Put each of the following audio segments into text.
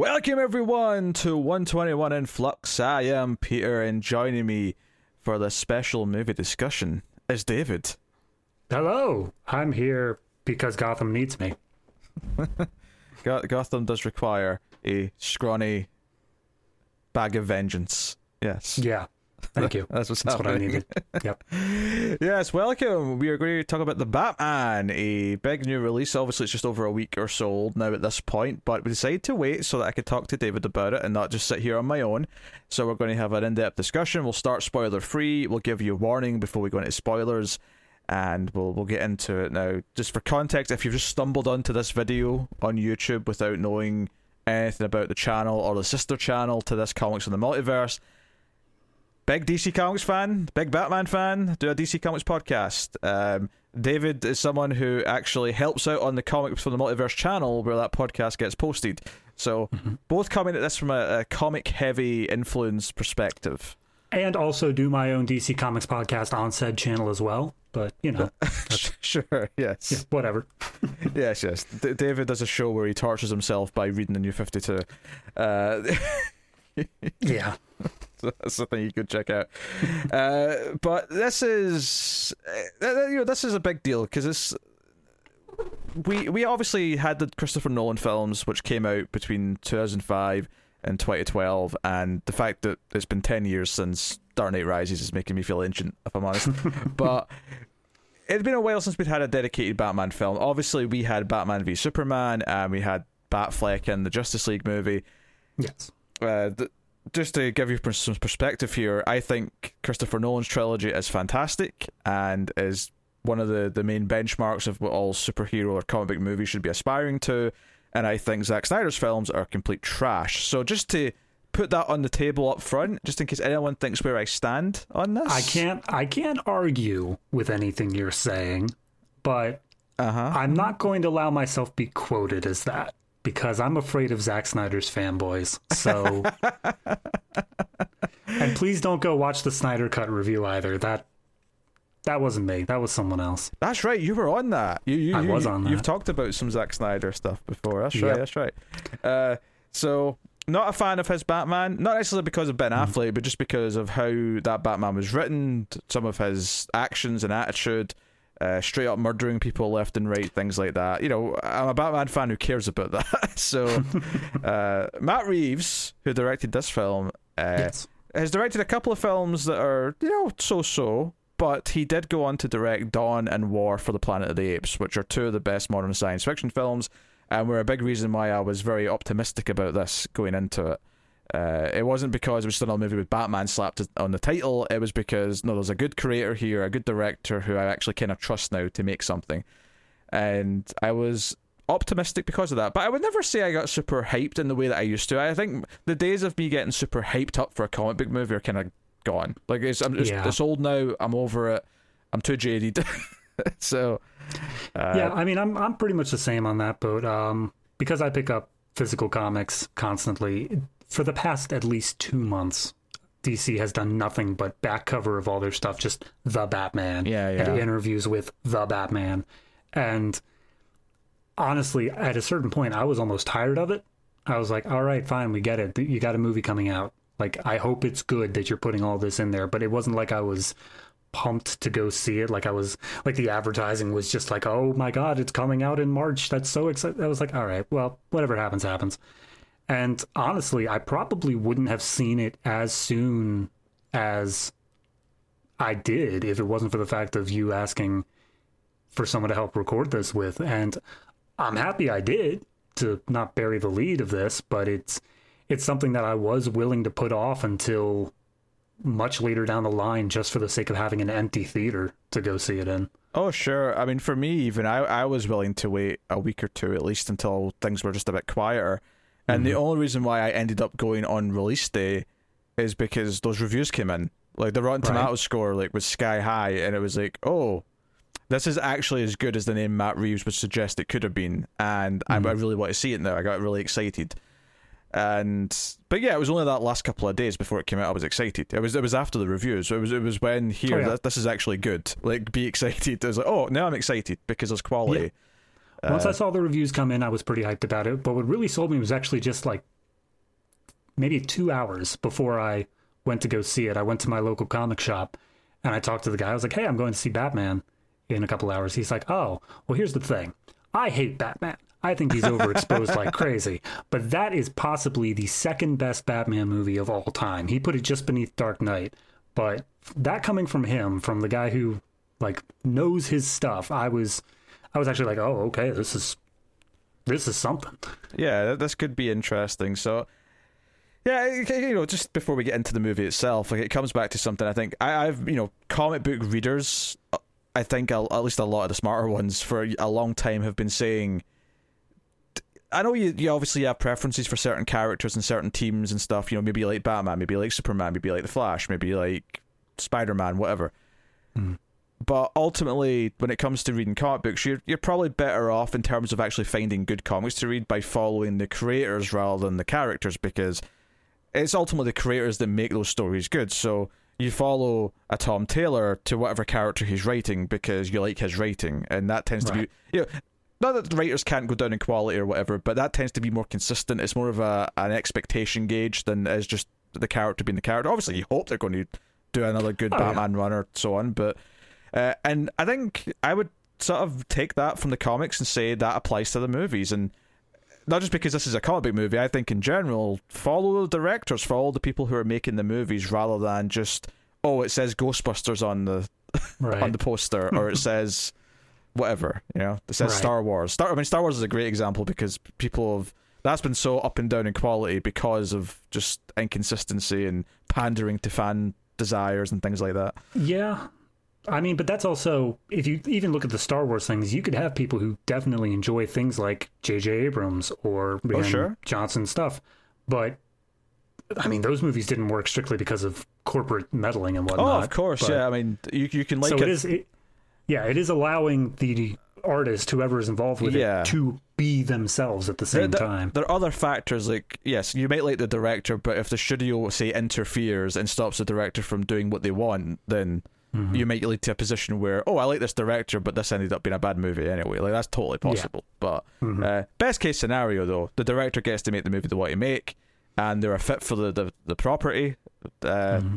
Welcome everyone to 121 in Flux. I am Peter, and joining me for the special movie discussion is David. Hello, I'm here because Gotham needs me. Gotham does require a scrawny bag of vengeance. Yes. Yeah. Thank you. That's what's That's what I needed. Yep. Yes, welcome. We are going to talk about the Batman, a big new release. Obviously, it's just over a week or so old now at this point, but we decided to wait so that I could talk to David about it and not just sit here on my own. So we're going to have an in-depth discussion. We'll start spoiler free. We'll give you a warning before we go into spoilers, and we'll we'll get into it now. Just for context, if you've just stumbled onto this video on YouTube without knowing anything about the channel or the sister channel to this Comics in the Multiverse big DC Comics fan, big Batman fan, do a DC Comics podcast. Um, David is someone who actually helps out on the Comics from the Multiverse channel where that podcast gets posted. So both coming at this from a, a comic heavy influence perspective. And also do my own DC Comics podcast on said channel as well. But, you know, sure, yes. yeah, whatever. yes, yes. D- David does a show where he tortures himself by reading the new 52. Uh, Yeah. That's the thing you could check out. uh, but this is, uh, you know, this is a big deal because it's. We we obviously had the Christopher Nolan films, which came out between 2005 and 2012, and the fact that it's been 10 years since Dark Knight Rises is making me feel ancient, if I'm honest. but it's been a while since we'd had a dedicated Batman film. Obviously, we had Batman v Superman, and we had Batfleck in the Justice League movie Yes. uh, just to give you some perspective here, I think Christopher Nolan's trilogy is fantastic and is one of the, the main benchmarks of what all superhero or comic book movies should be aspiring to. And I think Zack Snyder's films are complete trash. So just to put that on the table up front, just in case anyone thinks where I stand on this, I can't I can't argue with anything you're saying, but Uh huh. I'm not going to allow myself be quoted as that because I'm afraid of Zack Snyder's fanboys. So And please don't go watch the Snyder Cut review either. That that wasn't me. That was someone else. That's right. You were on that. You, you, I you- was on that. You've talked about some Zack Snyder stuff before. That's Yep. right. That's right. Uh, so not a fan of his Batman. Not necessarily because of Ben Mm-hmm. Affleck, but just because of how that Batman was written, some of his actions and attitude. Uh, straight up murdering people left and right, things like that. You know, I'm a Batman fan who cares about that. so, uh, Matt Reeves, who directed this film, uh, Yes. has directed a couple of films that are, you know, so so, but he did go on to direct Dawn and War for the Planet of the Apes, which are two of the best modern science fiction films, and were a big reason why I was very optimistic about this going into it. Uh, it wasn't because it was still another movie with Batman slapped on the title. It was because no, there's a good creator here, a good director who I actually kind of trust now to make something, and I was optimistic because of that. But I would never say I got super hyped in the way that I used to. I think the days of me getting super hyped up for a comic book movie are kind of gone. Like it's, I'm, it's, Yeah. it's old now. I'm over it. I'm too jaded. so uh, yeah, I mean, I'm I'm pretty much the same on that boat. Um, because I pick up physical comics constantly for the past at least two months. DC has done nothing but back cover of all their stuff, just the Batman. Yeah, yeah. And interviews with the Batman, and honestly, at a certain point, I was almost tired of it. I was like, all right, fine, we get it. You got a movie coming out. Like, I hope it's good that you're putting all this in there. But it wasn't like I was pumped to go see it. Like I was, like the advertising was just like, oh my god, it's coming out in March. That's so exciting. I was like, all right, well, whatever happens, happens. And honestly, I probably wouldn't have seen it as soon as I did if it wasn't for the fact of you asking for someone to help record this with. And I'm happy I did to not bury the lead of this, but it's it's something that I was willing to put off until much later down the line just for the sake of having an empty theater to go see it in. Oh sure. I mean, for me, even I, I was willing to wait a week or two at least until things were just a bit quieter. And the mm-hmm. only reason why I ended up going on release day is because those reviews came in. Like the Rotten Right. Tomatoes score like was sky high, and it was like, oh, this is actually as good as the name Matt Reeves would suggest it could have been. And I, I mm-hmm. really want to see it now. I got really excited. And but yeah, it was only that last couple of days before it came out. I was excited. It was it was after the reviews. So it was it was when here Oh, yeah. that, this is actually good. Like be excited. It was like, oh, now I'm excited because there's quality. Once I uh, saw the reviews come in, I was pretty hyped about it. But what really sold me was actually just like maybe two hours before I went to go see it. I went to my local comic shop and I talked to the guy. I was like, "Hey, I'm going to see Batman in a couple hours." He's like, "Oh, well, here's the thing. I hate Batman. I think he's overexposed like crazy. But that is possibly the second best Batman movie of all time. He put it just beneath Dark Knight. But that coming from him, from the guy who like knows his stuff, I was I was actually like, "Oh, okay, this is this is something." Yeah, this could be interesting. So yeah, you know, just before we get into the movie itself, like it comes back to something I think I, I've, you know, comic book readers, I think at least a lot of the smarter ones for a long time have been saying. I know you, you obviously have preferences for certain characters and certain teams and stuff. You know, maybe you like Batman, maybe you like Superman, maybe you like the Flash, maybe you like Spider Man, whatever. Mm. But ultimately, when it comes to reading comic books, you're you're probably better off in terms of actually finding good comics to read by following the creators rather than the characters because it's ultimately the creators that make those stories good. So you follow a Tom Taylor to whatever character he's writing because you like his writing, and that tends right. to be you know. Not that the writers can't go down in quality or whatever, but that tends to be more consistent. It's more of a an expectation gauge than is just the character being the character. Obviously, you hope they're going to do another good oh, Batman yeah. run or so on, but uh, and I think I would sort of take that from the comics and say that applies to the movies and not just because this is a comic book movie, I think in general, follow the directors, follow the people who are making the movies rather than just oh, it says Ghostbusters on the right. on the poster or it says whatever, you know, it says right. Star Wars. Star I mean Star Wars is a great example because people have that's been so up and down in quality because of just inconsistency and pandering to fan desires and things like that. Yeah. I mean, but that's also if you even look at the Star Wars things, you could have people who definitely enjoy things like J.J. Abrams or oh, sure. Johnson stuff, but I mean, those movies didn't work strictly because of corporate meddling and oh, whatnot. Oh, of course, but, yeah. I mean, you you can like so it. it is, it, yeah, it is allowing the artist, whoever is involved with yeah. it, to be themselves at the same there, time. There are other factors like yes, you might like the director, but if the studio say interferes and stops the director from doing what they want, then Mm-hmm. You might lead to a position where, oh, I like this director, but this ended up being a bad movie anyway. Like that's totally possible. Yeah. But mm-hmm. uh, best case scenario, though, the director gets to make the movie they want to make, and they're a fit for the the, the property. Uh, mm-hmm.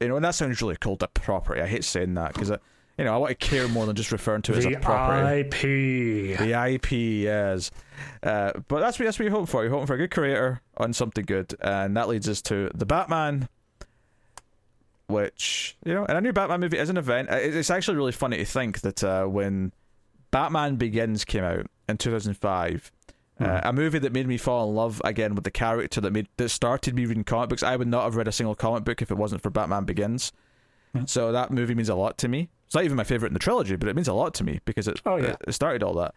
You know, and that sounds really cool. The property. I hate saying that because. You know, I want to care more than just referring to it the as a property. IP. The IP, yes. Uh, but that's what that's what you're hoping for. You're hoping for a good creator on something good, and that leads us to the Batman which you know, and a new Batman movie is an event. It's actually really funny to think that uh, when Batman Begins came out in 2005, mm. uh, hmm. a movie that made me fall in love again with the character that made that started me reading comic books. I would not have read a single comic book if it wasn't for Batman Begins. Mm. So that movie means a lot to me. It's not even my favorite in the trilogy, but it means a lot to me because it, oh, yeah. it started all that.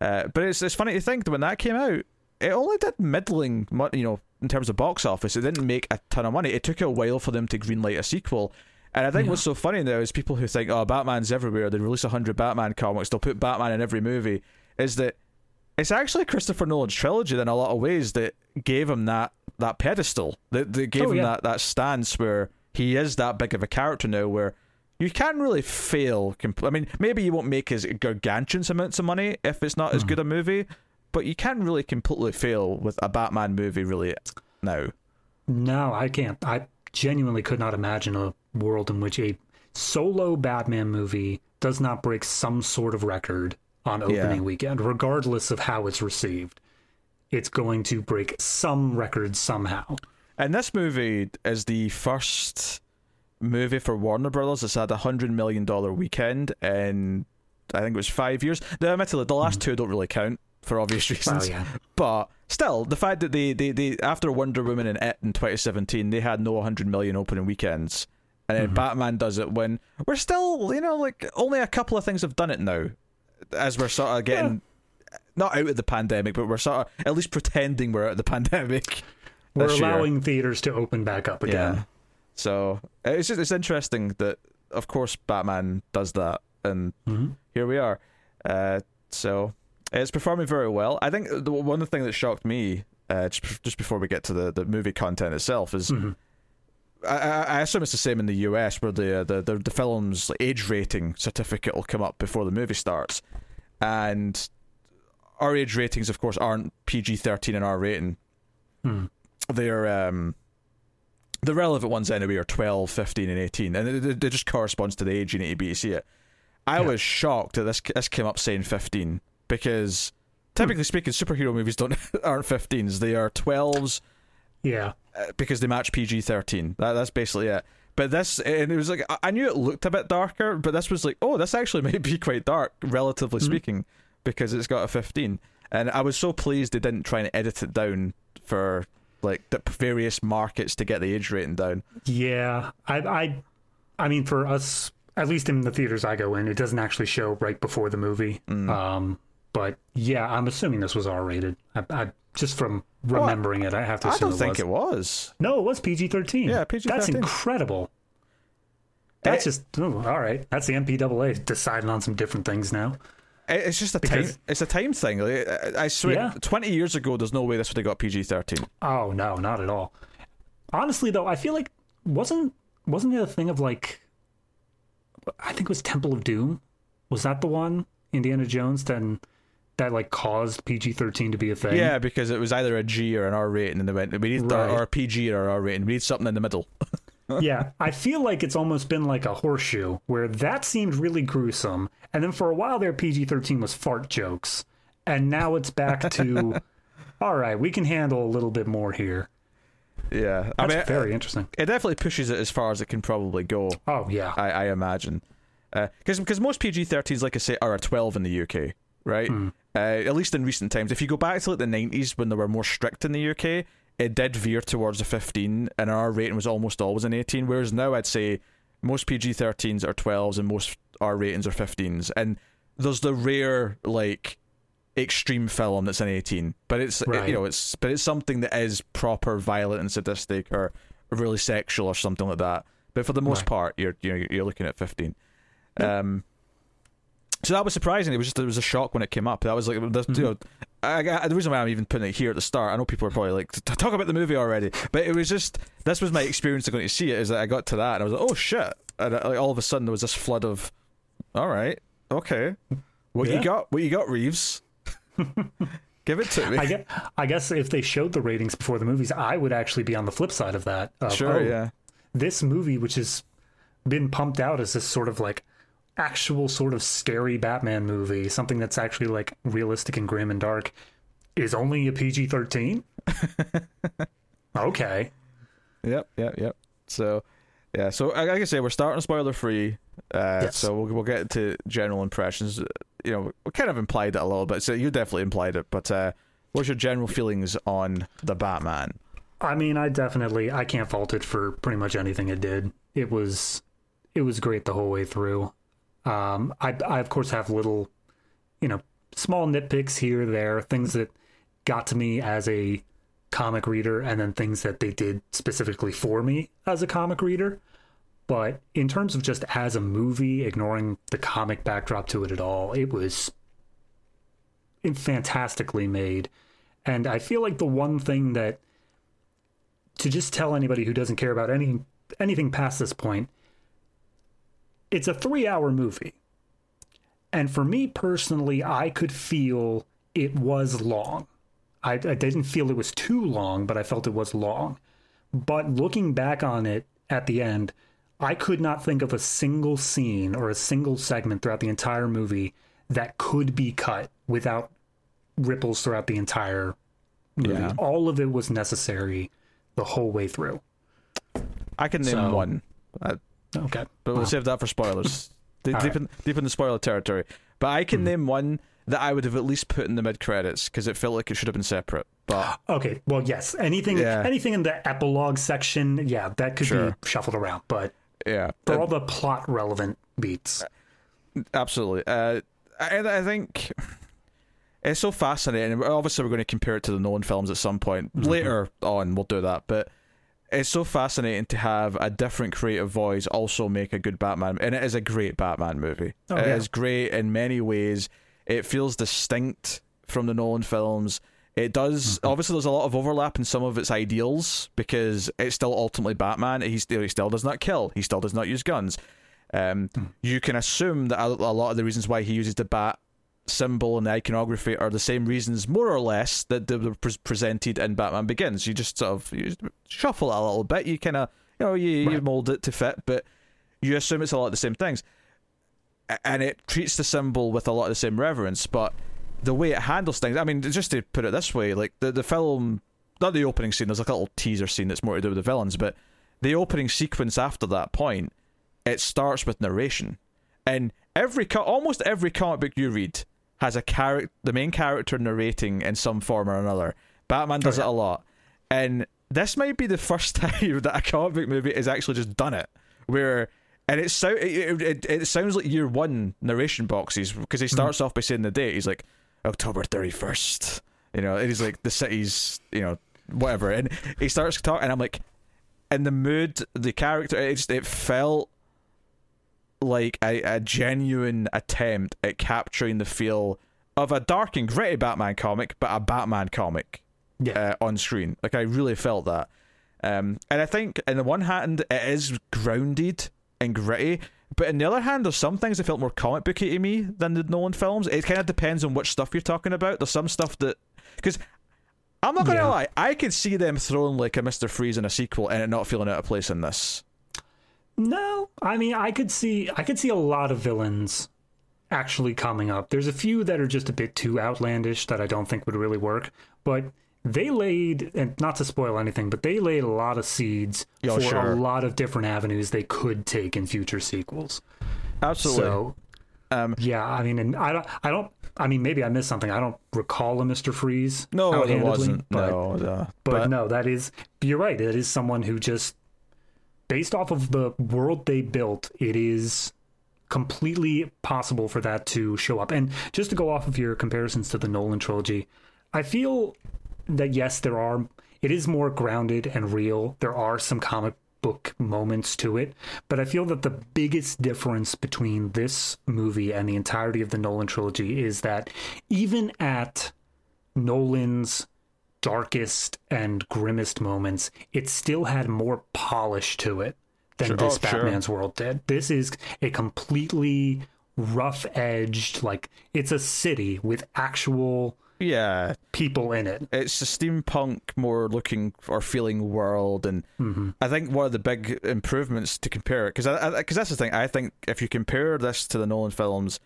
Uh, but it's it's funny to think that when that came out, it only did middling, you know, in terms of box office. It didn't make a ton of money. It took a while for them to greenlight a sequel. And I think yeah. what's so funny now is people who think, oh, Batman's everywhere. They release 100 Batman comics. They'll put Batman in every movie. Is that it's actually Christopher Nolan's trilogy in a lot of ways that gave him that, that pedestal. That, that gave oh, him yeah. that, that stance where he is that big of a character now where you can't really fail. Compl- I mean, maybe you won't make as gargantuan amounts of money if it's not mm. as hmm. good a movie, but you can't really completely fail with a Batman movie really now. No, I can't. I genuinely could not imagine a world in which a solo Batman movie does not break some sort of record on opening yeah. weekend, regardless of how it's received. It's going to break some record somehow. And this movie is the first movie for Warner Brothers that's had a hundred million dollar weekend in I think it was five years. The admittedly the last mm. two don't really count for obvious reasons. Well, yeah. But still, the fact that they, they, they after Wonder Woman and It in 2017, they had no 100 million opening weekends. And then mm-hmm. Batman does it when we're still, you know, like only a couple of things have done it now. As we're sort of getting yeah. not out of the pandemic, but we're sort of at least pretending we're out of the pandemic. We're allowing year. theaters to open back up again. Yeah. So it's just it's interesting that of course Batman does that, and mm-hmm. here we are. Uh, so it's performing very well. I think the one of the thing that shocked me, uh, just, just before we get to the, the movie content itself, is mm-hmm. I, I, assume it's the same in the US, where the the the, the film's age rating certificate will come up before the movie starts, and our age ratings, of course, aren't PG thirteen and R rating. Hmm. they're um, the relevant ones anyway are 12, 15, and 18, and it, it just corresponds to the age you need to be to see it. I Yeah. was shocked that this this came up saying 15 because typically speaking, superhero movies don't aren't 15s; they are 12s Yeah. uh, because they match PG 13. That, that's basically it. But this, and it was like, I- knew it looked a bit darker, but this was like, oh, this actually may be quite dark, relatively speaking, because it's got a 15. And I was so pleased they didn't try and edit it down for like the various markets to get the age rating down. Yeah. I I I mean for us at least in the theaters I go in, it doesn't actually show right before the movie. Mm. Um but yeah, I'm assuming this was R rated. I, I just from remembering it, I have to I assume don't it think was. it was. No, it was PG thirteen. Yeah, That's PG-13. incredible. That's just oh, all right. That's the MPAA deciding on some different things now. It's just a time. Because- It's a time thing. I I swear, Yeah. twenty years ago, there's no way this would have got PG thirteen. Oh no, not at all. Honestly, though, I feel like wasn't wasn't it a thing of like I think it was Temple of Doom. Was that the one Indiana Jones then that like caused PG thirteen to be a thing? Yeah, because it was either a G or an R rating, and they went, we need Right. or a PG or R rating. We need something in the middle. yeah. I feel like it's almost been like a horseshoe where that seemed really gruesome, and then for a while there, PG thirteen was fart jokes, and now it's back to all right, we can handle a little bit more here. Yeah, I That's mean, very uh, interesting. it definitely pushes it as far as it can probably go. Oh yeah, I, I imagine, uh, because because most PG 13s, like I say, are a 12 in the UK, right? Hmm. Uh, at least in recent times. If you go back to like the 90s when they were more strict in the UK, it did veer towards a 15, and our rating was almost always an 18. Whereas now, I'd say most PG 13s are 12s and most R ratings are 15s, and there's the rare like extreme film that's an 18 but it's it- you know it's but it's something that is proper violent and sadistic or really sexual or something like that but for the most Right. part you're you know, you're looking at 15 um so that was surprising. It was just it was a shock when it came up. That was like the, you know I, I, the reason why I'm even putting it here at the start I know people are probably like "T- talk about the movie already. But it was just this was my experience of going to see it is that I got to that and I was like oh shit. And uh, like, all of a sudden there was this flood of all right okay. What you got? What you got Reeves? Give it to me. I guess, I guess if they showed the ratings before the movies, I would actually be on the flip side of that. of, sure oh, yeah. This movie, which has been pumped out as this sort of like actual sort of scary Batman movie, something that's actually like realistic and grim and dark, is only a PG 13? okay. Yep, yep, yep. So, yeah. So, like I say, we're starting spoiler free. Uh, Yes. So we'll we'll get to general impressions. You know, we kind of implied it a little bit. So you definitely implied it. But uh, what's your general feelings on the Batman? I mean, I definitely I can't fault it for pretty much anything it did. It was it was great the whole way through. Um, I I of course have little, you know, small nitpicks here there, things that got to me as a comic reader, and then things that they did specifically for me as a comic reader. But in terms of just as a movie, ignoring the comic backdrop to it at all, it was fantastically made. And I feel like the one thing that to just tell anybody who doesn't care about any anything past this point, it's a three hour movie. And for me personally, I could feel it was long. I, I didn't feel it was too long, but I felt it was long. But looking back on it at the end, I could not think of a single scene or a single segment throughout the entire movie that could be cut without ripples throughout the entire movie. Yeah. All of it was necessary the whole way through. I can name So- one, uh, Okay. but we'll save that for spoilers. deep, right. in, deep in the spoiler territory. But I can hmm. name one that I would have at least put in the mid credits because it felt like it should have been separate. But Okay. Well, yes. Anything Yeah. anything in the epilogue section, yeah, that could Sure. be shuffled around. But yeah, for uh, all the plot relevant beats. Uh, absolutely. Uh, I, I think it's so fascinating. Obviously, we're going to compare it to the Nolan films at some point mm-hmm. later on. We'll do that, but it's so fascinating to have a different creative voice also make a good Batman, and it is a great Batman movie. Oh, It yeah. is great in many ways. It feels distinct from the Nolan films. It does. Obviously, there's a lot of overlap in some of its ideals because it's still ultimately Batman. He still, he still does not kill. He still does not use guns. Um, You can assume that a, a lot of the reasons why he uses the bat symbol and the iconography are the same reasons, more or less, that they were pre- presented in Batman Begins. You just sort of you shuffle it a little bit. You kind of you know you, you mold it to fit, but you assume it's a lot of the same things, and it treats the symbol with a lot of the same reverence. But the way it handles things, I mean, just to put it this way, like the the film, not the opening scene. There's like a little teaser scene that's more to do with the villains, but the opening sequence after that point, it starts with narration, and every almost every comic book you read has a character, the main character narrating in some form or another. Batman does Oh, yeah. it a lot, and this might be the first time that a comic book movie has actually just done it, where. And it, so, it, it, it sounds like year one narration boxes because he mm-hmm. starts off by saying the date. He's like, October 31st. You know, It is like, the city's, you know, whatever. And he starts talking, and I'm like, in the mood, the character, it just, it felt like a, a genuine attempt at capturing the feel of a dark and gritty Batman comic, but a Batman comic Yeah. uh, on screen. Like I really felt that, um, and I think in the one hand it is grounded and gritty, but in the other hand, there's some things that felt more comic booky to me than the Nolan films. It kind of depends on which stuff you're talking about. There's some stuff that because. I'm not gonna Yeah. lie, I could see them throwing like a Mister Freeze in a sequel and it not feeling out of place in this. No, I mean I could see I could see a lot of villains actually coming up. There's a few that are just a bit too outlandish that I don't think would really work, but they laid and not to spoil anything, but they laid a lot of seeds Yeah, for sure. a lot of different avenues they could take in future sequels. Absolutely. So um, yeah, I mean, and I don't, I don't, I mean, maybe I missed something. I don't recall a Mister Freeze. no, outhandedly, wasn't. but- no, uh, but, no, that is you're right. It is someone who just based off of the world they built, it is completely possible for that to show up. And just to go off of your comparisons to the Nolan trilogy, I feel that yes, there are it is more grounded and real. There are some comic book moments to it, but I feel that the biggest difference between this movie and the entirety of the Nolan trilogy is that even at Nolan's darkest and grimmest moments, it still had more polish to it than Sure. this Oh, sure. Batman's world did. This is a completely rough edged, like it's a city with actual yeah, people in it. it's a steampunk more looking or feeling world and mm-hmm. i think one of the big improvements to compare it because because that's the thing i think if you compare this to the nolan films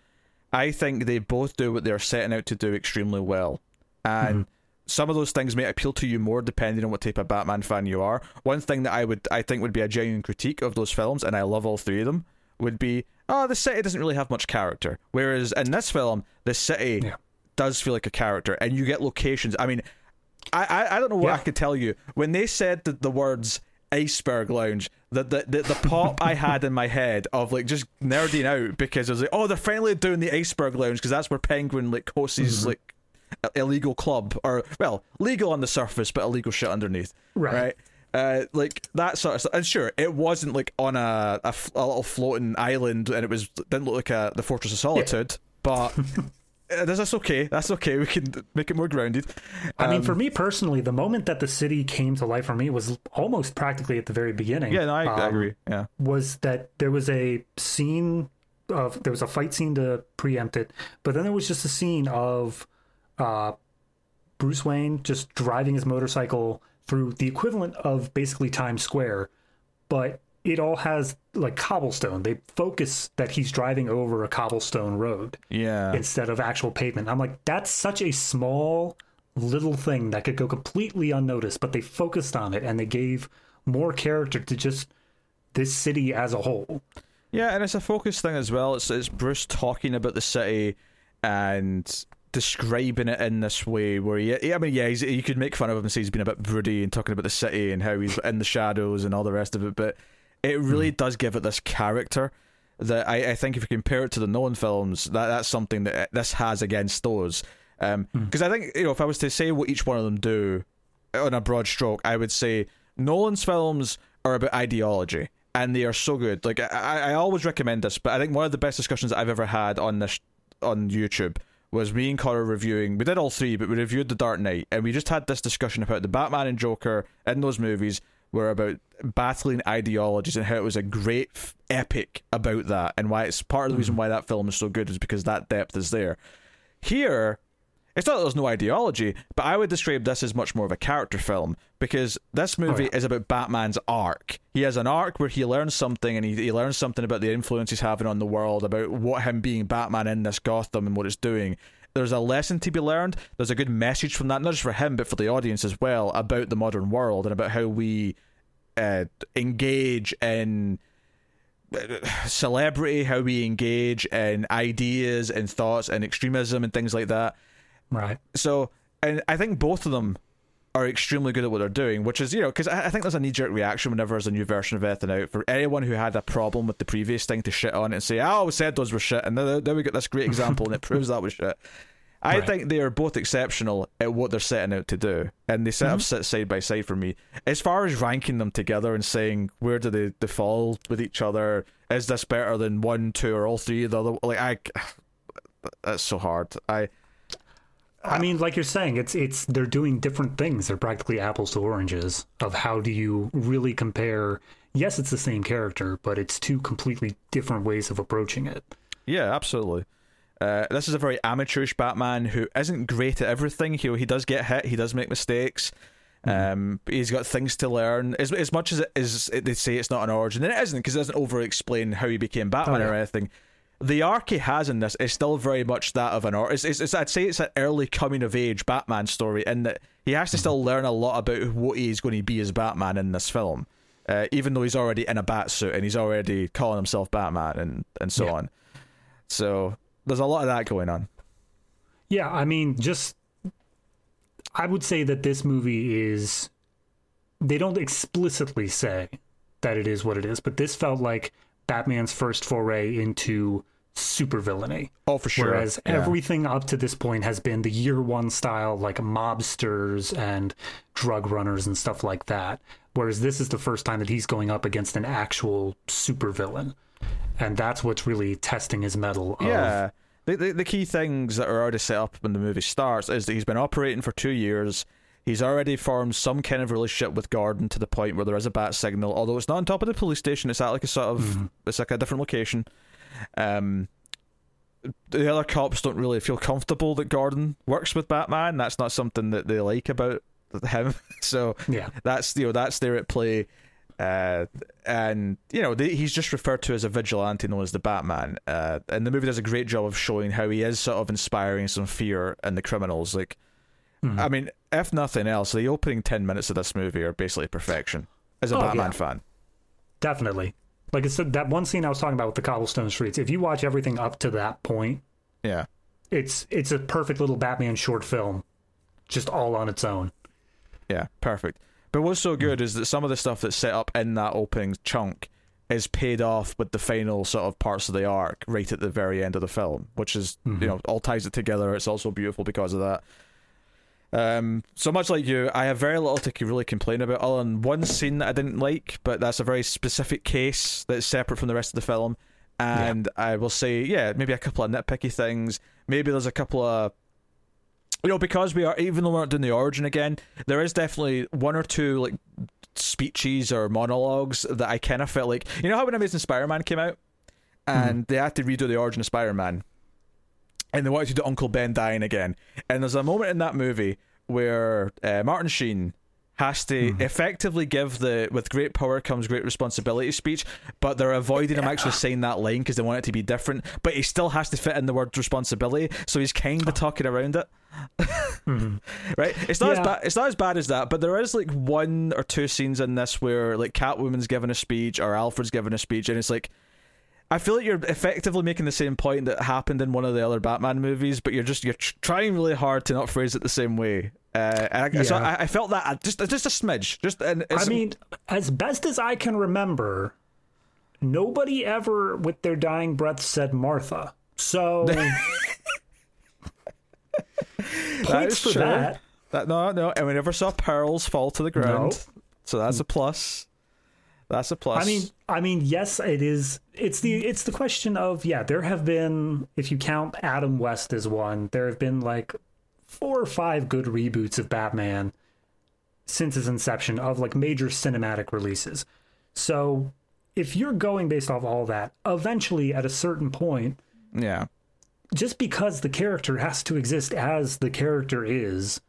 i think they both do what they're setting out to do extremely well and mm-hmm. Some of those things may appeal to you more depending on what type of batman fan you are one thing that i would i think would be a genuine critique of those films and i love all three of them would be oh the city doesn't really have much character whereas in this film the city Yeah. does feel like a character and you get locations i mean I, I, I don't know what Yeah. I could tell you when they said the, the words iceberg lounge the, the, the, the pop I had in my head of like just nerding out because I was like oh they're finally doing the iceberg lounge because that's where Penguin like hosts Mm-hmm. like illegal club or well legal on the surface but illegal shit underneath Right. Uh, like that sort of stuff. And sure, it wasn't like on a a little floating island, and it was didn't look like a, the Fortress of Solitude. But uh, that's okay. That's okay. We can make it more grounded. I mean, Um, for me personally, the moment that the city came to life for me was almost practically at the very beginning. Yeah, no, I, I Um, agree. Yeah, was that there was a scene of there was a fight scene to preempt it, but then there was just a scene of uh, Bruce Wayne just driving his motorcycle through the equivalent of basically Times Square, but it all has like cobblestone. They focus that he's driving over a cobblestone road yeah. instead of actual pavement. I'm like, that's such a small little thing that could go completely unnoticed, but they focused on it and they gave more character to just this city as a whole. Yeah, and it's a focus thing as well. It's it's Bruce talking about the city and describing it in this way where he, I mean, yeah, he's, you could make fun of him and say he's been a bit broody and talking about the city and how he's in the shadows and all the rest of it, but it hmm. really does give it this character that I, I think if you compare it to the Nolan films, that that's something that uh, this has against those. Um, hmm. Because I think you know, if I was to say what each one of them do on a broad stroke, I would say Nolan's films are about ideology, and they are so good. Like I, I always recommend this, but I think one of the best discussions I've ever had on this on YouTube was me and Connor reviewing. We did all three, but we reviewed The Dark Knight, and we just had this discussion about the Batman and Joker in those movies were about battling ideologies and how it was a great f- epic about that, and why it's part of the reason mm. why that film is so good is because that depth is there. Here, it's not that there's no ideology, but I would describe this as much more of a character film because this movie yeah. is about Batman's arc. He has an arc where he learns something and he, he learns something about the influence he's having on the world, about what him being Batman in this Gotham and what it's doing. There's a lesson to be learned. There's a good message from that, not just for him, but for the audience as well, about the modern world and about how we uh, engage in celebrity, how we engage in ideas and thoughts and extremism and things like that. Right. So, and I think both of them are extremely good at what they're doing, which is, you know, because I, I think there's a knee jerk reaction whenever there's a new version of anything out for anyone who had a problem with the previous thing to shit on it and say, oh, we said those were shit. And then, then we get this great example and it proves that was shit. I Right. think they are both exceptional at what they're setting out to do, and they set up mm-hmm. sit side by side for me. As far as ranking them together and saying where do they, they fall with each other, is this better than one, two, or all three of the other? Like I, that's so hard. I I mean, like you're saying, it's it's they're doing different things. They're practically apples to oranges of how do you really compare. Yes, it's the same character, but it's two completely different ways of approaching it. Yeah, absolutely. Uh, this is a very amateurish Batman who isn't great at everything. He he does get hit. He does make mistakes. Um, but he's got things to learn. As as much as it is, they say it's not an origin, and it isn't because it doesn't over explain how he became Batman Oh, yeah. or anything. The arc he has in this is still very much that of an or. It's, it's, it's I'd say it's an early coming of age Batman story in that he has to still learn a lot about what he's going to be as Batman in this film. Uh, even though he's already in a bat suit and he's already calling himself Batman and, and so Yeah. on. So there's a lot of that going on. Yeah, I mean, just I would say that this movie is they don't explicitly say that it is what it is, but this felt like Batman's first foray into supervillainy. Oh, for sure. Whereas Yeah. everything up to this point has been the year one style, like mobsters and drug runners and stuff like that. Whereas this is the first time that he's going up against an actual supervillain. And that's what's really testing his mettle. Of, Yeah. The, the the key things that are already set up when the movie starts is that he's been operating for two years. He's already formed some kind of relationship with Gordon to the point where there is a bat signal, although it's not on top of the police station. It's at like a sort of mm-hmm. it's like a different location. Um, the other cops don't really feel comfortable that Gordon works with Batman. That's not something that they like about him. so Yeah. that's you know that's there at play uh, and you know they, he's just referred to as a vigilante known as the batman uh, and the movie does a great job of showing how he is sort of inspiring some fear in the criminals like i mean if nothing else the opening 10 minutes of this movie are basically perfection as a Oh, batman yeah. fan Definitely. Like I said, that one scene I was talking about with the cobblestone streets, if you watch everything up to that point, yeah it's it's a perfect little Batman short film, just all on its own. yeah perfect but what's so good is that some of the stuff that's set up in that opening chunk is paid off with the final sort of parts of the arc right at the very end of the film, which is Mm-hmm. you know all ties it together. It's also beautiful because of that. Um, so much like you, I have very little to really complain about, other than one scene that I didn't like, but that's a very specific case that's separate from the rest of the film. And I will say, yeah, maybe a couple of nitpicky things. Maybe there's a couple of you know, because we are even though we're not doing the origin again, there is definitely one or two like speeches or monologues that I kind of felt like you know how when Amazing Spider-Man came out and they had to redo the origin of Spider-Man and they wanted to do Uncle Ben dying again, and there's a moment in that movie where uh, Martin Sheen has to effectively give the with great power comes great responsibility speech, but they're avoiding him actually saying that line because they want it to be different. But he still has to fit in the word responsibility, so he's kind of talking around it. right? It's not as bad. It's not as bad as that, but there is like one or two scenes in this where like Catwoman's giving a speech or Alfred's giving a speech, and it's like. I feel like you're effectively making the same point that happened in one of the other Batman movies, but you're just you're tr- trying really hard to not phrase it the same way. Uh, and I, so I, I felt that uh, just just a smidge. Just and it's, I mean, as best as I can remember, nobody ever with their dying breath said Martha. So that points is for true. that. That no no, and we never saw pearls fall to the ground, so that's a plus. That's a plus. I mean, I mean, yes, it is. It's the it's the question of yeah. There have been, if you count Adam West as one, there have been like four or five good reboots of Batman since its inception of like major cinematic releases. So if you're going based off all that, eventually at a certain point, yeah, just because the character has to exist as the character is,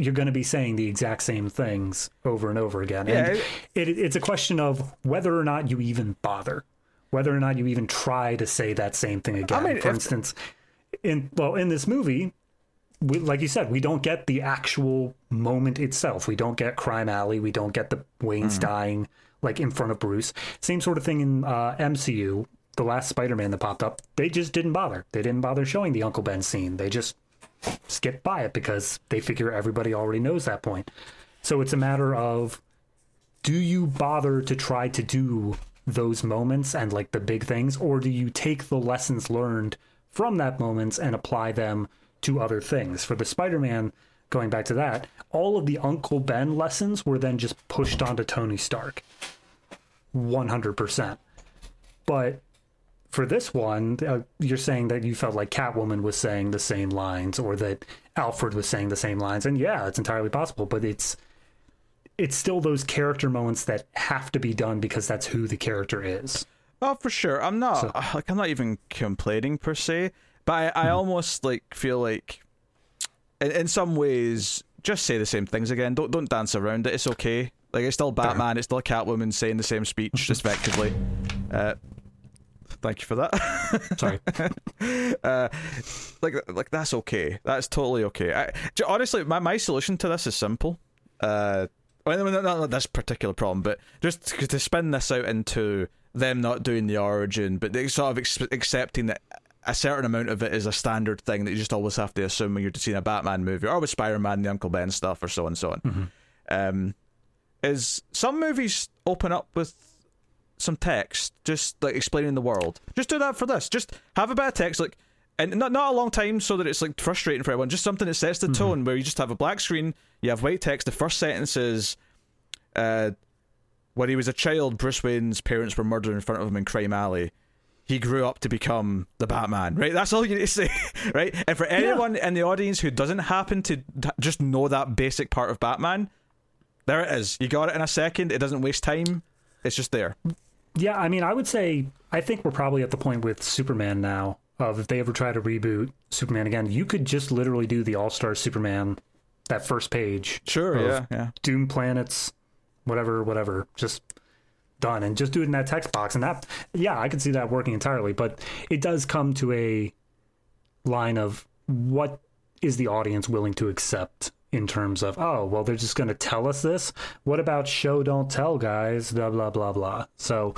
you're going to be saying the exact same things over and over again. Yeah, and it- it, it's a question of whether or not you even bother, whether or not you even try to say that same thing again. mean, For if- instance, in well, in this movie, we, like you said, we don't get the actual moment itself. We don't get Crime Alley. We don't get the Wayne's Mm-hmm. dying like in front of Bruce. Same sort of thing in uh, MCU. The last Spider-Man that popped up, they just didn't bother. They didn't bother showing the Uncle Ben scene. They just skipped by it because they figure everybody already knows that point. So it's a matter of do you bother to try to do those moments and like the big things or do you take the lessons learned from that moments and apply them to other things? For the spider-man going back to that all of the uncle ben lessons were then just pushed onto tony stark. 100% but for this one uh, you're saying that you felt like catwoman was saying the same lines or that alfred was saying the same lines and yeah it's entirely possible but it's it's still those character moments that have to be done because that's who the character is. Oh, for sure. I'm not like I'm not even complaining per se, but I, I almost like feel like, in, in some ways, just say the same things again. Don't don't dance around it. It's okay. Like it's still Batman. It's still Catwoman saying the same speech, respectively. Uh, thank you for that. Sorry. uh, like like that's okay. That's totally okay. I, honestly, my, my solution to this is simple. Uh, not, not this particular problem, but just to, to spin this out into them not doing the origin, but they sort of ex- accepting that a certain amount of it is a standard thing that you just always have to assume when you're seeing a Batman movie or with Spider-Man, the Uncle Ben stuff, or so on and so on. Um, is some movies open up with some text, just like explaining the world. Just do that for this. Just have a bit of text, like, and not not a long time so that it's like frustrating for everyone. Just something that sets the tone where you just have a black screen, you have white text. The first sentence is, uh, when he was a child, Bruce Wayne's parents were murdered in front of him in Crime Alley. He grew up to become the Batman, right? That's all you need to say, right? And for anyone in the audience who doesn't happen to just know that basic part of Batman, there it is. You got it in a second. It doesn't waste time. It's just there. Yeah, I mean, I would say I think we're probably at the point with Superman now of if they ever try to reboot Superman again, you could just literally do the All Star Superman, that first page. Sure, yeah, yeah. Doom planets, whatever, whatever, just done, and just do it in that text box, and that, yeah, I could see that working entirely. But it does come to a line of what is the audience willing to accept in terms of oh well they're just going to tell us this? What about show don't tell guys? Blah blah blah blah. So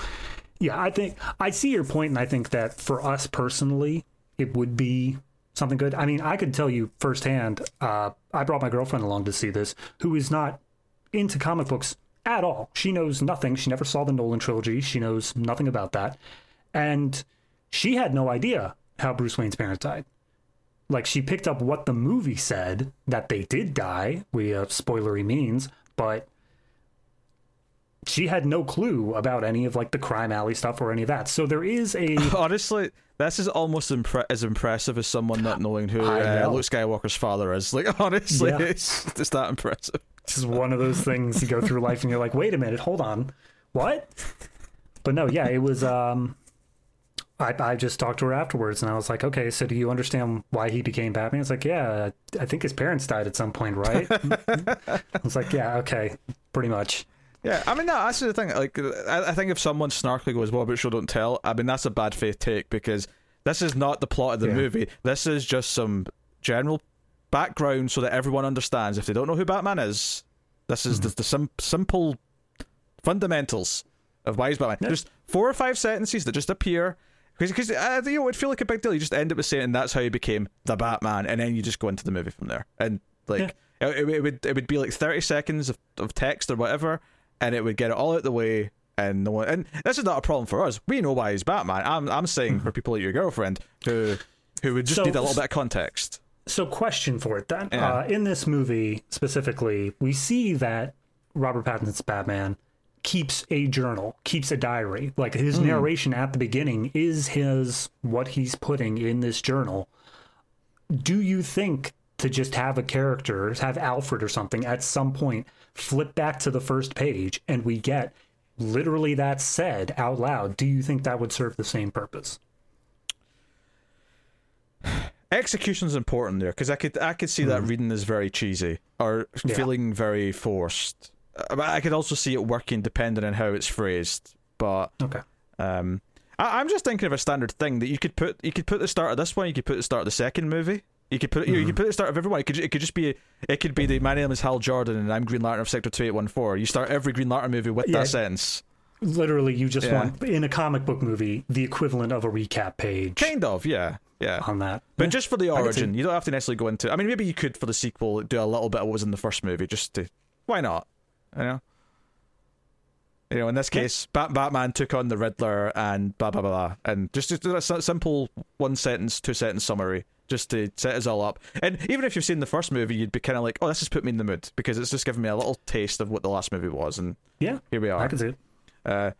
yeah i think i see your point and i think that for us personally it would be something good. I mean i could tell you firsthand uh, i brought my girlfriend along to see this who is not into comic books at all. She knows nothing. She never saw the nolan trilogy. She knows nothing about that. And she had no idea how bruce wayne's parents died like she picked up what the movie said that they did die. We have spoilery means, but she had no clue about any of like the crime alley stuff or any of that. So there is a Honestly, this is almost impre- as impressive as someone not knowing who uh, know. Luke Skywalker's father is. Like, honestly, Yeah. it's, it's that impressive. this is one of those things you go through life and you're like, wait a minute, hold on, what? But no, yeah, it was. um I, I just talked to her afterwards and I was like, okay, so do you understand why he became Batman? It's like, yeah, I think his parents died at some point, right? I was like, yeah, okay, pretty much. Yeah, I mean, no, that's the thing. Like, I, I think if someone snarkily goes, "What about show don't tell?" I mean, that's a bad faith take because this is not the plot of the Yeah. movie. This is just some general background so that everyone understands. If they don't know who Batman is, this is the, mm-hmm. the sim- simple fundamentals of why he's Batman. Just four or five sentences that just appear. Because uh, you know, it would feel like a big deal. You just end up with saying that's how he became the Batman, and then you just go into the movie from there. And like, it, it, would it would be like thirty seconds of, of text or whatever, and it would get it all out the way. And no one, and this is not a problem for us. We know why he's Batman. I'm I'm saying for people like your girlfriend who who would just So- need a little bit of context. So, question for it then. Yeah. Uh, in this movie specifically, we see that Robert Pattinson's Batman keeps a journal, keeps a diary. Like his hmm. narration at the beginning is his what he's putting in this journal. Do you think to just have a character, have Alfred or something at some point flip back to the first page and we get literally that said out loud? Do you think that would serve the same purpose? execution's important there because I could I could see that hmm. reading is very cheesy or Yeah. feeling very forced. But I could also see it working depending on how it's phrased. But Okay. um, I, I'm just thinking of a standard thing that you could put you could put the start of this one, you could put the start of the second movie. You could put you could put the start of everyone. It could it could just be it could be the my name is Hal Jordan and I'm Green Lantern of Sector Two Eight One Four. You start every Green Lantern movie with Yeah. that sentence. Literally, you just Yeah. want in a comic book movie the equivalent of a recap page Kind of, yeah, yeah. on that. But just for the origin, you don't have to necessarily go into. I mean, maybe you could for the sequel do a little bit of what was in the first movie, just to. Why not? You know. You know, in this Yeah. case, Bat- Batman took on the Riddler and blah blah blah, blah. and just just a simple one sentence, two sentence summary, just to set us all up. And even if you've seen the first movie, you'd be kind of like, "Oh, this has put me in the mood," because it's just given me a little taste of what the last movie was, and yeah, here we are. I can see it. Uh,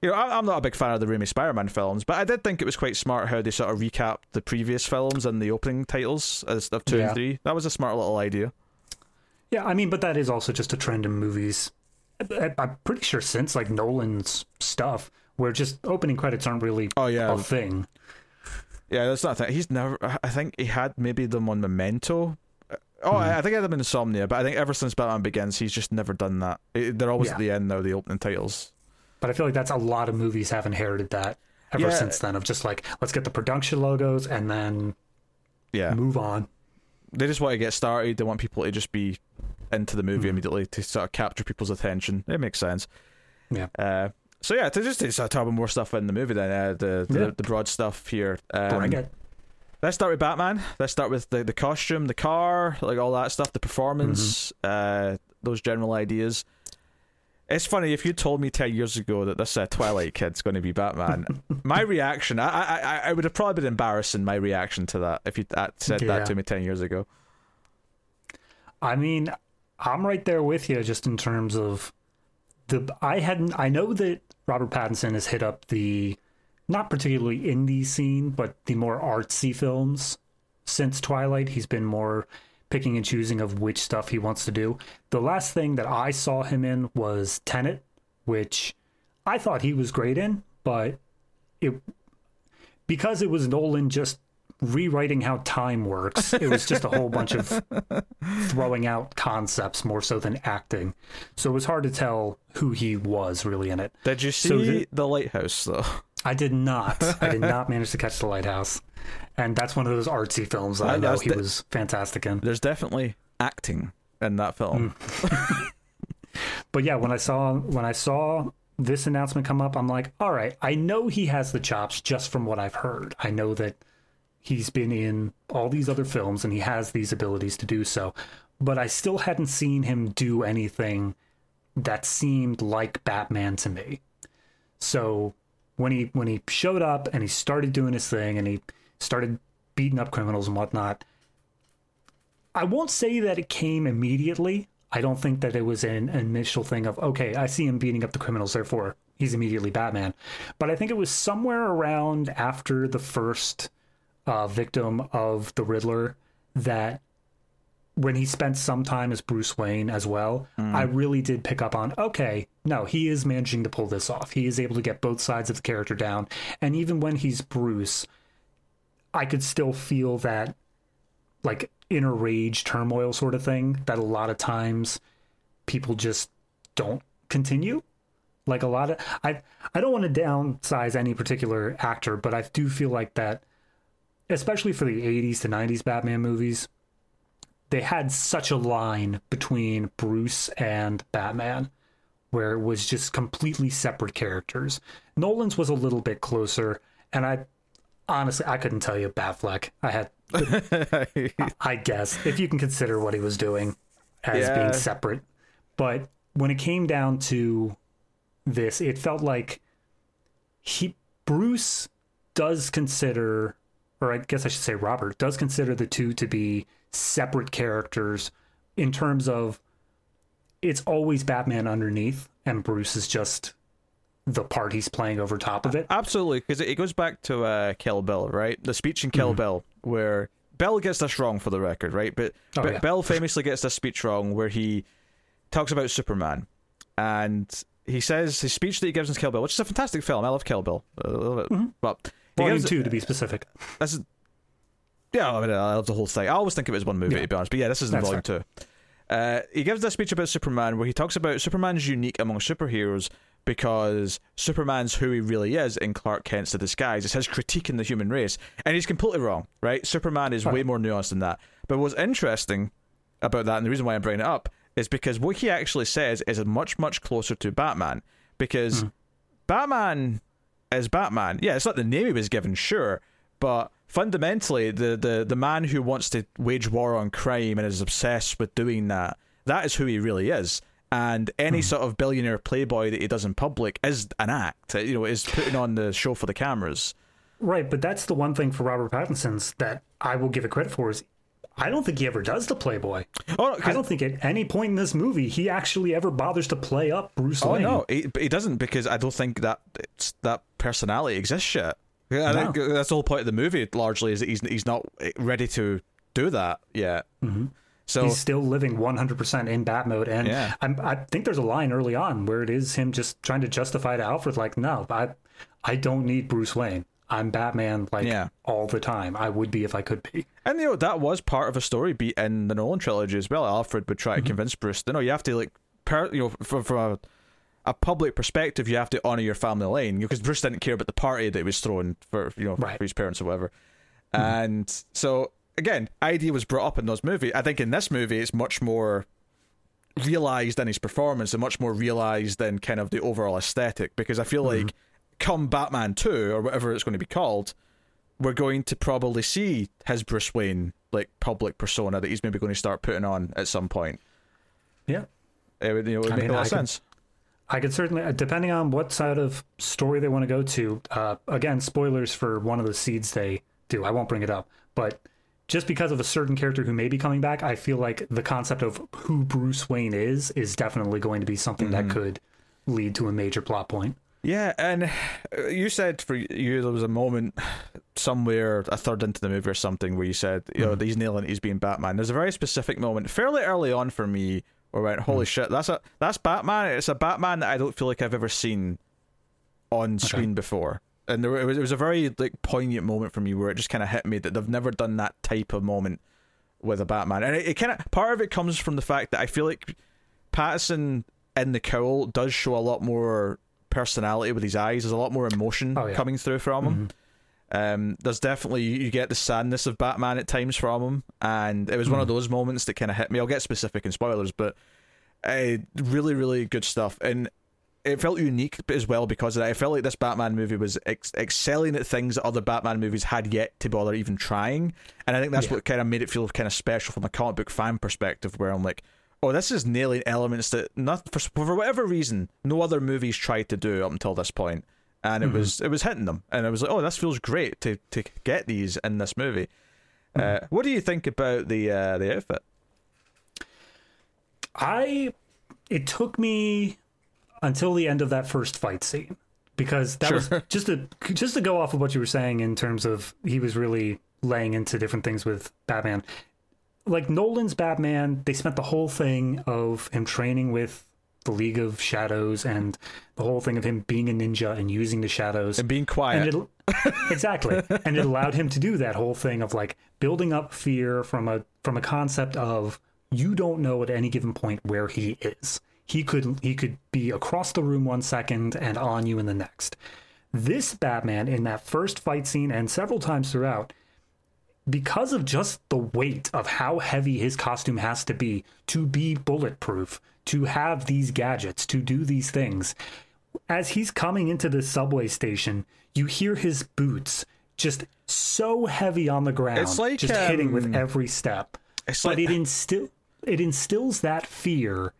you know, I- I'm not a big fan of the Raimi Spider-Man films, but I did think it was quite smart how they sort of recapped the previous films and the opening titles as of two Yeah. and three. That was a smart little idea. Yeah, I mean, but that is also just a trend in movies. I- I'm pretty sure since like Nolan's stuff, where just opening credits aren't really Oh yeah, a thing. yeah. That's not a thing. He's never. I think he had maybe them on Memento. Oh, hmm. I I think he had them in Insomnia, but I think ever since Batman Begins, he's just never done that. They're always Yeah. at the end now, the opening titles. But I feel like that's a lot of movies have inherited that ever Yeah. since then of just like let's get the production logos and then Yeah, move on. they just want to get started. They want people to just be into the movie immediately to sort of capture people's attention. It makes sense. Yeah. Uh, so yeah, to just to sort of talk about more stuff in the movie, then uh, the, the Yeah. the broad stuff here. Um. Let's start with Batman. Let's start with the the costume, the car, like all that stuff, the performance, Mm-hmm. uh, those general ideas. It's funny if you told me ten years ago that this uh, Twilight kid's going to be Batman. my reaction, I, I I I would have probably been embarrassing. My reaction to that if you uh, said Yeah. that to me ten years ago. I mean, I'm right there with you just in terms of the I hadn't I know that Robert Pattinson has hit up the not particularly indie scene, but the more artsy films since Twilight. He's been more picking and choosing of which stuff he wants to do. The last thing that I saw him in was Tenet, which I thought he was great in, but it because it was Nolan just rewriting how time works. It was just a whole bunch of throwing out concepts more so than acting. So it was hard to tell who he was really in it. Did you see So the- the lighthouse though? I did not. I did not manage to catch the lighthouse. And that's one of those artsy films that I know he the- was fantastic in. There's definitely acting in that film. Mm. But yeah, when I saw when I saw this announcement come up, I'm like, all right, I know he has the chops just from what I've heard. I know that he's been in all these other films and he has these abilities to do so. But I still hadn't seen him do anything that seemed like Batman to me. So when he when he showed up and he started doing his thing and he started beating up criminals and whatnot, I won't say that it came immediately. I don't think that it was an initial thing of okay, I see him beating up the criminals, therefore he's immediately Batman. But I think it was somewhere around after the first uh, victim of the Riddler that when he spent some time as Bruce Wayne as well, I really did pick up on okay, no, he is managing to pull this off. He is able to get both sides of the character down. And even when he's Bruce, I could still feel that like inner rage turmoil sort of thing that a lot of times people just don't continue like a lot of i i don't want to downsize any particular actor but i do feel like that especially for the 80s to 90s batman movies they had such a line between bruce and batman where it was just completely separate characters nolan's was a little bit closer and i honestly i couldn't tell you batfleck i had I guess, if you can consider what he was doing as Yeah. being separate. But when it came down to this, it felt like he Bruce does consider or I guess I should say Robert does consider the two to be separate characters in terms of it's always Batman underneath and Bruce is just the part he's playing over top of it. Absolutely, because it goes back to uh, Kill Bill, right? The speech in Kill Bill, where Bill gets this wrong for the record, right? But, Oh, but yeah. Bill famously gets this speech wrong where he talks about Superman, and he says his speech that he gives in Kill Bill, which is a fantastic film. I love Kill Bill. I love it. But he Volume gives- two to be specific. this is Yeah, I mean, I love the whole thing. I always think of it as one movie, Yeah. to be honest. But yeah, this is in That's volume two. Uh, he gives this speech about Superman where he talks about Superman's unique among superheroes because Superman's who he really is in Clark Kent's The Disguise. It's his critique in the human race. And he's completely wrong, right? Superman is way more nuanced than that. But what's interesting about that, and the reason why I'm bringing it up, is because what he actually says is much, much closer to Batman. Because Batman is Batman. Yeah, it's not the name he was given, sure, but fundamentally, the, the, the man who wants to wage war on crime and is obsessed with doing that, that is who he really is. And any hmm. sort of billionaire playboy that he does in public is an act. You know, is putting on the show for the cameras. Right, but that's the one thing for Robert Pattinson's that I will give it credit for is I don't think he ever does the Playboy. Oh, I don't think at any point in this movie he actually ever bothers to play up Bruce Oh Wayne. no, he, he doesn't because I don't think that it's, that personality exists yet. Yeah, I No. think that's the whole point of the movie. Largely, is that he's he's not ready to do that yet. Mm-hmm. So He's still living 100% in bat mode. And Yeah. I'm, I think there's a line early on where it is him just trying to justify to Alfred, like, no, I, I don't need Bruce Wayne. I'm Batman, like, Yeah. all the time. I would be if I could be. And you know that was part of a story beat in the Nolan trilogy as well. Alfred would try to mm-hmm. convince Bruce, you know, you have to like, per, you know, from, from a, a public perspective, you have to honor your family line because Bruce didn't care about the party that he was throwing for you know Right. for his parents or whatever. Mm-hmm. And so again, idea was brought up in those movies. I think in this movie, it's much more realized in his performance and much more realized in kind of the overall aesthetic because I feel mm-hmm. like come Batman 2 or whatever it's going to be called we're going to probably see his Bruce Wayne like public persona that he's maybe going to start putting on at some point. Yeah. It would, you know, it would I make mean, a lot I of could- sense. I could certainly, uh, depending on what side of story they want to go to. Uh, again, spoilers for one of the seeds they do. I won't bring it up, but just because of a certain character who may be coming back, I feel like the concept of who Bruce Wayne is is definitely going to be something that could lead to a major plot point. Yeah, and uh, you said for you there was a moment somewhere a third into the movie or something where you said you know he's nailing it, he's being Batman. There's a very specific moment fairly early on for me where I went, holy shit, that's a that's Batman. It's a Batman that I don't feel like I've ever seen on screen before. And there, it was it was a very like poignant moment for me where it just kind of hit me that they've never done that type of moment with a Batman. And it, it kind of part of it comes from the fact that I feel like Pattinson in the cowl does show a lot more personality with his eyes. There's a lot more emotion Oh, yeah. coming through from him. Um, there's definitely you get the sadness of Batman at times from him, and it was one of those moments that kind of hit me. I'll get specific in spoilers, but uh, really, really good stuff, and it felt unique as well because. I felt like this Batman movie was ex- excelling at things that other Batman movies had yet to bother even trying, and I think that's Yeah. what kind of made it feel kind of special from a comic book fan perspective, where I'm like. Oh, this is nailing elements that not for, for whatever reason no other movies tried to do up until this point, and it was it was hitting them, and I was like, oh, this feels great to to get these in this movie. Uh, what do you think about the uh, the outfit? I it took me until the end of that first fight scene because that was just to just to go off of what you were saying in terms of he was really laying into different things with Batman. Like Nolan's Batman, they spent the whole thing of him training with the League of Shadows and the whole thing of him being a ninja and using the shadows. And being quiet. and it exactly. And it allowed him to do that whole thing of like building up fear from a from a concept of you don't know at any given point where he is. He could he could be across the room one second and on you in the next. This batman in that first fight scene and several times throughout because of just the weight of how heavy his costume has to be to be bulletproof, to have these gadgets, to do these things. As he's coming into the subway station, you hear his boots just so heavy on the ground, It's like, just hitting with um, every step. it's but like- it instill it instills that fear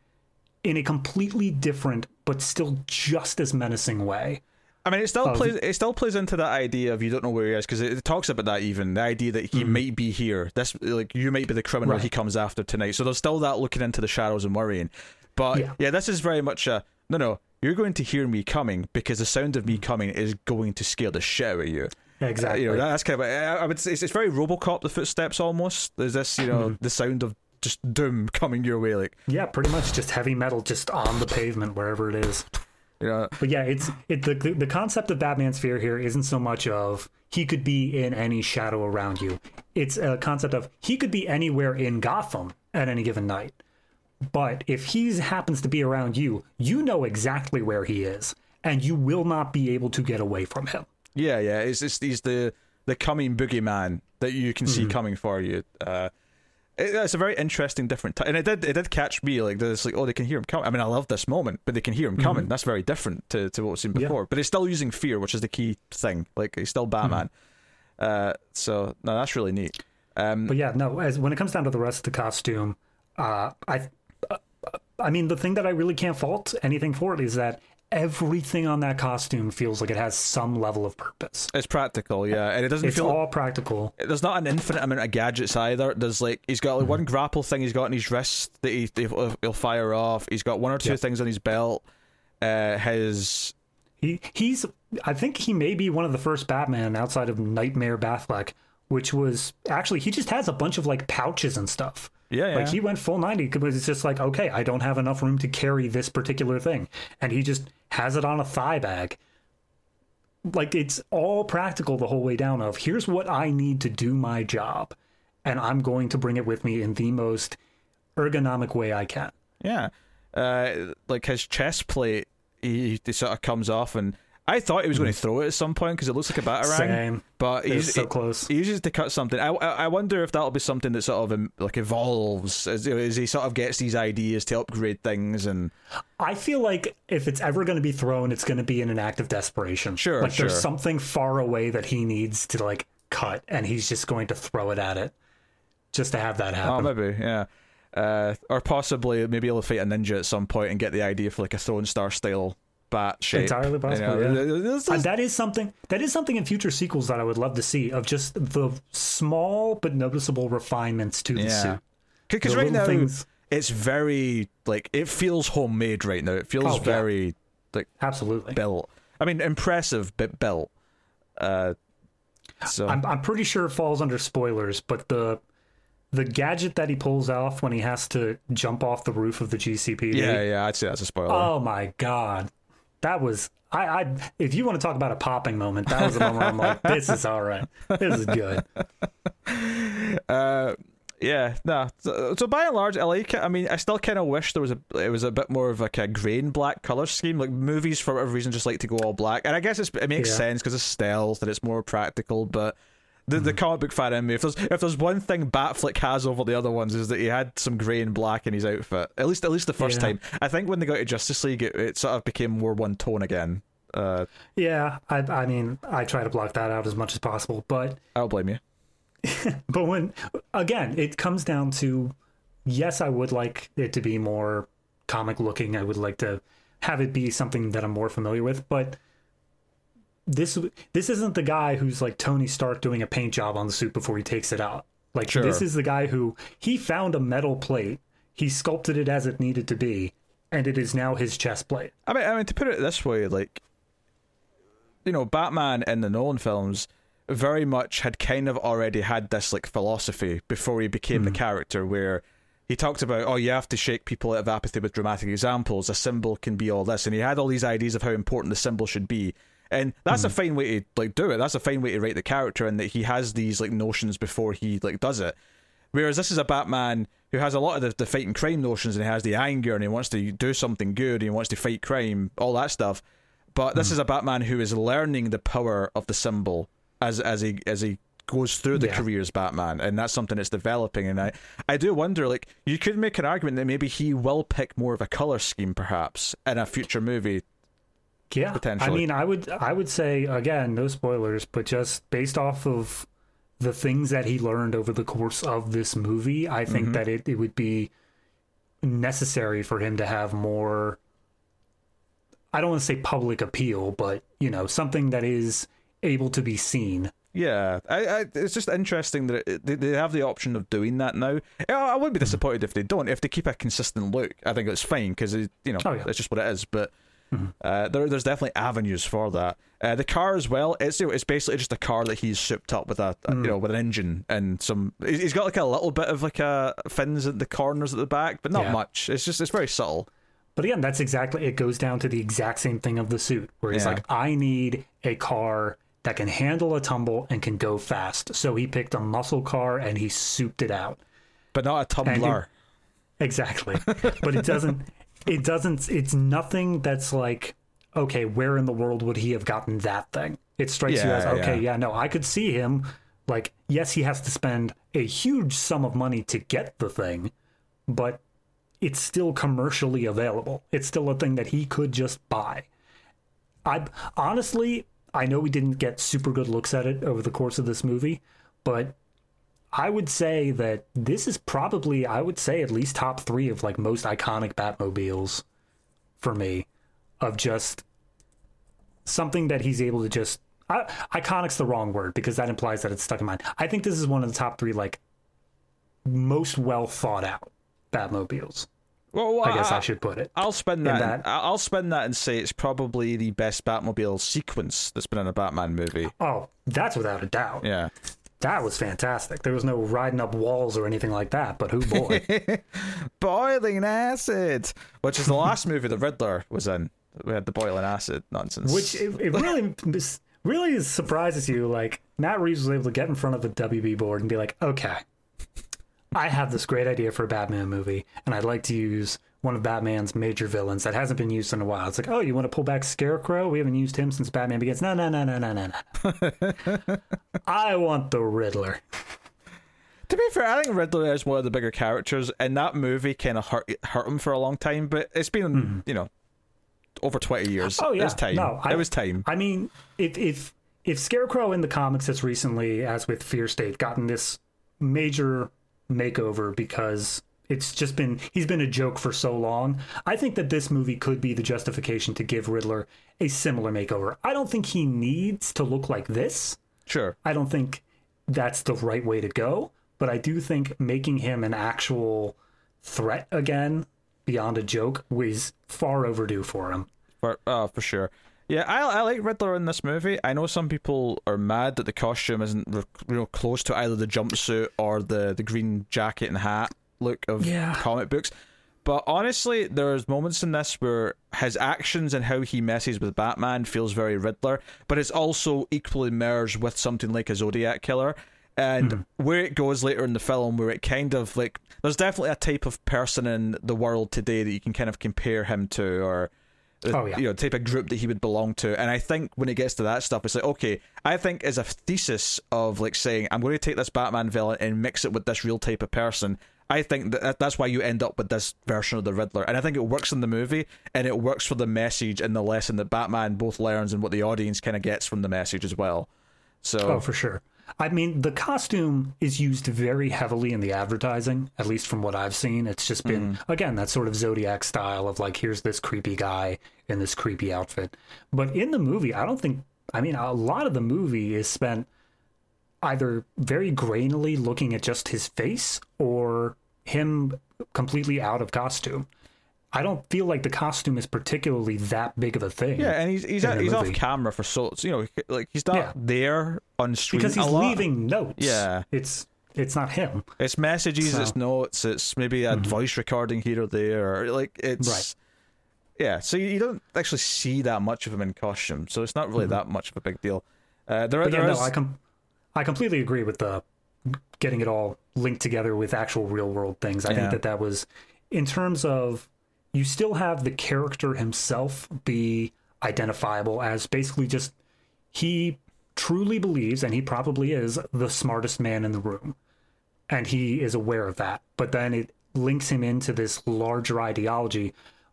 in a completely different but still just as menacing way. I mean, it still Oh, plays. It still plays into that idea of you don't know where he is because it, it talks about that even the idea that he mm-hmm. might be here. This like you might be the criminal Right. he comes after tonight. So there's still that looking into the shadows and worrying. But Yeah. yeah, this is very much a no, no. You're going to hear me coming because the sound of me mm. coming is going to scare the shit out of you. Exactly. You know, that's kind of. I would say it's, it's very RoboCop. The footsteps almost. There's this, you know, mm-hmm. the sound of just doom coming your way. Like yeah, pretty much just heavy metal just on the pavement wherever it is. Know, But yeah, it's it the the concept of Batman's fear here isn't so much of he could be in any shadow around you. It's a concept of he could be anywhere in Gotham at any given night. But if he happens to be around you, you know exactly where he is, and you will not be able to get away from him. Yeah, yeah. It's it's he's the the coming boogeyman that you can see coming for you. Uh, it, it's a very interesting, different, t- and it did it did catch me like this, like oh they can hear him coming. I mean, I love this moment, but they can hear him coming. That's very different to to what we've seen before. But it's still using fear, which is the key thing. Like he's still Batman. Uh, so no, that's really neat. Um, But yeah, no. As when it comes down to the rest of the costume, uh, I, uh, I mean, the thing that I really can't fault anything for it is that everything on that costume feels like it has some level of purpose. it's practical, yeah, and it doesn't It's feel all practical. there's not an infinite amount of gadgets either. There's like he's got like one grapple thing he's got in his wrist that he he'll, fire off. He's got one or two Yeah. things on his belt. Uh, his He he's I think he may be one of the first Batman outside of Nightmare Batfleck, which was actually he just has a bunch of like pouches and stuff. yeah, yeah. Like he went full 90 because it's just like, okay, I don't have enough room to carry this particular thing. And he just has it on a thigh bag. Like it's all practical the whole way down of here's what I need to do my job. And I'm going to bring it with me in the most ergonomic way I can. Yeah, uh, like his chest plate, he, he sort of comes off, and I thought he was going to throw it at some point because it looks like a batarang. Same. But he's so close. He uses it to cut something. I, I wonder if that'll be something that sort of like evolves as, as he sort of gets these ideas to upgrade things and I feel like if it's ever going to be thrown, it's going to be in an act of desperation. Sure, Like there's something far away that he needs to like cut, and he's just going to throw it at it just to have that happen. oh happen. maybe yeah. Uh, or possibly maybe he'll fight a ninja at some point and get the idea for like a throwing star style bat shape. Entirely possible, You know, yeah. Uh, that is something that is something in future sequels that I would love to see of just the small but noticeable refinements to the Yeah. suit. Because right now things- it's very like it feels homemade right now. It feels Oh, yeah. very like Absolutely. built. I mean, impressive, but built. Uh, so I'm I'm pretty sure it falls under spoilers, but the the gadget that he pulls off when he has to jump off the roof of the GCPD. yeah, yeah, I'd say that's a spoiler. Oh my god, that was I. I if you want to talk about a popping moment, that was a moment I'm like, this is all right. This is good. Uh, yeah, no. So, so by and large, I like it. I mean, I still kind of wish there was a it was a bit more of like a grain black color scheme. Like movies, for whatever reason, just like to go all black, and I guess it's, it makes Yeah. sense because it's stealth and it's more practical. But the Mm-hmm. the comic book fan in me, if there's if there's one thing Batfleck has over the other ones, is that he had some grey and black in his outfit. At least at least the first Yeah. time. I think when they got to Justice League, it, it sort of became more one tone again. Uh, Yeah, I, I mean, I try to block that out as much as possible, but I'll blame you. but when again, it comes down to yes, I would like it to be more comic looking. I would like to have it be something that I'm more familiar with, but this this isn't the guy who's like Tony Stark doing a paint job on the suit before he takes it out. Like Sure. this is the guy who he found a metal plate, he sculpted it as it needed to be, and it is now his chest plate. I mean, I mean to put it this way, like you know, Batman in the Nolan films very much had kind of already had this like philosophy before he became the hmm. character, where he talked about, oh, you have to shake people out of apathy with dramatic examples. A symbol can be all this, and he had all these ideas of how important the symbol should be. And that's a hmm. fine way to like do it. That's a fine way to write the character, and that he has these like notions before he like does it. Whereas this is a Batman who has a lot of the, the fighting crime notions and he has the anger and he wants to do something good and he wants to fight crime, all that stuff. But this hmm. is a Batman who is learning the power of the symbol as as he as he goes through the Yeah. career as Batman, and that's something that's developing. And I I do wonder, like you could make an argument that maybe he will pick more of a color scheme, perhaps in a future movie. Yeah, I mean, I would I would say again, no spoilers, but just based off of the things that he learned over the course of this movie, I think Mm-hmm. that it, it would be necessary for him to have more. I don't want to say public appeal, but you know, something that is able to be seen. Yeah, I, I, it's just interesting that it, they, they have the option of doing that now. I, I wouldn't be disappointed if they don't. If they keep a consistent look, I think it's fine because you know Oh, yeah. it's just what it is. But uh, there, there's definitely avenues for that. Uh, the car as well. It's it's basically just a car that he's souped up with a, a- you know with an engine and some. he's- got like a little bit of like a fins at the corners at the back, but not Yeah. much. It's just it's very subtle. But again, that's exactly it goes down to the exact same thing of the suit, where he's Yeah. like, I need a car that can handle a tumble and can go fast. So he picked a muscle car and he souped it out. But not a tumbler. Exactly. but it doesn't it doesn't it's nothing that's like okay, where in the world would he have gotten that thing? It strikes you as okay, yeah. yeah, no, I could see him like yes, he has to spend a huge sum of money to get the thing, but it's still commercially available. It's still a thing that he could just buy. I honestly, I know we didn't get super good looks at it over the course of this movie, but I would say that this is probably, I would say, at least top three of like most iconic Batmobiles for me, of just something that he's able to just. I, iconic's the wrong word because that implies that it's stuck in mind. I think this is one of the top three, like most well thought out Batmobiles. Well, well, I guess I should put it. I'll spend that. that- I- I'll spend that and say it's probably the best Batmobile sequence that's been in a Batman movie. Oh, that's without a doubt. Yeah. That was fantastic. There was no riding up walls or anything like that, but who boy? Boiling acid, which is the last movie the Riddler was in. We had the boiling acid nonsense. Which it, it really really surprises you. Like Matt Reeves was able to get in front of the WB board and be like, "Okay, I have this great idea for a Batman movie, and I'd like to use one of Batman's major villains that hasn't been used in a while." It's like, "Oh, you want to pull back Scarecrow? We haven't used him since Batman Begins." No, no, no, no, no, no, no. I want the Riddler. To be fair, I think Riddler is one of the bigger characters, and that movie kind of hurt hurt him for a long time. But it's been, mm-hmm. you know, over twenty years. Oh yeah, it was time. No, I, it was time. I mean, if if if Scarecrow in the comics has recently, as with Fear State, gotten this major makeover because it's just been he's been a joke for so long. I think that this movie could be the justification to give Riddler a similar makeover. I don't think he needs to look like this. Sure. I don't think that's the right way to go. But I do think making him an actual threat again, beyond a joke, was far overdue for him. For, uh, for sure. Yeah, I, I like Riddler in this movie. I know some people are mad that the costume isn't re- real close to either the jumpsuit or the, the green jacket and hat look of Yeah. comic books. But honestly, there's moments in this where his actions and how he messes with Batman feels very Riddler, but it's also equally merged with something like a Zodiac killer. And mm-hmm. where it goes later in the film, where it kind of like, there's definitely a type of person in the world today that you can kind of compare him to, or uh, Oh, yeah. you know, type of group that he would belong to. And I think when it gets to that stuff, it's like, okay, I think as a thesis of like saying, I'm going to take this Batman villain and mix it with this real type of person. I think that that's why you end up with this version of the Riddler, and I think it works in the movie, and it works for the message and the lesson that Batman both learns and what the audience kind of gets from the message as well. So, Oh, for sure. I mean, the costume is used very heavily in the advertising, at least from what I've seen. It's just been, mm-hmm. again, that sort of Zodiac style of like, here's this creepy guy in this creepy outfit. But in the movie, I don't think, I mean, a lot of the movie is spent either very grainily looking at just his face or him completely out of costume. I don't feel like the costume is particularly that big of a thing. yeah, and he's he's, the he's off camera for so you know like he's not Yeah. there on screen because he's leaving notes. Yeah. It's it's not him. It's messages, So- Mm-hmm. it's notes, it's maybe a voice recording here or there, or like it's Right. Yeah, so you don't actually see that much of him in costume, so it's not really that much of a big deal. Uh, there, Mm-hmm. But there yeah, is- no, I com- I completely agree with the getting it all linked together with actual real world things. I Yeah. think that that was in terms of you still have the character himself be identifiable as basically just he truly believes and he probably is the smartest man in the room. And he is aware of that. But then it links him into this larger ideology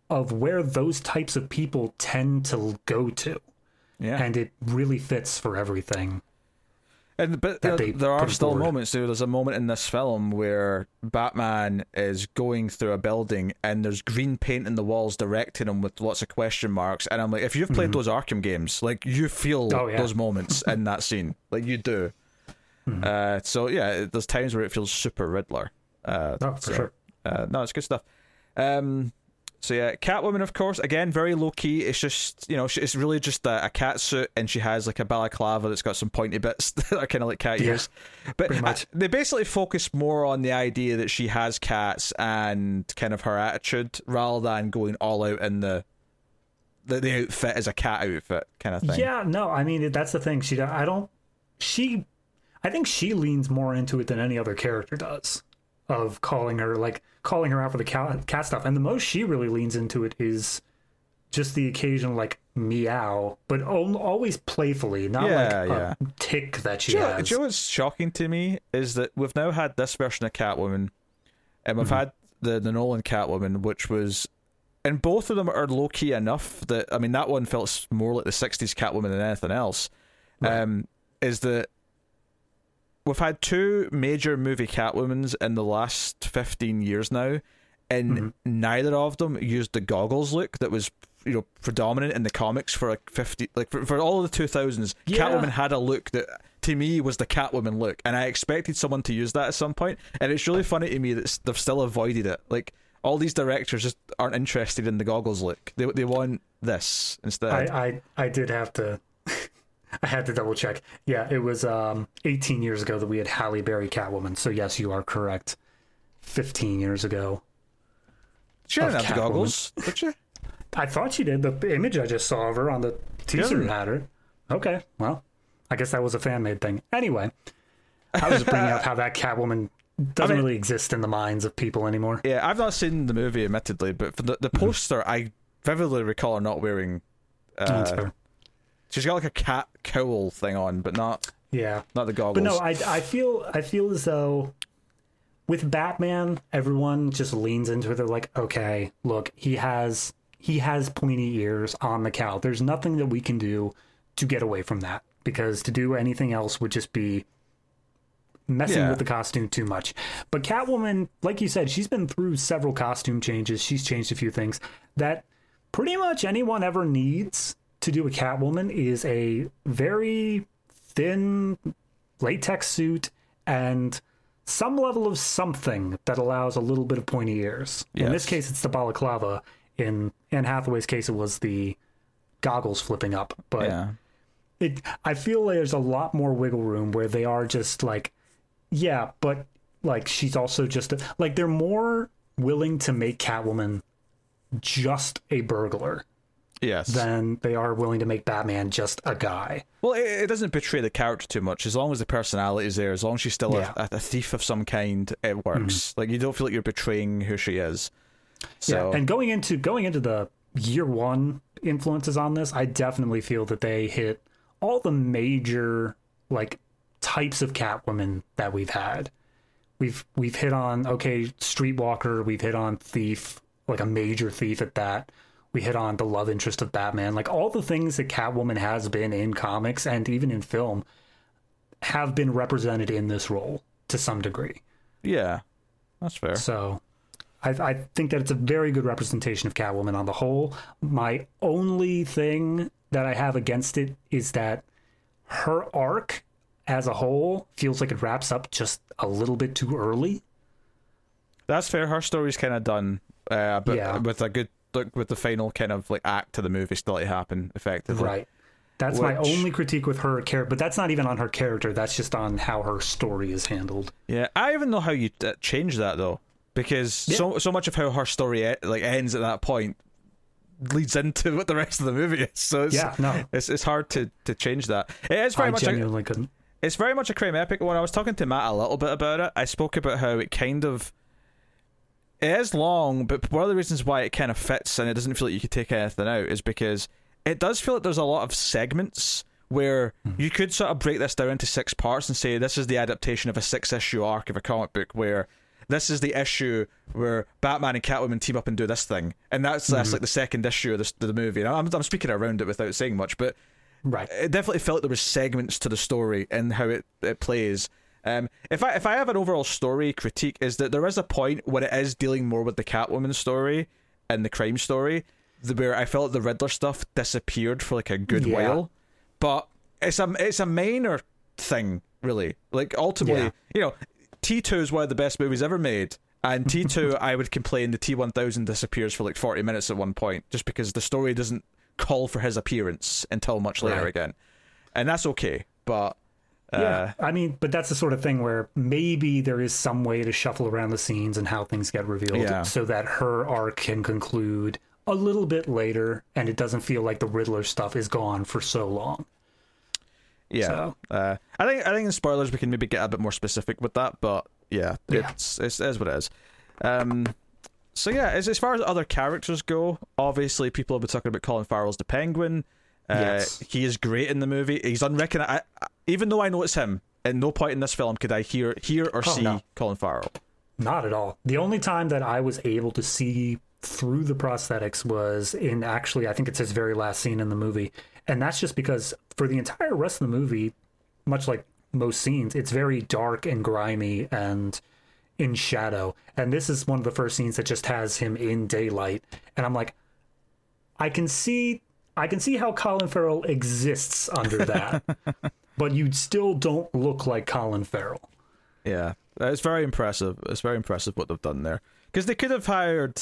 of where those types of people tend to go to. Yeah, and it really fits for everything And but there, there are still forward. moments. There, there's a moment in this film where Batman is going through a building and there's green paint in the walls directing him with lots of question marks. And I'm like, if you've played those Arkham games, like you feel Mm-hmm. Oh, yeah. those moments in that scene, like you do. Mm-hmm. Uh, so yeah, there's times where it feels super Riddler. Uh, Oh, for so, sure. Uh, no, it's good stuff. Um, so yeah, Catwoman, of course, again very low key. It's just you know, it's really just a, a cat suit, and she has like a balaclava that's got some pointy bits that are kind of like cat Yeah, ears. But much. uh, they basically focus more on the idea that she has cats and kind of her attitude, rather than going all out in the the, the outfit as a cat outfit kind of thing. Yeah, no, I mean that's the thing. She, I don't, she, I think she leans more into it than any other character does, of calling her like calling her out for the cat, cat stuff. And the most she really leans into it is just the occasional like meow, but al- always playfully, not Yeah, like yeah. a tick that she Do you, know, has. do you know what's shocking to me is that we've now had this version of Catwoman, and we've had the the Nolan Catwoman, which was, and both of them are low key enough that I mean that one felt more like the '60s Catwoman than anything else. Um, is that we've had two major movie Catwomans in the last 15 years now, and mm-hmm. neither of them used the goggles look that was you know predominant in the comics for like 50 like for, for all of the 2000s Yeah. catwoman had a look that to me was the catwoman look and i expected someone to use that at some point and it's really funny to me that they've still avoided it. Like all these directors just aren't interested in the goggles look. They, they want this instead. I, I I did have to I had to double check. Yeah, it was um 18 years ago that we had Halle Berry Catwoman. So yes, you are correct. 15 years ago. she didn't have the goggles did she I thought she did. The image I just saw of her on the teaser had her. Okay, well, I guess that was a fan made thing. Anyway, I was bringing up how that Catwoman doesn't mean- really exist in the minds of people anymore. yeah i've not seen the movie admittedly but for the, the Mm-hmm. poster i vividly recall her not wearing uh. She's got like a cat cowl thing on but not Yeah, not the goggles But no, I I feel I feel as though with Batman, everyone just leans into it. They're like, okay, look, he has he has pointy ears on the cowl. There's nothing that we can do to get away from that because to do anything else would just be messing Yeah. with the costume too much. But Catwoman, like you said, she's been through several costume changes. She's changed a few things that pretty much anyone ever needs to do a Catwoman is a very thin latex suit and some level of something that allows a little bit of pointy ears. In this case, it's the balaclava. In Anne Hathaway's case, it was the goggles flipping up. But yeah it, I feel like there's a lot more wiggle room where they are just like, yeah, but like she's also just a, like they're more willing to make Catwoman just a burglar yes than they are willing to make Batman just a guy. Well, it, it doesn't betray the character too much. As long as the personality is there, as long as she's still Yeah. a, a thief of some kind, it works. Mm-hmm. Like you don't feel like you're betraying who she is. So Yeah, and going into going into the year one influences on this, I definitely feel that they hit all the major like types of Catwoman that we've had. We've we've hit on okay, streetwalker. We've hit on thief, like a major thief at that. We hit on the love interest of Batman, like all the things that Catwoman has been in comics and even in film have been represented in this role to some degree. yeah, that's fair. So I, I think that it's a very good representation of Catwoman on the whole. My only thing that I have against it is that her arc as a whole feels like it wraps up just a little bit too early. That's fair. Her story's kind of done, uh, but Yeah. with a good like with the final kind of like act to the movie still to happen effectively. Right. That's my only critique with her character, but that's not even on her character. That's just on how her story is handled. Yeah, I even know how you uh, change that though, because so so much of how her story e- like ends at that point leads into what the rest of the movie is. So it's, Yeah, no. it's it's hard to to change that. It is very I much a, genuinely couldn't. it's very much a crime epic. When I was talking to Matt a little bit about it, I spoke about how it kind of it is long, but one of the reasons why it kind of fits and it doesn't feel like you could take anything out is because it does feel like there's a lot of segments where hmm. you could sort of break this down into six parts and say this is the adaptation of a six issue arc of a comic book where this is the issue where Batman and Catwoman team up and do this thing, and that's that's hmm. like the second issue of the, the movie. And I'm I'm speaking around it without saying much, but Right. it definitely felt there was segments to the story and how it, it plays. Um, if I if I have an overall story critique, is that there is a point when it is dealing more with the Catwoman story and the crime story, the, where I felt the Riddler stuff disappeared for like a good Yeah. while, but it's a it's a minor thing really. Like ultimately, Yeah. you know, T two is one of the best movies ever made. And T two, I would complain the T one thousand disappears for like forty minutes at one point, just because the story doesn't call for his appearance until much later Right. again, and that's okay. But uh, Yeah, I mean, but that's the sort of thing where maybe there is some way to shuffle around the scenes and how things get revealed Yeah. so that her arc can conclude a little bit later, and it doesn't feel like the Riddler stuff is gone for so long. Yeah, So- uh, I think I think in spoilers we can maybe get a bit more specific with that, but yeah, Yeah. it's it's it is what it is. Um, so yeah, as as far as other characters go, obviously people have been talking about Colin Farrell's the Penguin. Uh, Yes. he is great in the movie. He's unrecognized. Even though I know it's him, at no point in this film could I hear hear or Oh, see no. Colin Farrell. Not at all. The only time that I was able to see through the prosthetics was in actually, I think it's his very last scene in the movie. And that's just because for the entire rest of the movie, much like most scenes, it's very dark and grimy and in shadow. And this is one of the first scenes that just has him in daylight. And I'm like, I can see. I can see how Colin Farrell exists under that, but you still don't look like Colin Farrell. Yeah, it's very impressive. It's very impressive what they've done there because they could have hired,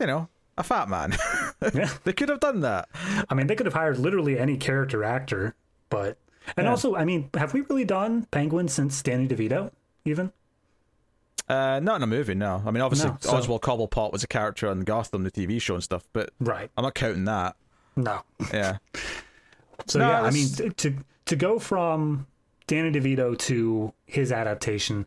you know, a fat man. Yeah. they could have done that. I mean, they could have hired literally any character actor, but and Yeah. also, I mean, have we really done Penguin since Danny DeVito? Even Uh, not in a movie, no. I mean, obviously, No, so- Oswald Cobblepot was a character on Gotham, the TV show and stuff, but right? I'm not counting that. No. Yeah, So No, yeah, I mean, to to go from Danny DeVito to his adaptation,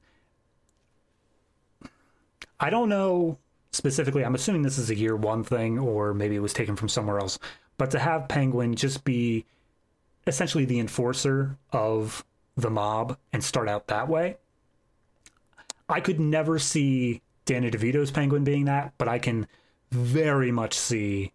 I don't know specifically. I'm assuming this is a year one thing, or maybe it was taken from somewhere else. But to have Penguin just be essentially the enforcer of the mob and start out that way, I could never see Danny DeVito's Penguin being that, but I can very much see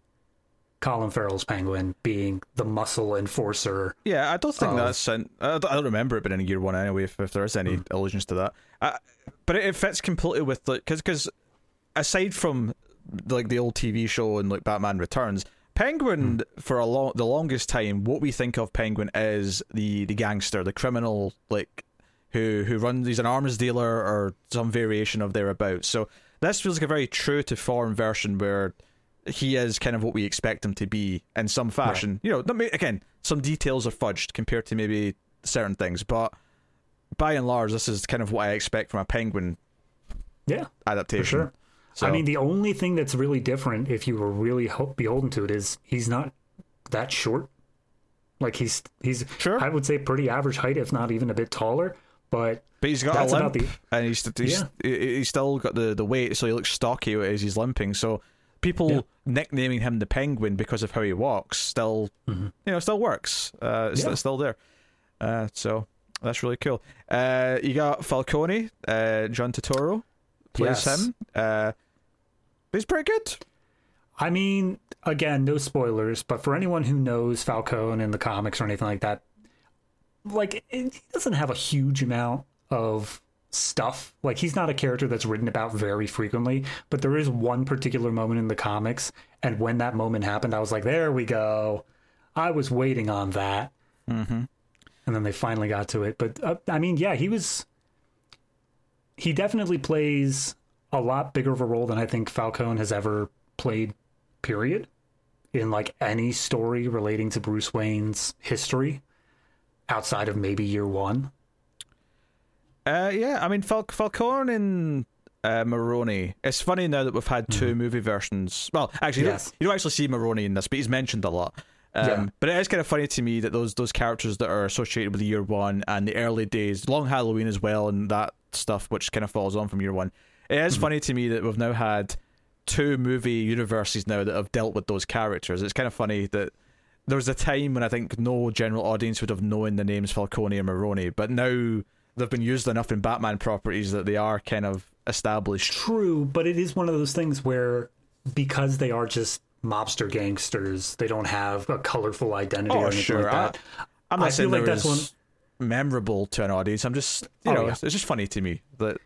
Colin Farrell's Penguin being the muscle enforcer. yeah. I don't think Oh. that's. In, I, don't, I don't remember it being in year one anyway. If, if there is any allusions to that, uh, but it, it fits completely with like because because aside from like the old TV show and like Batman Returns, Penguin for a long the longest time, what we think of Penguin is the the gangster, the criminal, like who who runs. He's an arms dealer or some variation of thereabouts. So this feels like a very true to form version where he is kind of what we expect him to be in some fashion. You know, again, some details are fudged compared to maybe certain things, but by and large, this is kind of what I expect from a Penguin Yeah, adaptation. sure. So, I mean, the only thing that's really different, if you were really beholden to it, is he's not that short. Like he's he's Sure. I would say pretty average height, if not even a bit taller. But but he's got that's a about limp, the and he's he's, he- he's still got the, the weight, so he looks stocky as he's limping. So people Yeah. nicknaming him the Penguin because of how he walks still, you know, still works. Uh, it's, Mm-hmm. Yeah. it's still there. Uh, so that's really cool. Uh, you got Falcone, uh, John Turturro plays Yes. him. Uh, he's pretty good. I mean, again, no spoilers, but for anyone who knows Falcone in the comics or anything like that, like he doesn't have a huge amount of stuff. Like he's not a character that's written about very frequently, but there is one particular moment in the comics, and when that moment happened, I was like, "There we go." I was waiting on that, mm-hmm. and then they finally got to it. But uh, I mean, yeah, he was. He definitely plays a lot bigger of a role than I think Falcone has ever played. Period. In like any story relating to Bruce Wayne's history, outside of maybe year one. Uh, yeah, I mean Fal- Falcone and uh, Maroni. It's funny now that we've had 2 movie versions. Well, actually, you, don't, you don't actually see Maroni in this, but he's mentioned a lot. Um, Yeah. But it is kind of funny to me that those those characters that are associated with year one and the early days, Long Halloween as well, and that stuff, which kind of falls on from year one. It is funny to me that we've now had two movie universes now that have dealt with those characters. It's kind of funny that there was a time when I think no general audience would have known the names Falcone and Maroni, but now they've been used enough in Batman properties that they are kind of established. True, but it is one of those things where because they are just mobster gangsters, they don't have a colorful identity Oh, or anything sure. like that. I'm not I saying like that's was memorable to an audience. I'm just, you Oh, know, yeah. it's, just funny to me that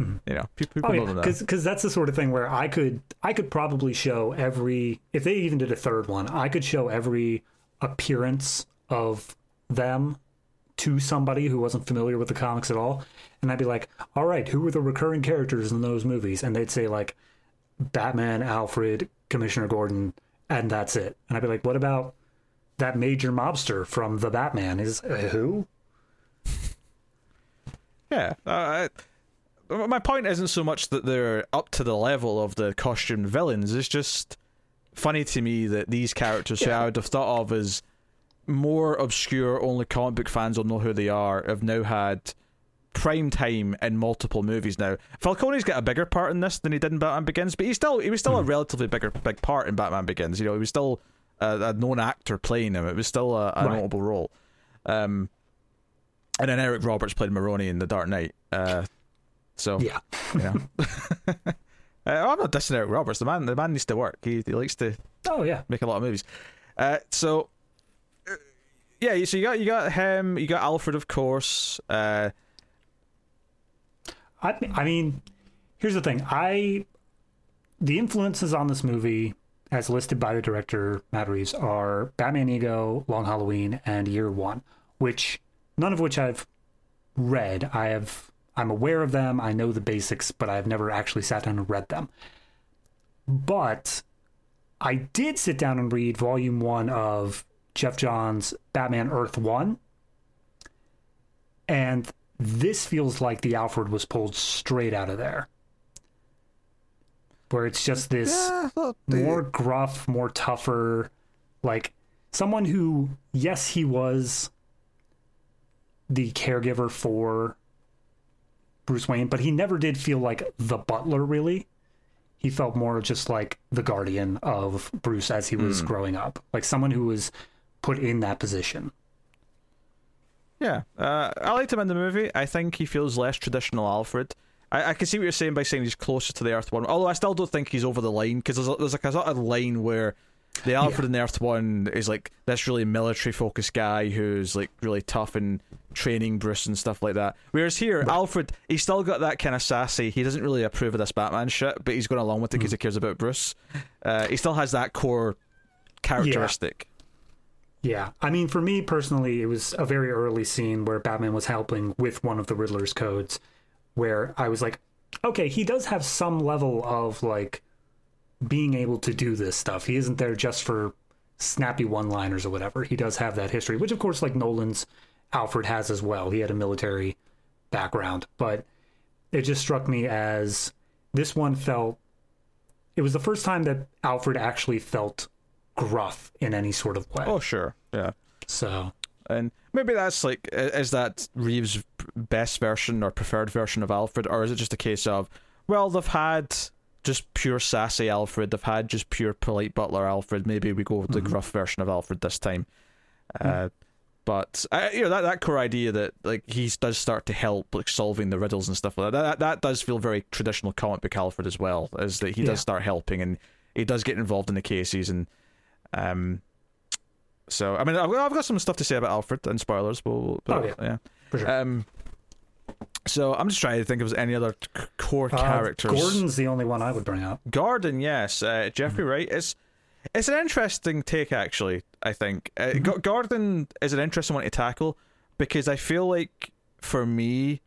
mm-hmm. you know people, people Oh know yeah, that. because that's the sort of thing where I could I could probably show every if they even did a third one, I could show every appearance of them to somebody who wasn't familiar with the comics at all, and I'd be like, "All right, who were the recurring characters in those movies?" And they'd say like Batman, Alfred, Commissioner Gordon, and that's it. And I'd be like, "What about that major mobster from the Batman? Is uh, who?" Yeah, uh, I- my point isn't so much that they're up to the level of the costume villains. It's just funny to me that these characters, who I would have thought of as more obscure, only comic book fans will know who they are, have now had prime time in multiple movies now. Falcone's got a bigger part in this than he did in Batman Begins, but he still he was still a relatively bigger big part in Batman Begins. You know, he was still a, a known actor playing him. It was still a, a Right. notable role. Um, and then Eric Roberts played Maroni in The Dark Knight. Uh, so Yeah. you know. uh, I'm not dissing Eric Roberts. The man, the man needs to work. He, he likes to Oh yeah. make a lot of movies. Uh, so yeah, so you got you got him, you got Alfred, of course. Uh, I I mean, here's the thing. I the influences on this movie, as listed by the director Matt Reeves, are Batman Ego, Long Halloween, and Year One, which none of which I've read. I have I'm aware of them. I know the basics, but I've never actually sat down and read them. But I did sit down and read Volume One of Geoff Johns' Batman Earth One, and this feels like the Alfred was pulled straight out of there. Where it's just this yeah, well, the- more gruff, more tougher, like someone who, yes, he was the caregiver for Bruce Wayne, but he never did feel like the butler, really. He felt more just like the guardian of Bruce as he was hmm. growing up, like someone who was put in that position. Yeah, uh, I liked him in the movie. I think he feels less traditional Alfred. I, I can see what you're saying by saying he's closer to the Earth one, although I still don't think he's over the line because there's, a- there's like a sort of line where the Alfred in the Earth one is like this really military focused guy who's like really tough and training Bruce and stuff like that. Whereas here, Alfred, he's still got that kind of sassy. He doesn't really approve of this Batman shit, but he's going along with it because he cares about Bruce. Uh, he still has that core characteristic. Yeah. I mean, for me personally, it was a very early scene where Batman was helping with one of the Riddler's codes, where I was like, okay, he does have some level of like being able to do this stuff. He isn't there just for snappy one liners or whatever. He does have that history, which of course, like Nolan's Alfred has as well. He had a military background, but it just struck me as this one felt. It was the first time that Alfred actually felt gruff in any sort of way. Oh, sure. Yeah. So And maybe that's like, is that Reeves' best version or preferred version of Alfred, or is it just a case of, well, they've had just pure sassy Alfred, they've had just pure polite butler Alfred. Maybe we go with the gruff version of Alfred this time. Uh, but you know that that core idea that like he does start to help like solving the riddles and stuff like that. That that does feel very traditional comic book Alfred as well. Is that he Yeah. does start helping and he does get involved in the cases and um. So I mean I've, I've got some stuff to say about Alfred and spoilers, but, we'll- but Oh, yeah. yeah. for sure. Um. So I'm just trying to think of any other c- core Uh, characters. Gordon's the only one I would bring up. Gordon, yes, uh, Jeffrey Mm-hmm. Wright. It's it's an interesting take, actually. I think uh, Mm-hmm. Go- Gordon is an interesting one to tackle because I feel like for me,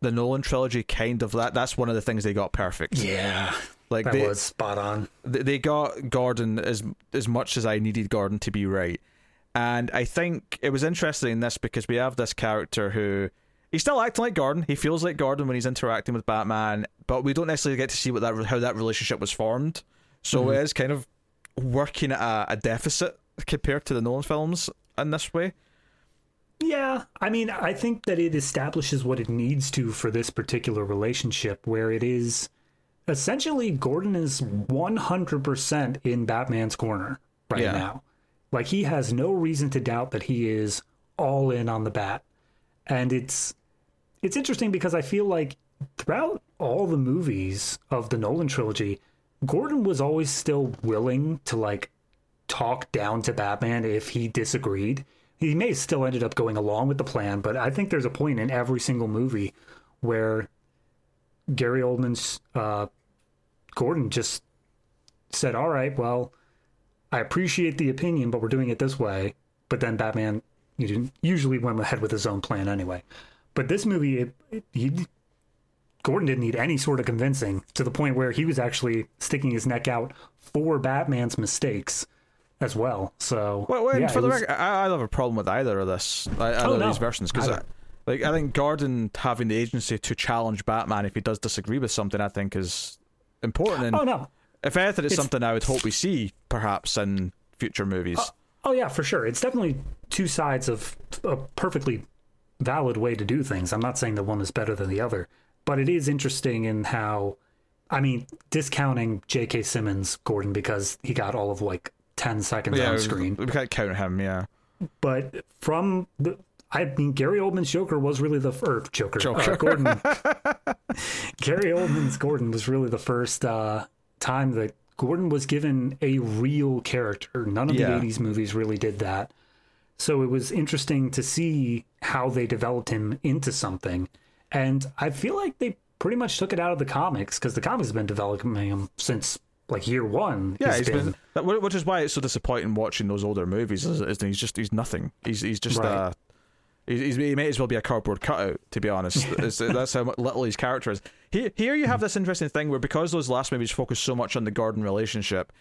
the Nolan trilogy kind of that. That's one of the things they got perfect. Yeah, like that they, was spot on. they got Gordon as as much as I needed Gordon to be right. And I think it was interesting in this because we have this character who he's still acting like Gordon. He feels like Gordon when he's interacting with Batman, but we don't necessarily get to see what that how that relationship was formed. So mm-hmm. it is kind of working at a, a deficit compared to the Nolan films in this way. Yeah, I mean, I think that it establishes what it needs to for this particular relationship, where it is essentially Gordon is 100% in Batman's corner right Yeah. now. Like, he has no reason to doubt that he is all in on the bat. And it's it's interesting because I feel like throughout all the movies of the Nolan trilogy, Gordon was always still willing to like talk down to Batman if he disagreed. He may have still ended up going along with the plan, but I think there's a point in every single movie where Gary Oldman's uh, Gordon just said, "All right, well, I appreciate the opinion, but we're doing it this way." But then Batman you didn't, usually went ahead with his own plan anyway. But this movie, it, it, he, Gordon didn't need any sort of convincing to the point where he was actually sticking his neck out for Batman's mistakes as well. So, Well, well yeah, for the was- record, I, I don't have a problem with either of this, either Oh, of no. these versions, because. Like I think Gordon having the agency to challenge Batman if he does disagree with something, I think is important. And Oh no. if anything, it's, It's- something I would hope we see perhaps in future movies. Uh, oh yeah, for sure. It's definitely two sides of a perfectly valid way to do things. I'm not saying that one is better than the other, but it is interesting in how I mean, discounting J.K. Simmons Gordon because he got all of like 10 seconds yeah, on screen. we can't count him. Yeah, But from the I mean, Gary Oldman's Joker was really the first Joker. Joker. Uh, Gordon. Gary Oldman's Gordon was really the first uh, time that Gordon was given a real character. None of Yeah. the '80s movies really did that. So it was interesting to see how they developed him into something, and I feel like they pretty much took it out of the comics because the comics have been developing him since like year one. yeah. he's been, that, which is why it's so disappointing watching those older movies. Is, he's just he's nothing. He's he's just Right. uh, he's, he may as well be a cardboard cutout. To be honest, uh, that's how little his character is. Here, here you have this interesting thing where because those last movies focus so much on the Gordon relationship,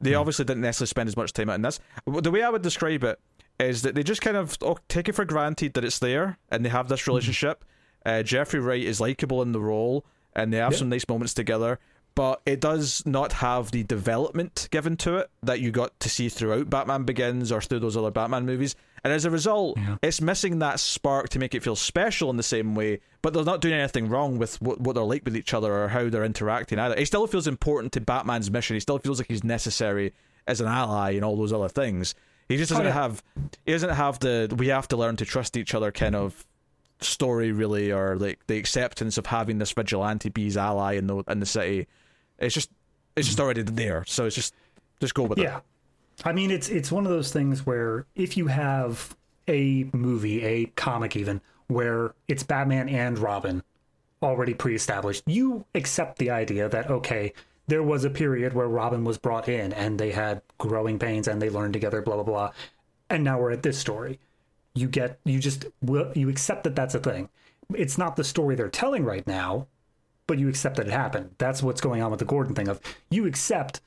they hmm. obviously didn't necessarily spend as much time on this. The way I would describe it is that they just kind of oh, take it for granted that it's there and they have this hmm. relationship. Uh, Jeffrey Wright is likable in the role and they have Yeah. some nice moments together, but it does not have the development given to it that you got to see throughout Batman Begins or through those other Batman movies. And as a result, Yeah. it's missing that spark to make it feel special in the same way, but they're not doing anything wrong with what, what they're like with each other or how they're interacting either. It still feels important to Batman's mission. He still feels like he's necessary as an ally and all those other things. He just oh, doesn't yeah. have he doesn't have the we have to learn to trust each other kind of story really or like the acceptance of having this vigilante be his ally in the in the city. It's just it's just mm-hmm. already there. So it's just just go with it. I mean, it's it's one of those things where if you have a movie, a comic even, where it's Batman and Robin already pre-established, you accept the idea that okay, there was a period where Robin was brought in and they had growing pains and they learned together, blah blah blah, and now we're at this story. You get you just you accept that that's a thing. It's not the story they're telling right now, but you accept that it happened. That's what's going on with the Gordon thing of you accept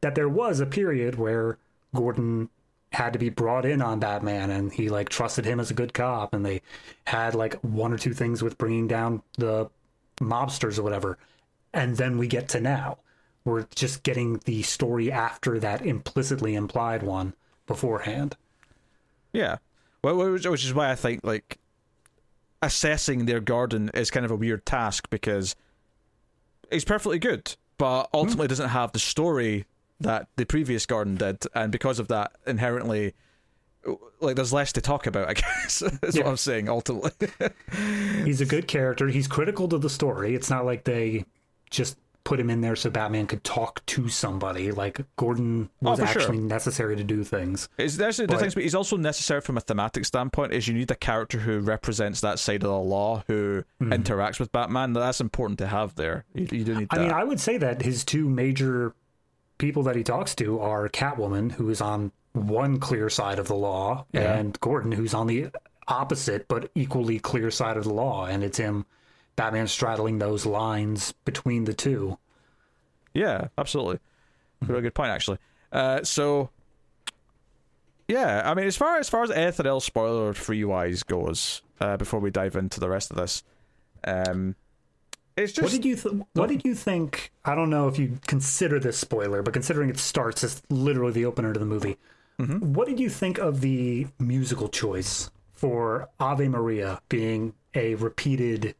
that there was a period where Gordon had to be brought in on Batman and he like trusted him as a good cop and they had like one or two things with bringing down the mobsters or whatever. And then we get to now. We're just getting the story after that implicitly implied one beforehand. Yeah. Well, which is why I think like assessing their Gordon is kind of a weird task because he's perfectly good, but ultimately doesn't have the story that the previous Gordon did, and because of that, inherently, like there's less to talk about. I guess is what I'm saying. Ultimately, He's a good character. He's critical to the story. It's not like they just put him in there so Batman could talk to somebody. Like Gordon oh, was Oh, for sure. actually necessary to do things. It's there's the things, but he's also necessary from a thematic standpoint. Is you need a character who represents that side of the law, who mm-hmm. interacts with Batman. That's important to have there. You, you do need I that. mean, I would say that his two major people that he talks to are Catwoman, who is on one clear side of the law, Yeah. and Gordon, who's on the opposite but equally clear side of the law. And it's him, Batman, straddling those lines between the two. Yeah, absolutely. Really good point, actually. Uh, so, yeah, I mean, as far as far as anything else spoiler free wise goes, uh, before we dive into the rest of this, um, it's just What did you th- What did you think? I don't know if you consider this spoiler, but considering it starts as literally the opener to the movie, Mm-hmm. what did you think of the musical choice for Ave Maria being a repeated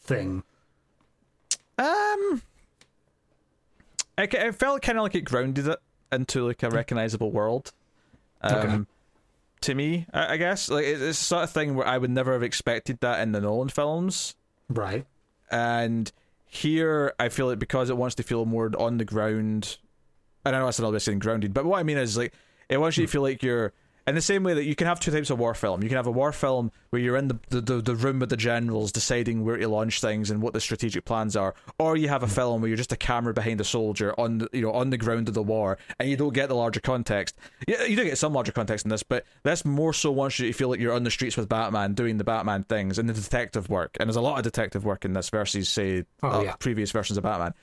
thing? um, I, felt kind of like it grounded it into like a recognizable world. Um, Okay. to me, I, I guess like it- it's the sort of thing where I would never have expected that in the Nolan films. Right. and here I feel it because it wants to feel more on the ground. And I know that's another way of saying grounded, but what I mean is like it wants you to hmm. feel like you're in the same way that you can have two types of war film. You can have a war film where you're in the the, the, room with the generals deciding where to launch things and what the strategic plans are, or you have a film where you're just a camera behind a soldier on the, you know on the ground of the war and you don't get the larger context. Yeah, you do get some larger context in this, but this more so wants you to feel like you're on the streets with Batman doing the Batman things and the detective work. And there's a lot of detective work in this versus say Oh, uh, yeah. previous versions of Batman.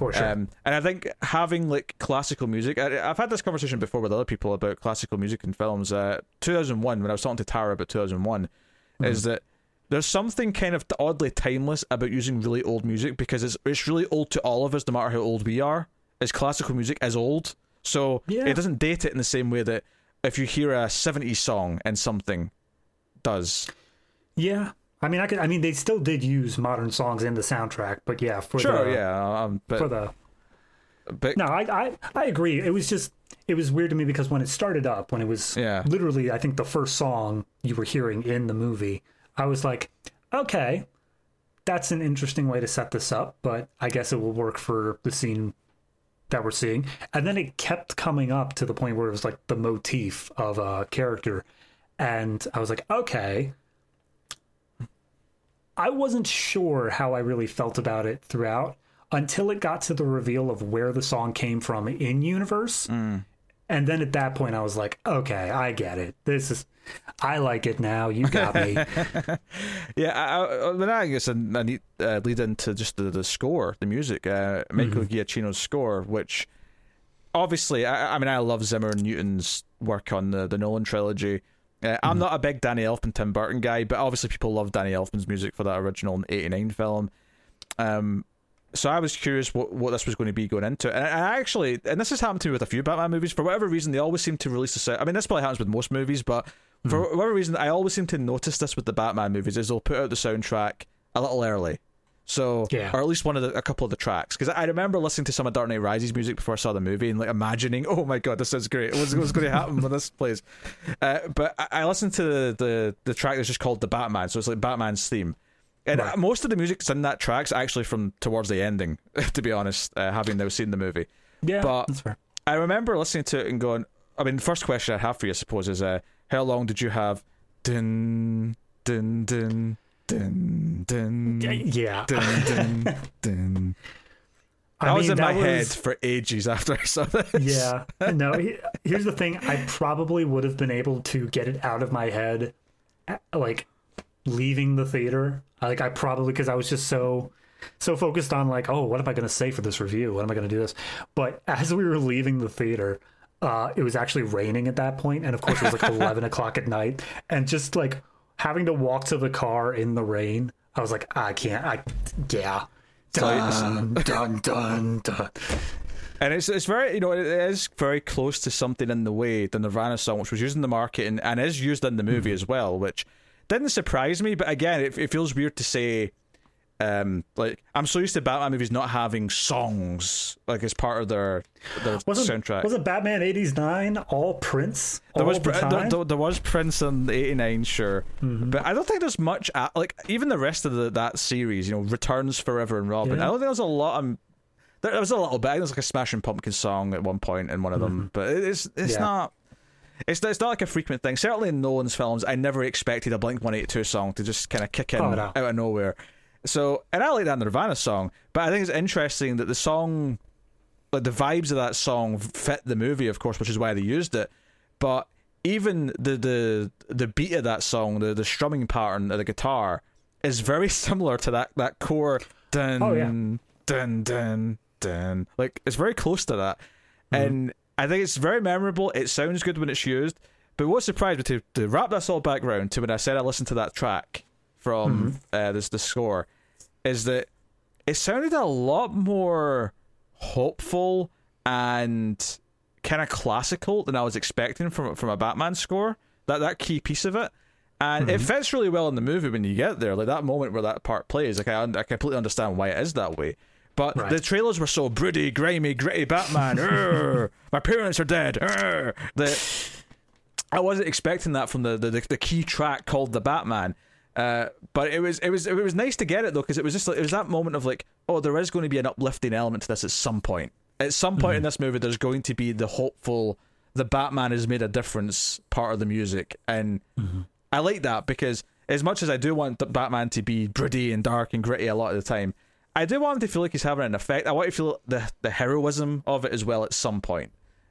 For sure. Um, and I think having like classical music, I, I've had this conversation before with other people about classical music in films. Uh, 2001, when I was talking to Tara about 2001, is that there's something kind of oddly timeless about using really old music because it's it's really old to all of us, no matter how old we are. As classical music is old, so Yeah. it doesn't date it in the same way that if you hear a '70s song and something does. Yeah. I mean, I could. I mean, they still did use modern songs in the soundtrack, but yeah, for Sure, the, yeah, um, but for the but no, I, I I agree. It was just it was weird to me because when it started up, when it was Yeah. literally, I think the first song you were hearing in the movie, I was like, okay, that's an interesting way to set this up, but I guess it will work for the scene that we're seeing. And then it kept coming up to the point where it was like the motif of a character, and I was like, okay. I wasn't sure how I really felt about it throughout until it got to the reveal of where the song came from in universe. And then at that point, I was like, okay, I get it. This is, I like it now. You got me. Yeah, I, I, then I guess I, I need uh, lead into just the, the score, the music, uh, Michael Giacchino's score, which obviously, I, I mean, I love Zimmer and Newton's work on the, the Nolan trilogy. Uh, I'm not a big Danny Elfman, Tim Burton guy, but obviously people love Danny Elfman's music for that original '89 film. Um, so I was curious what, what this was going to be going into. And I actually, and this has happened to me with a few Batman movies, for whatever reason, they always seem to release the set. I mean, this probably happens with most movies, but for whatever reason, I always seem to notice this with the Batman movies is they'll put out the soundtrack a little early. So, Yeah. or at least one of the, a couple of the tracks, because I remember listening to some of Dark Knight Rises music before I saw the movie and like imagining, oh my god, this is great. What's, what's going to happen when this plays? Uh, but I, I listened to the, the the track that's just called the Batman, so it's like Batman's theme. And Right. most of the music that's in that track's actually from towards the ending, to be honest, uh, having now seen the movie. Yeah, But- that's fair. I remember listening to it and going, I mean, the first question I have for you, I suppose, is uh, how long did you have? Dun, dun, dun, dun, dun, Yeah. dun, dun. I That was mean, in my that head for ages after I saw this. Yeah. No, he- here's the thing. I probably would have been able to get it out of my head, like leaving the theater. Like I probably because I was just so so focused on like, oh, what am I going to say for this review? What am I going to do this? But as we were leaving the theater, uh, it was actually raining at that point, and of course it was like eleven o'clock at night, and just like having to walk to the car in the rain. I was like, I can't. I yeah. Dun dun dun dun. And it's it's very you know it is very close to something in the way the Nirvana song, which was used in the marketing and is used in the movie mm-hmm. as well, which didn't surprise me. But again, it, it feels weird to say. Um, like I'm so used to Batman movies not having songs like as part of their their Wasn't, soundtrack. Was it Batman '89 all Prince? there all was the there, there, there was Prince in '89, sure, Mm-hmm. but I don't think there's much at, like even the rest of the, that series. You know, Returns Forever and Robin. Yeah. I don't think there's a lot. Um, there, there was a little bit. I think There was like a Smashing Pumpkin song at one point in one of them, but it's it's Mm-hmm. Yeah. not. It's, it's not like a frequent thing. Certainly in Nolan's films, I never expected a Blink One Eight Two song to just kind of kick in Oh, no. out of nowhere. So, and I like that Nirvana song, but I think it's interesting that the song, like the vibes of that song, fit the movie, of course, which is why they used it. But even the the the beat of that song, the the strumming pattern of the guitar, is very similar to that that core dun Oh, yeah. dun dun dun. Like it's very close to that, mm-hmm. and I think it's very memorable. It sounds good when it's used. But what surprised me to, to wrap this all back round to when I said I listened to that track from uh, this the score is that it sounded a lot more hopeful and kind of classical than I was expecting from from a Batman score. That that key piece of it, and it fits really well in the movie when you get there. Like that moment where that part plays, like I, I completely understand why it is that way. But Right. the trailers were so broody, grimy, gritty Batman. My parents are dead. urgh," that I wasn't expecting that from the the, the key track called the Batman. Uh, but it was it was it was nice to get it though because it was just like it was that moment of like oh there is going to be an uplifting element to this at some point. At some point in this movie, there's going to be the hopeful the Batman has made a difference part of the music, and I like that because as much as I do want the Batman to be broody and dark and gritty a lot of the time, I do want him to feel like he's having an effect. I want to feel the the heroism of it as well at some point.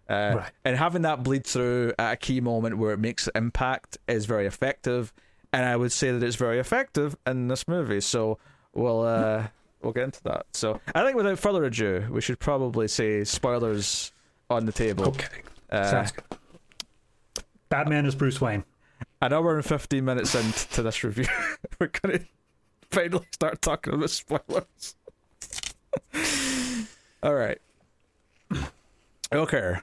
Uh, Right. And having that bleed through at a key moment where it makes impact is very effective. And I would say that it's very effective in this movie. So we'll uh, we'll get into that. So I think without further ado, we should probably say spoilers on the table. Okay. Uh, Sounds good. Batman is Bruce Wayne. an hour and 15 minutes into this review, we're going to finally start talking about spoilers. All right. Okay.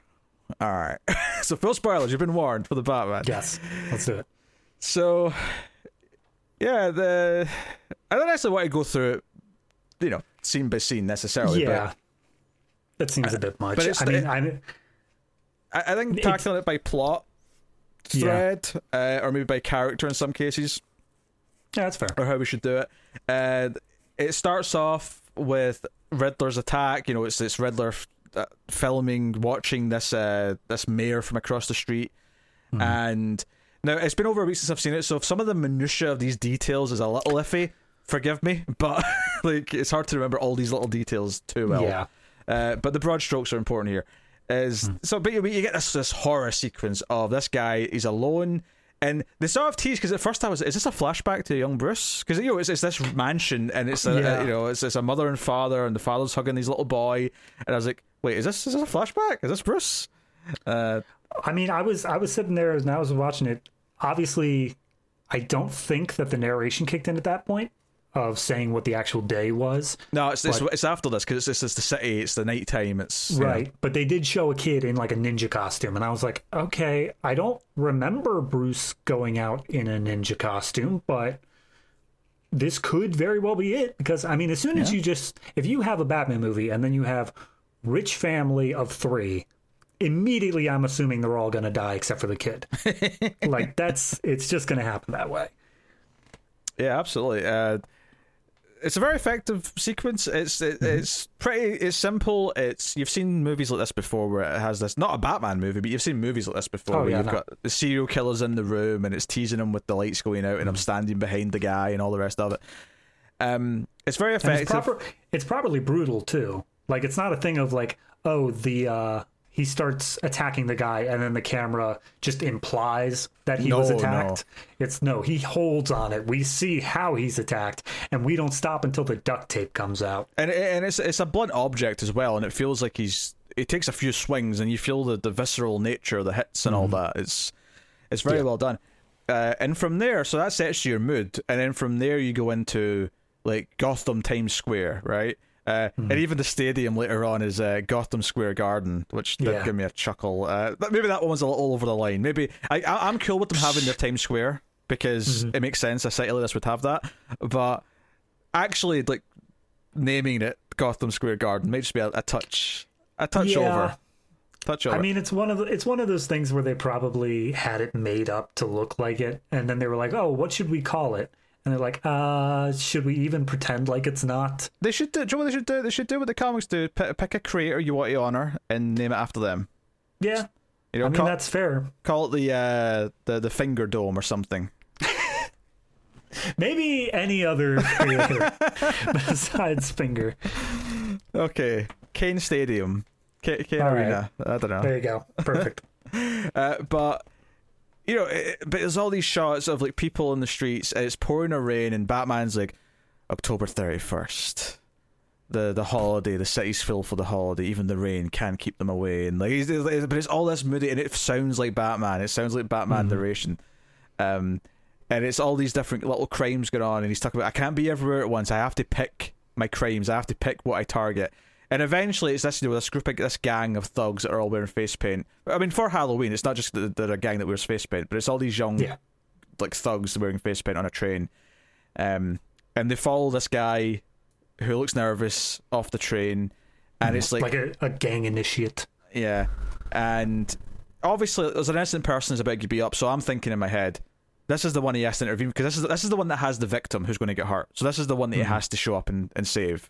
All right. So, full spoilers. You've been warned for the Batman. Yes, let's do it. So, yeah, the I don't actually want to go through it, you know, scene by scene necessarily. Yeah, that seems a bit much. but I mean, the- I, I, think tackling it by plot Yeah. thread, uh, or maybe by character in some cases, yeah, that's fair. or how we should do it. And it starts off with Riddler's attack. You know, it's it's Riddler uh, filming, watching this uh, this mayor from across the street, and now it's been over a week since I've seen it. So if some of the minutia of these details is a little iffy, forgive me. But like, it's hard to remember all these little details too well. Yeah, Uh, but the broad strokes are important here. Is Hmm. so, but you, you get this this horror sequence of this guy. He's alone, and they sort of tease because at first I was, is this a flashback to young Bruce? Because you know it's, it's this mansion, and it's a, Yeah. you know it's, it's a mother and father, and the father's hugging his little boy, and I was like, wait, is this is this a flashback? Is this Bruce? Uh, I mean, I was I was sitting there and I was watching it. Obviously, I don't think that the narration kicked in at that point of saying what the actual day was. no, it's it's, But- it's after this because it's, it's the city, it's the nighttime, it's know, Right. But they did show a kid in like a ninja costume, and I was like, okay, I don't remember Bruce going out in a ninja costume, but this could very well be it. Because, I mean, as soon as you just, if you have a Batman movie and then you have rich family of three, immediately I'm assuming they're all going to die except for the kid. like, that's, it's just going to happen that way. Yeah, absolutely. Uh, it's a very effective sequence. It's it, it's pretty. It's simple. It's you've seen movies like this before where it has this. Not a Batman movie, but you've seen movies like this before Oh, where yeah, you've no. got the serial killers in the room and it's teasing them with the lights going out and I'm standing behind the guy and all the rest of it. Um, it's very effective. it's proper it's properly brutal too like it's not a thing of like oh the uh he starts attacking the guy and then the camera just implies that he was attacked No, it's no he holds on it we see how he's attacked and we don't stop until the duct tape comes out and and it's it's a blunt object as well, and it feels like he's it takes a few swings, and you feel the, the visceral nature of the hits and all that. It's it's very Yeah. well done. Uh, and from there, so that sets your mood, and then from there you go into like Gotham Times Square, right? Uh, And even the stadium later on is uh, Gotham Square Garden, which did Yeah. give me a chuckle. Uh, but maybe that one was a little over the line. Maybe I, I I'm cool with them having their Times Square because it makes sense. A city like this would have that, but actually, like naming it Gotham Square Garden may just be a, a touch, a touch Yeah. over, touch over. I mean, it's one of the, it's one of those things where they probably had it made up to look like it, and then they were like, "Oh, what should we call it?" And they're like, "Uh, should we even pretend like it's not?" they should do. Do you know what they should do? They should do what the comics do. Pick, pick a creator you want to honor and name it after them. Yeah, You know, I mean call, that's fair. call it the uh, the the Finger Dome or something. Maybe any other creator besides Finger. Okay, Kane Stadium, K- Kane All right. Arena. I don't know. There you go. Perfect. Uh, but you know, it, but there's all these shots of like people in the streets. And it's pouring a rain, and Batman's like, October thirty first, the the holiday. The city's full for the holiday. Even the rain can't keep them away. And like, he's, he's- but it's all this moody, and it sounds like Batman. It sounds like Batman narration. Um, and it's all these different little crimes going on, and he's talking about I can't be everywhere at once. I have to pick my crimes. I have to pick what I target. And eventually, it's this you know this group, of, this gang of thugs that are all wearing face paint. I mean, for Halloween, it's not just that they're a gang that wears face paint, but it's all these young Yeah. like thugs wearing face paint on a train. Um, and they follow this guy who looks nervous off the train, and it's like, Like a, a gang initiate. yeah, and obviously there's an innocent person who's about to be up, so I'm thinking in my head, this is the one he has to intervene because this is this is the one that has the victim who's going to get hurt. So this is the one that he has to show up and, and save.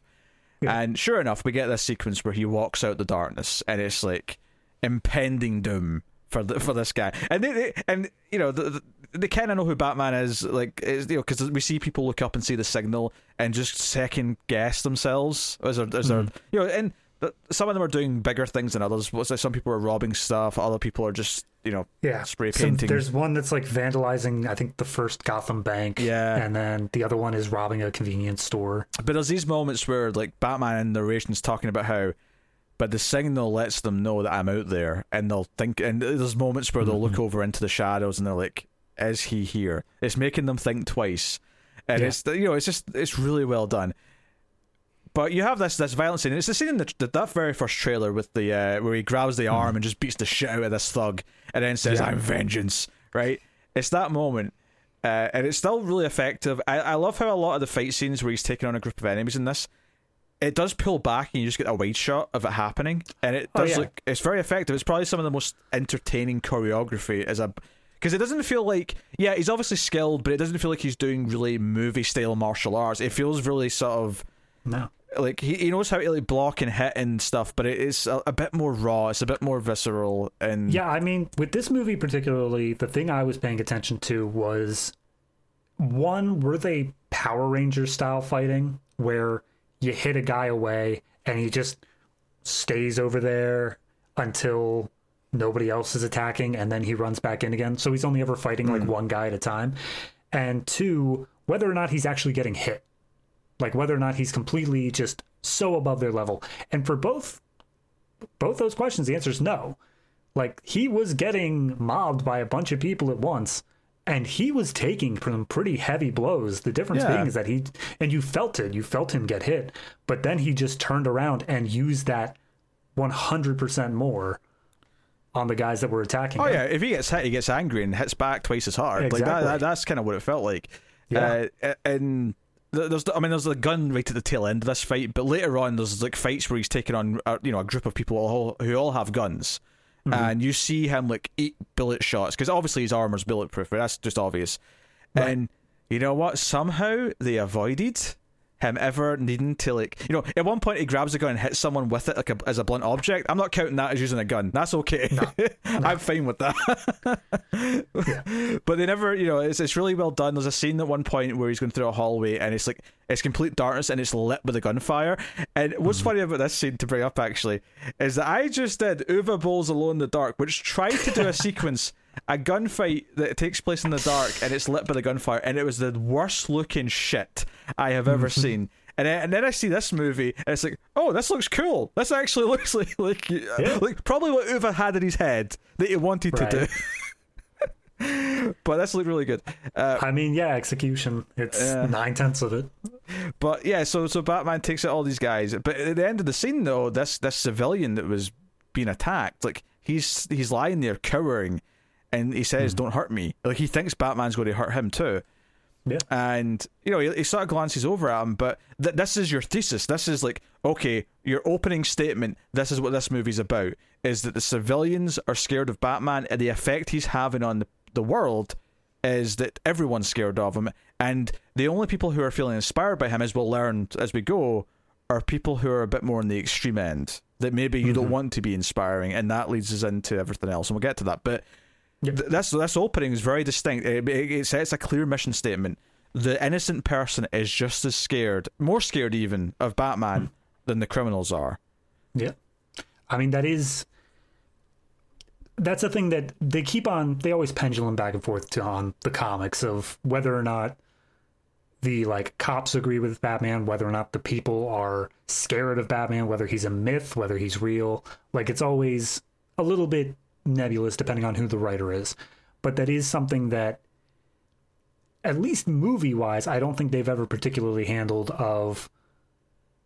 Yeah. And sure enough, we get this sequence where he walks out the darkness, and it's like impending doom for the, for this guy. And they, they and you know the, the, they kind of know who Batman is, like is, you know because we see people look up and see the signal and just second guess themselves as there, as there, mm-hmm. you know and. Some of them are doing bigger things than others. What's like some people are robbing stuff. Other people are just, you know, Yeah. spray painting. there's one that's like vandalizing, I think, the first Gotham bank. Yeah. And then the other one is robbing a convenience store. But there's these moments where like Batman in narration's talking about how but the signal lets them know that I'm out there and they'll think and there's moments where they'll look over into the shadows and they're like is he here? It's making them think twice, and Yeah. it's you know it's just it's really well done. But you have this this violence scene. It's the scene in the, the, that very first trailer with the uh, where he grabs the arm and just beats the shit out of this thug, and then says, Yeah. "I'm vengeance." Right? It's that moment, uh, and it's still really effective. I, I love how a lot of the fight scenes where he's taking on a group of enemies in this, it does pull back and you just get a wide shot of it happening, and it Oh, does yeah. look. It's very effective. It's probably some of the most entertaining choreography as a. Because it doesn't feel like, yeah, he's obviously skilled, but it doesn't feel like he's doing really movie style martial arts. It feels really sort of No. Like he, he knows how to like block and hit and stuff, but it is a, a bit more raw. It's a bit more visceral, and Yeah, I mean, with this movie particularly, the thing I was paying attention to was one, were they Power Ranger style fighting where you hit a guy away and he just stays over there until nobody else is attacking and then he runs back in again. So he's only ever fighting like hmm. one guy at a time. And two, whether or not he's actually getting hit. Like whether or not he's completely just so above their level. And for both both those questions, the answer is no. Like he was getting mobbed by a bunch of people at once, and he was taking some pretty heavy blows. The difference Yeah. being is that he and you felt it, you felt him get hit, but then he just turned around and used that 100% more on the guys that were attacking Oh him. yeah, if he gets hit, he gets angry and hits back twice as hard. Like that, Exactly. that that's kind of what it felt like. Yeah. Uh, and there's, the- I mean, there's the gun right at the tail end of this fight, but later on, there's like fights where he's taking on, uh, you know, a group of people all, who all have guns, and you see him like eat bullet shots because obviously his armor's bulletproof. Right? That's just obvious. And you know what? Somehow they avoided him ever needing to like you know at one point he grabs a gun and hits someone with it like a, as a blunt object. I'm not counting that as using a gun. That's okay. I'm fine with that. But they never you know it's, it's really well done. There's a scene at one point where he's going through a hallway and it's like it's complete darkness and it's lit with a gunfire. And what's mm-hmm. funny about this scene to bring up actually is that i just did Uwe Boll's alone in the dark which tried to do a sequence a gunfight that takes place in the dark and it's lit by the gunfire and it was the worst looking shit i have ever seen and then, and then I see this movie, and it's like, oh, this looks cool. This actually looks like like, like probably what Uwe had in his head that he wanted Right. to do. but this looked really good. Uh, I mean, yeah, execution. It's nine tenths of it. but yeah, so so Batman takes out all these guys. But at the end of the scene, though, this this civilian that was being attacked, like he's he's lying there cowering, and he says, mm-hmm. "Don't hurt me." Like he thinks Batman's going to hurt him too. Yeah. and you know he, he sort of glances over at him but th- this is your thesis this is like okay your opening statement this is what this movie's about is that the civilians are scared of batman and the effect he's having on the, the world is that everyone's scared of him and the only people who are feeling inspired by him as we'll learn as we go are people who are a bit more on the extreme end that maybe you don't mm-hmm. want to be inspiring and that leads us into everything else and we'll get to that but Th- this this opening is very distinct. It, it, it sets a clear mission statement. The innocent person is just as scared, more scared even, of Batman hmm. than the criminals are. Yeah. I mean, that is. That's the thing that they keep on. They always pendulum back and forth to on the comics of whether or not the like cops agree with Batman, whether or not the people are scared of Batman, whether he's a myth, whether he's real. Like it's always a little bit nebulous depending on who the writer is. But that is something that at least movie wise, I don't think they've ever particularly handled of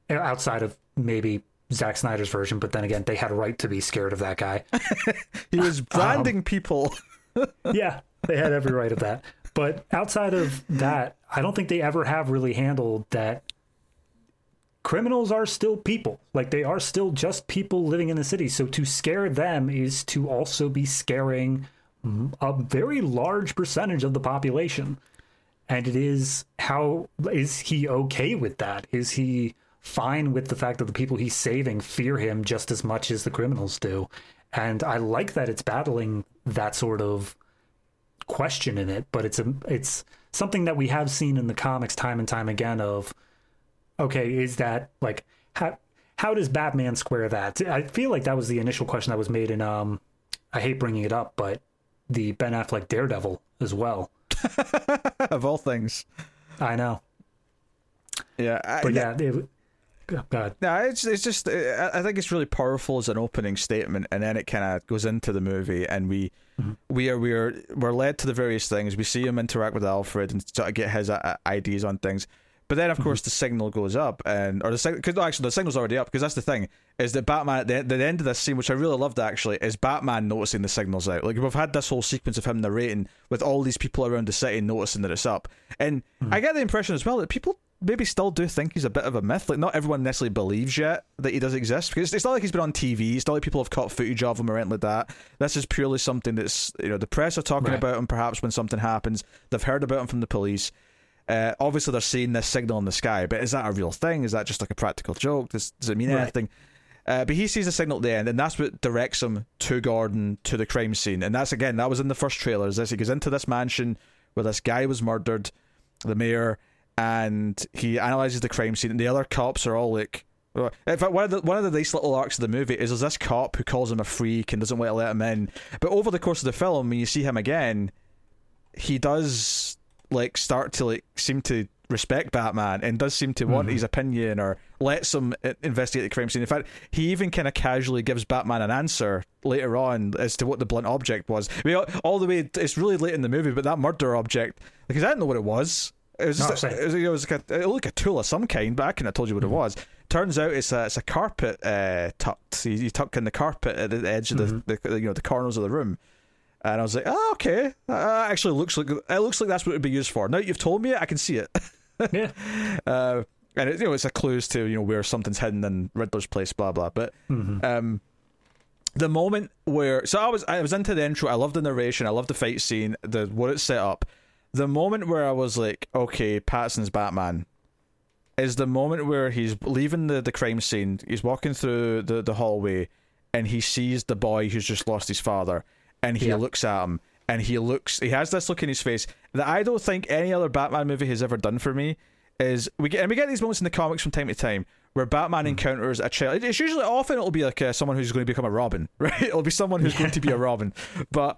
uh, outside of maybe Zack Snyder's version, but then again, they had a right to be scared of that guy. He was branding um, people. yeah, they had every right of that. But outside of that, I don't think they ever have really handled that criminals are still people. Like they are still just people living in the city. So to scare them is to also be scaring a very large percentage of the population. And it is how is he okay with that? Is he fine with the fact that the people he's saving fear him just as much as the criminals do? And I like that it's battling that sort of question in it, but it's a it's something that we have seen in the comics time and time again of okay, is that like how how does Batman square that? I feel like that was the initial question that was made in um I hate bringing it up, but the Ben Affleck Daredevil as well. of all things. I know. Yeah. I, But yeah, it, God. No, it's it's just I I think it's really powerful as an opening statement, and then it kind of goes into the movie, and we we are we are we're led to the various things. We see him interact with Alfred and sort of get his uh, ideas on things. But then, of mm-hmm. course, the signal goes up, and or the signal because actually the signal's already up because that's the thing is that Batman at the, the end of this scene, which I really loved actually, is Batman noticing the signals out. Like we've had this whole sequence of him narrating with all these people around the city noticing that it's up, and I mm-hmm. get the impression as well that people maybe still do think he's a bit of a myth. Like not everyone necessarily believes yet that he does exist because it's not like he's been on TV. It's not like people have caught footage of him or anything like that. This is purely something that's you know the press are talking Right. about him. Perhaps when something happens, they've heard about him from the police. Uh, obviously, they're seeing this signal in the sky, but is that a real thing? Is that just like a practical joke? Does, does it mean Right. anything? Uh, but he sees the signal at the end, and that's what directs him to Gordon to the crime scene. And that's again, that was in the first trailer. Is this he goes into this mansion where this guy was murdered, the mayor, and he analyzes the crime scene. And the other cops are all like, in fact, one of the one of the nice little arcs of the movie is there's this cop who calls him a freak and doesn't want to let him in. But over the course of the film, when you see him again, he does like start to like seem to respect Batman and does seem to want mm-hmm. his opinion or lets him uh, investigate the crime scene. In fact, he even kind of casually gives Batman an answer later on as to what the blunt object was. I mean, all, the way, it's really late in the movie, but that murder object, because I didn't know what it was. It was just same. it was, it was like a, it looked like a tool of some kind, but I couldn't have told you what it mm-hmm. was. Turns out it's a it's a carpet uh, tucked. You, you tuck in the carpet at the edge of the, mm-hmm. the you know the corners of the room. And I was like, oh, okay. That actually looks like it looks like that's what it would be used for. Now you've told me it, I can see it. Yeah. uh, and it, you know, it's a clues to you know where something's hidden in Riddler's place, blah blah. But um, the moment where so I was I was into the intro. I loved the narration. I loved the fight scene. The what it set up. The moment where I was like, okay, Pattinson's Batman. Is the moment where he's leaving the, the crime scene. He's walking through the, the hallway, and he sees the boy who's just lost his father, and he Yeah. looks at him, and he looks. He has this look in his face that I don't think any other Batman movie has ever done for me. Is we get and we get these moments in the comics from time to time where Batman encounters a child. It's usually often it'll be like uh, someone who's going to become a Robin, right? It'll be someone who's going to be a Robin, but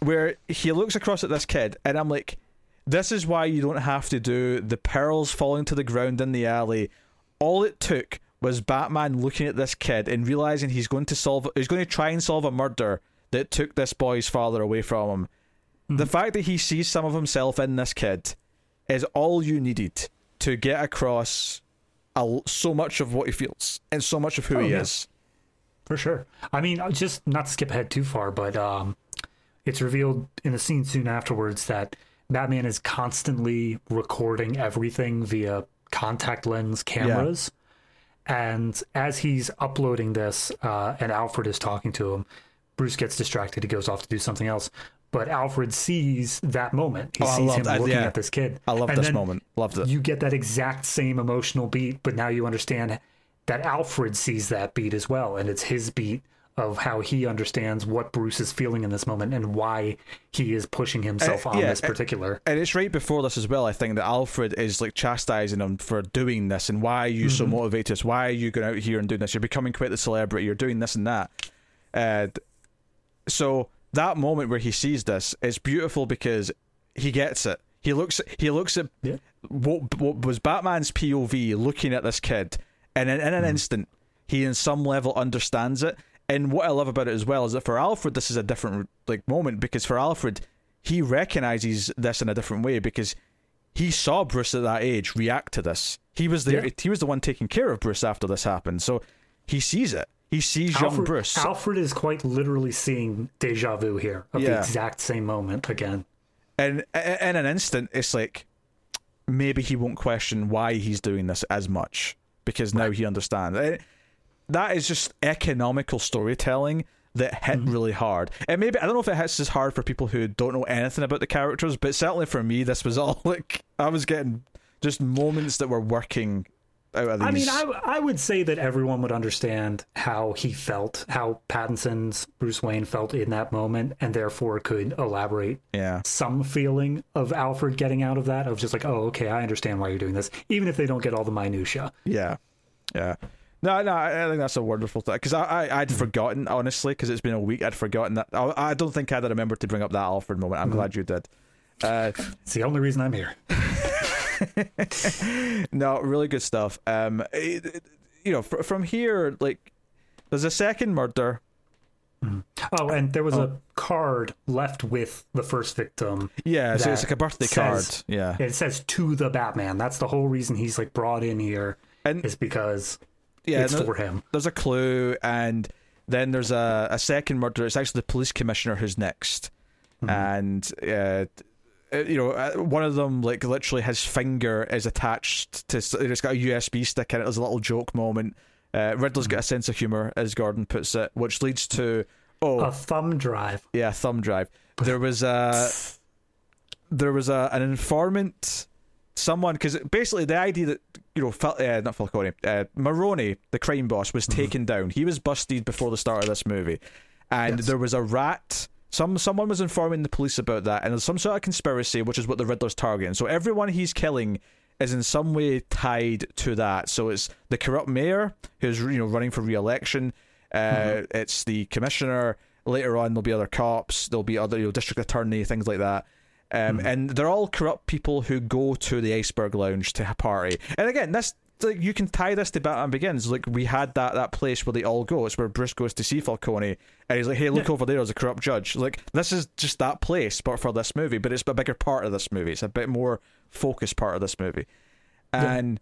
where he looks across at this kid, and I'm like, this is why you don't have to do the pearls falling to the ground in the alley. All it took was Batman looking at this kid and realizing he's going to solve, he's going to try and solve a murder that took this boy's father away from him. The fact that he sees some of himself in this kid is all you needed to get across a, so much of what he feels and so much of who Oh, he yeah. is. For sure. I mean, uh, just not to skip ahead too far, but um, it's revealed in a scene soon afterwards that Batman is constantly recording everything via contact lens cameras. And as he's uploading this, uh, and Alfred is talking to him, Bruce gets distracted. He goes off to do something else. But Alfred sees that moment. He Oh, sees him that, looking yeah. at this kid. I love And this moment. Loved it. You get that exact same emotional beat, but now you understand that Alfred sees that beat as well, and it's his beat of how he understands what Bruce is feeling in this moment and why he is pushing himself Uh, on yeah, this uh, particular. And it's right before this as well, I think, that Alfred is like chastising him for doing this and why are you so motivated? Why are you going out here and doing this? You're becoming quite the celebrity, you're doing this and that. Uh, so that moment where he sees this is beautiful because he gets it. He looks he looks at Yeah. what, what was Batman's POV looking at this kid, and in, in an mm-hmm. instant, he in some level understands it. And what I love about it as well is that for Alfred, this is a different like moment because for Alfred, he recognizes this in a different way because he saw Bruce at that age react to this. He was there. Yeah. He was the one taking care of Bruce after this happened, so he sees it. He sees young Bruce. Alfred is quite literally seeing deja vu here of the exact same moment again. and in an instant it's like maybe he won't question why he's doing this as much because now he understands. That is just economical storytelling that hit mm-hmm. really hard. And maybe i don't know if it hits as hard for people who don't know anything about the characters but certainly for me this was all like i was getting just moments that were working out of these I mean, I, I would say that everyone would understand how he felt, how Pattinson's Bruce Wayne felt in that moment, and therefore could elaborate yeah some feeling of Alfred getting out of that, of just like, oh, okay, I understand why you're doing this, even if they don't get all the minutia. Yeah, yeah. No, no, I think that's a wonderful thing because I, I, I'd forgotten honestly because it's been a week. I'd forgotten that. I, I don't think I'd remembered to bring up that Alfred moment. I'm glad you did. Uh, It's the only reason I'm here. no, really good stuff. Um, it- it- you know, fr- from here, like, there's a second murder. Oh, and there was a card left with the first victim. Yeah, so it's like a birthday says- card. Yeah, It says to the Batman. That's the whole reason he's like brought in here and is because yeah, it's for him. there's a clue, and then there's a, a second murder. It's actually the police commissioner who's next, and uh, uh, you know, uh, one of them like literally his finger is attached to. It's got a USB stick in it. There's a little joke moment. Uh, Riddler's got a sense of humor, as Gordon puts it, which leads to oh A thumb drive. yeah, thumb drive. There was a there was a an informant, someone because basically the idea that you know, Fal- uh, not Falcone, uh, Maroni, the crime boss, was taken down. He was busted before the start of this movie, and Yes. there was a rat. Some someone was informing the police about that, and there's some sort of conspiracy, which is what the Riddler's targeting. So everyone he's killing is in some way tied to that. So it's the corrupt mayor who's you know running for re-election. Uh, It's the commissioner. Later on, there'll be other cops. There'll be other you know, district attorney things like that. Um, And they're all corrupt people who go to the Iceberg Lounge to party. And again, this like you can tie this to Batman Begins. Like we had that that place where they all go. It's where Bruce goes to see Falcone, and he's like, "Hey, look over there. There's a corrupt judge." Like this is just that place, but for this movie. But it's a bigger part of this movie. It's a bit more focused part of this movie, and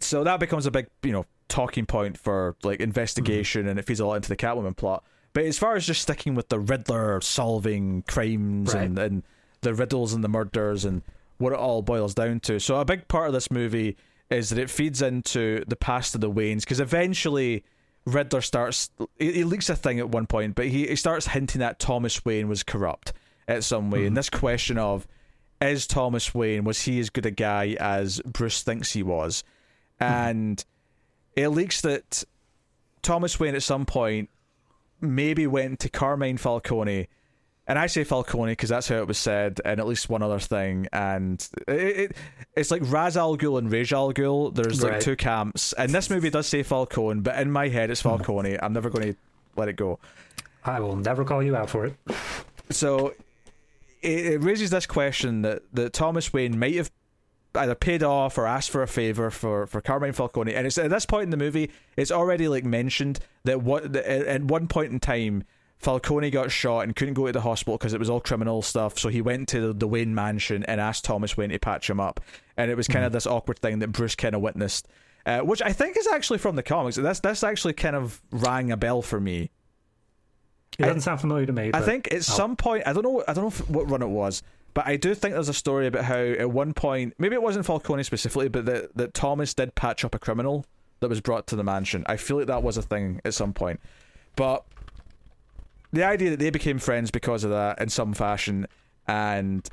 so that becomes a big you know talking point for like investigation, mm-hmm. and it feeds a lot into the Catwoman plot. But as far as just sticking with the Riddler solving crimes and, and the riddles and the murders and what it all boils down to, so a big part of this movie is that it feeds into the past of the Waynes because eventually Riddler starts he, he leaks a thing at one point, but he, he starts hinting that Thomas Wayne was corrupt at some way, and mm-hmm. this question of is Thomas Wayne was he as good a guy as Bruce thinks he was, mm-hmm. and it leaks that Thomas Wayne at some point maybe went to Carmine Falcone. And I say Falcone because that's how it was said, and at least one other thing. And it, it it's like Raz Al Ghul and Raj Al Ghul. There's like Right. two camps, and this movie does say Falcone, but in my head it's hmm. Falcone. I'm never going to let it go. I will never call you out for it. So it, it raises this question that, that Thomas Wayne might have either paid off or asked for a favor for for Carmine Falcone, and it's at this point in the movie, it's already like mentioned that what that at at one point in time. Falcone got shot and couldn't go to the hospital because it was all criminal stuff. So he went to the, the Wayne mansion and asked Thomas Wayne to patch him up. And it was kind of this awkward thing that Bruce kind of witnessed, uh, which I think is actually from the comics. That's that's actually kind of rang a bell for me It doesn't sound familiar to me. I think at some point, I don't know, I don't know what run it was, but I do think there's a story about how at one point, maybe it wasn't Falcone specifically, but that that Thomas did patch up a criminal that was brought to the mansion. I feel like that was a thing at some point, but the idea that they became friends because of that in some fashion, and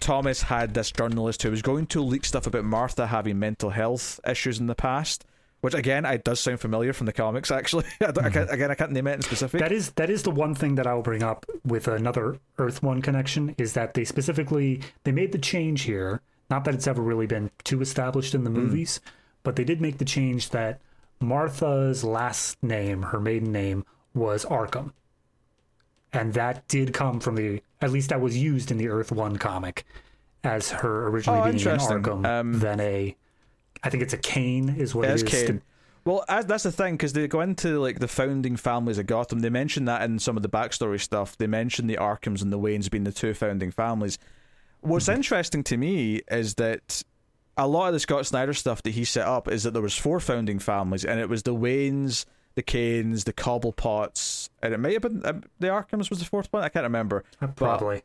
Thomas had this journalist who was going to leak stuff about Martha having mental health issues in the past. Which again, it does sound familiar from the comics. Actually, I don't- I can't, mm-hmm. again, I can't name it in specific. That is that is the one thing that I will bring up with another Earth One connection is that they specifically they made the change here. Not that it's ever really been too established in the mm. movies, but they did make the change that Martha's last name, her maiden name, was Arkham, and that did come from the at least that was used in the Earth One comic as her originally Oh, being an. Arkham Um, than a I think it's a Kane is what it is. Kane. Well, as, that's the thing because they go into like the founding families of Gotham. They mention that in some of the backstory stuff. They mention the Arkhams and the Waynes being the two founding families. What's interesting to me is that a lot of the Scott Snyder stuff that he set up is that there was four founding families, and it was the Waynes, the Kanes, the Cobblepots, and it may have been um, the Arkhams was the fourth one. I can't remember. But Probably.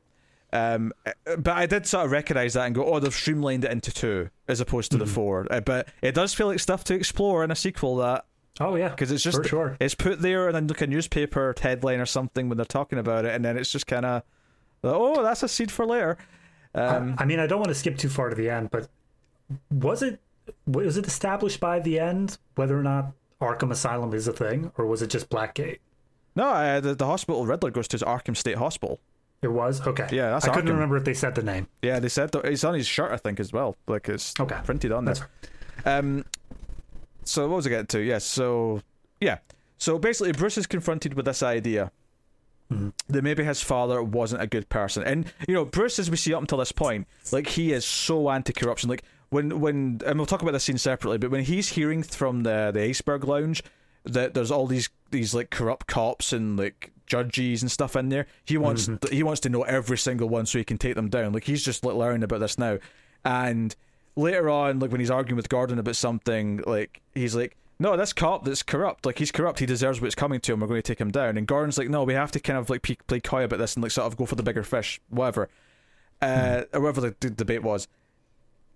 um, but I did sort of recognize that and go, oh, they've streamlined it into two as opposed to the four. Uh, but it does feel like stuff to explore in a sequel that Oh yeah, because it's just sure. it's put there and then like a newspaper headline or something when they're talking about it, and then it's just kind of, oh, that's a seed for later. Um, I mean, I don't want to skip too far to the end, but was it was it established by the end whether or not Arkham Asylum is a thing, or was it just Blackgate? no, uh, the, the hospital Riddler goes to is Arkham State Hospital. It was okay. Yeah, that's I couldn't remember if they said the name. Yeah, they said that it's on his shirt, I think, as well. Like it's Okay. printed on there. Um, so what was I getting to? Yes, so yeah, so basically Bruce is confronted with this idea that maybe his father wasn't a good person. And you know, Bruce, as we see up until this point, like he is so anti-corruption. Like when when and we'll talk about this scene separately, but when he's hearing from the the iceberg lounge that there's all these these like corrupt cops and like judges and stuff in there, he wants he wants to know every single one so he can take them down. Like he's just like learning about this now, and later on, like when he's arguing with Gordon about something, like he's like. No, this cop that's corrupt. Like he's corrupt. He deserves what's coming to him. We're going to take him down. And Gordon's like, no, we have to kind of like play coy about this and like sort of go for the bigger fish, whatever, uh, or whatever the d- debate was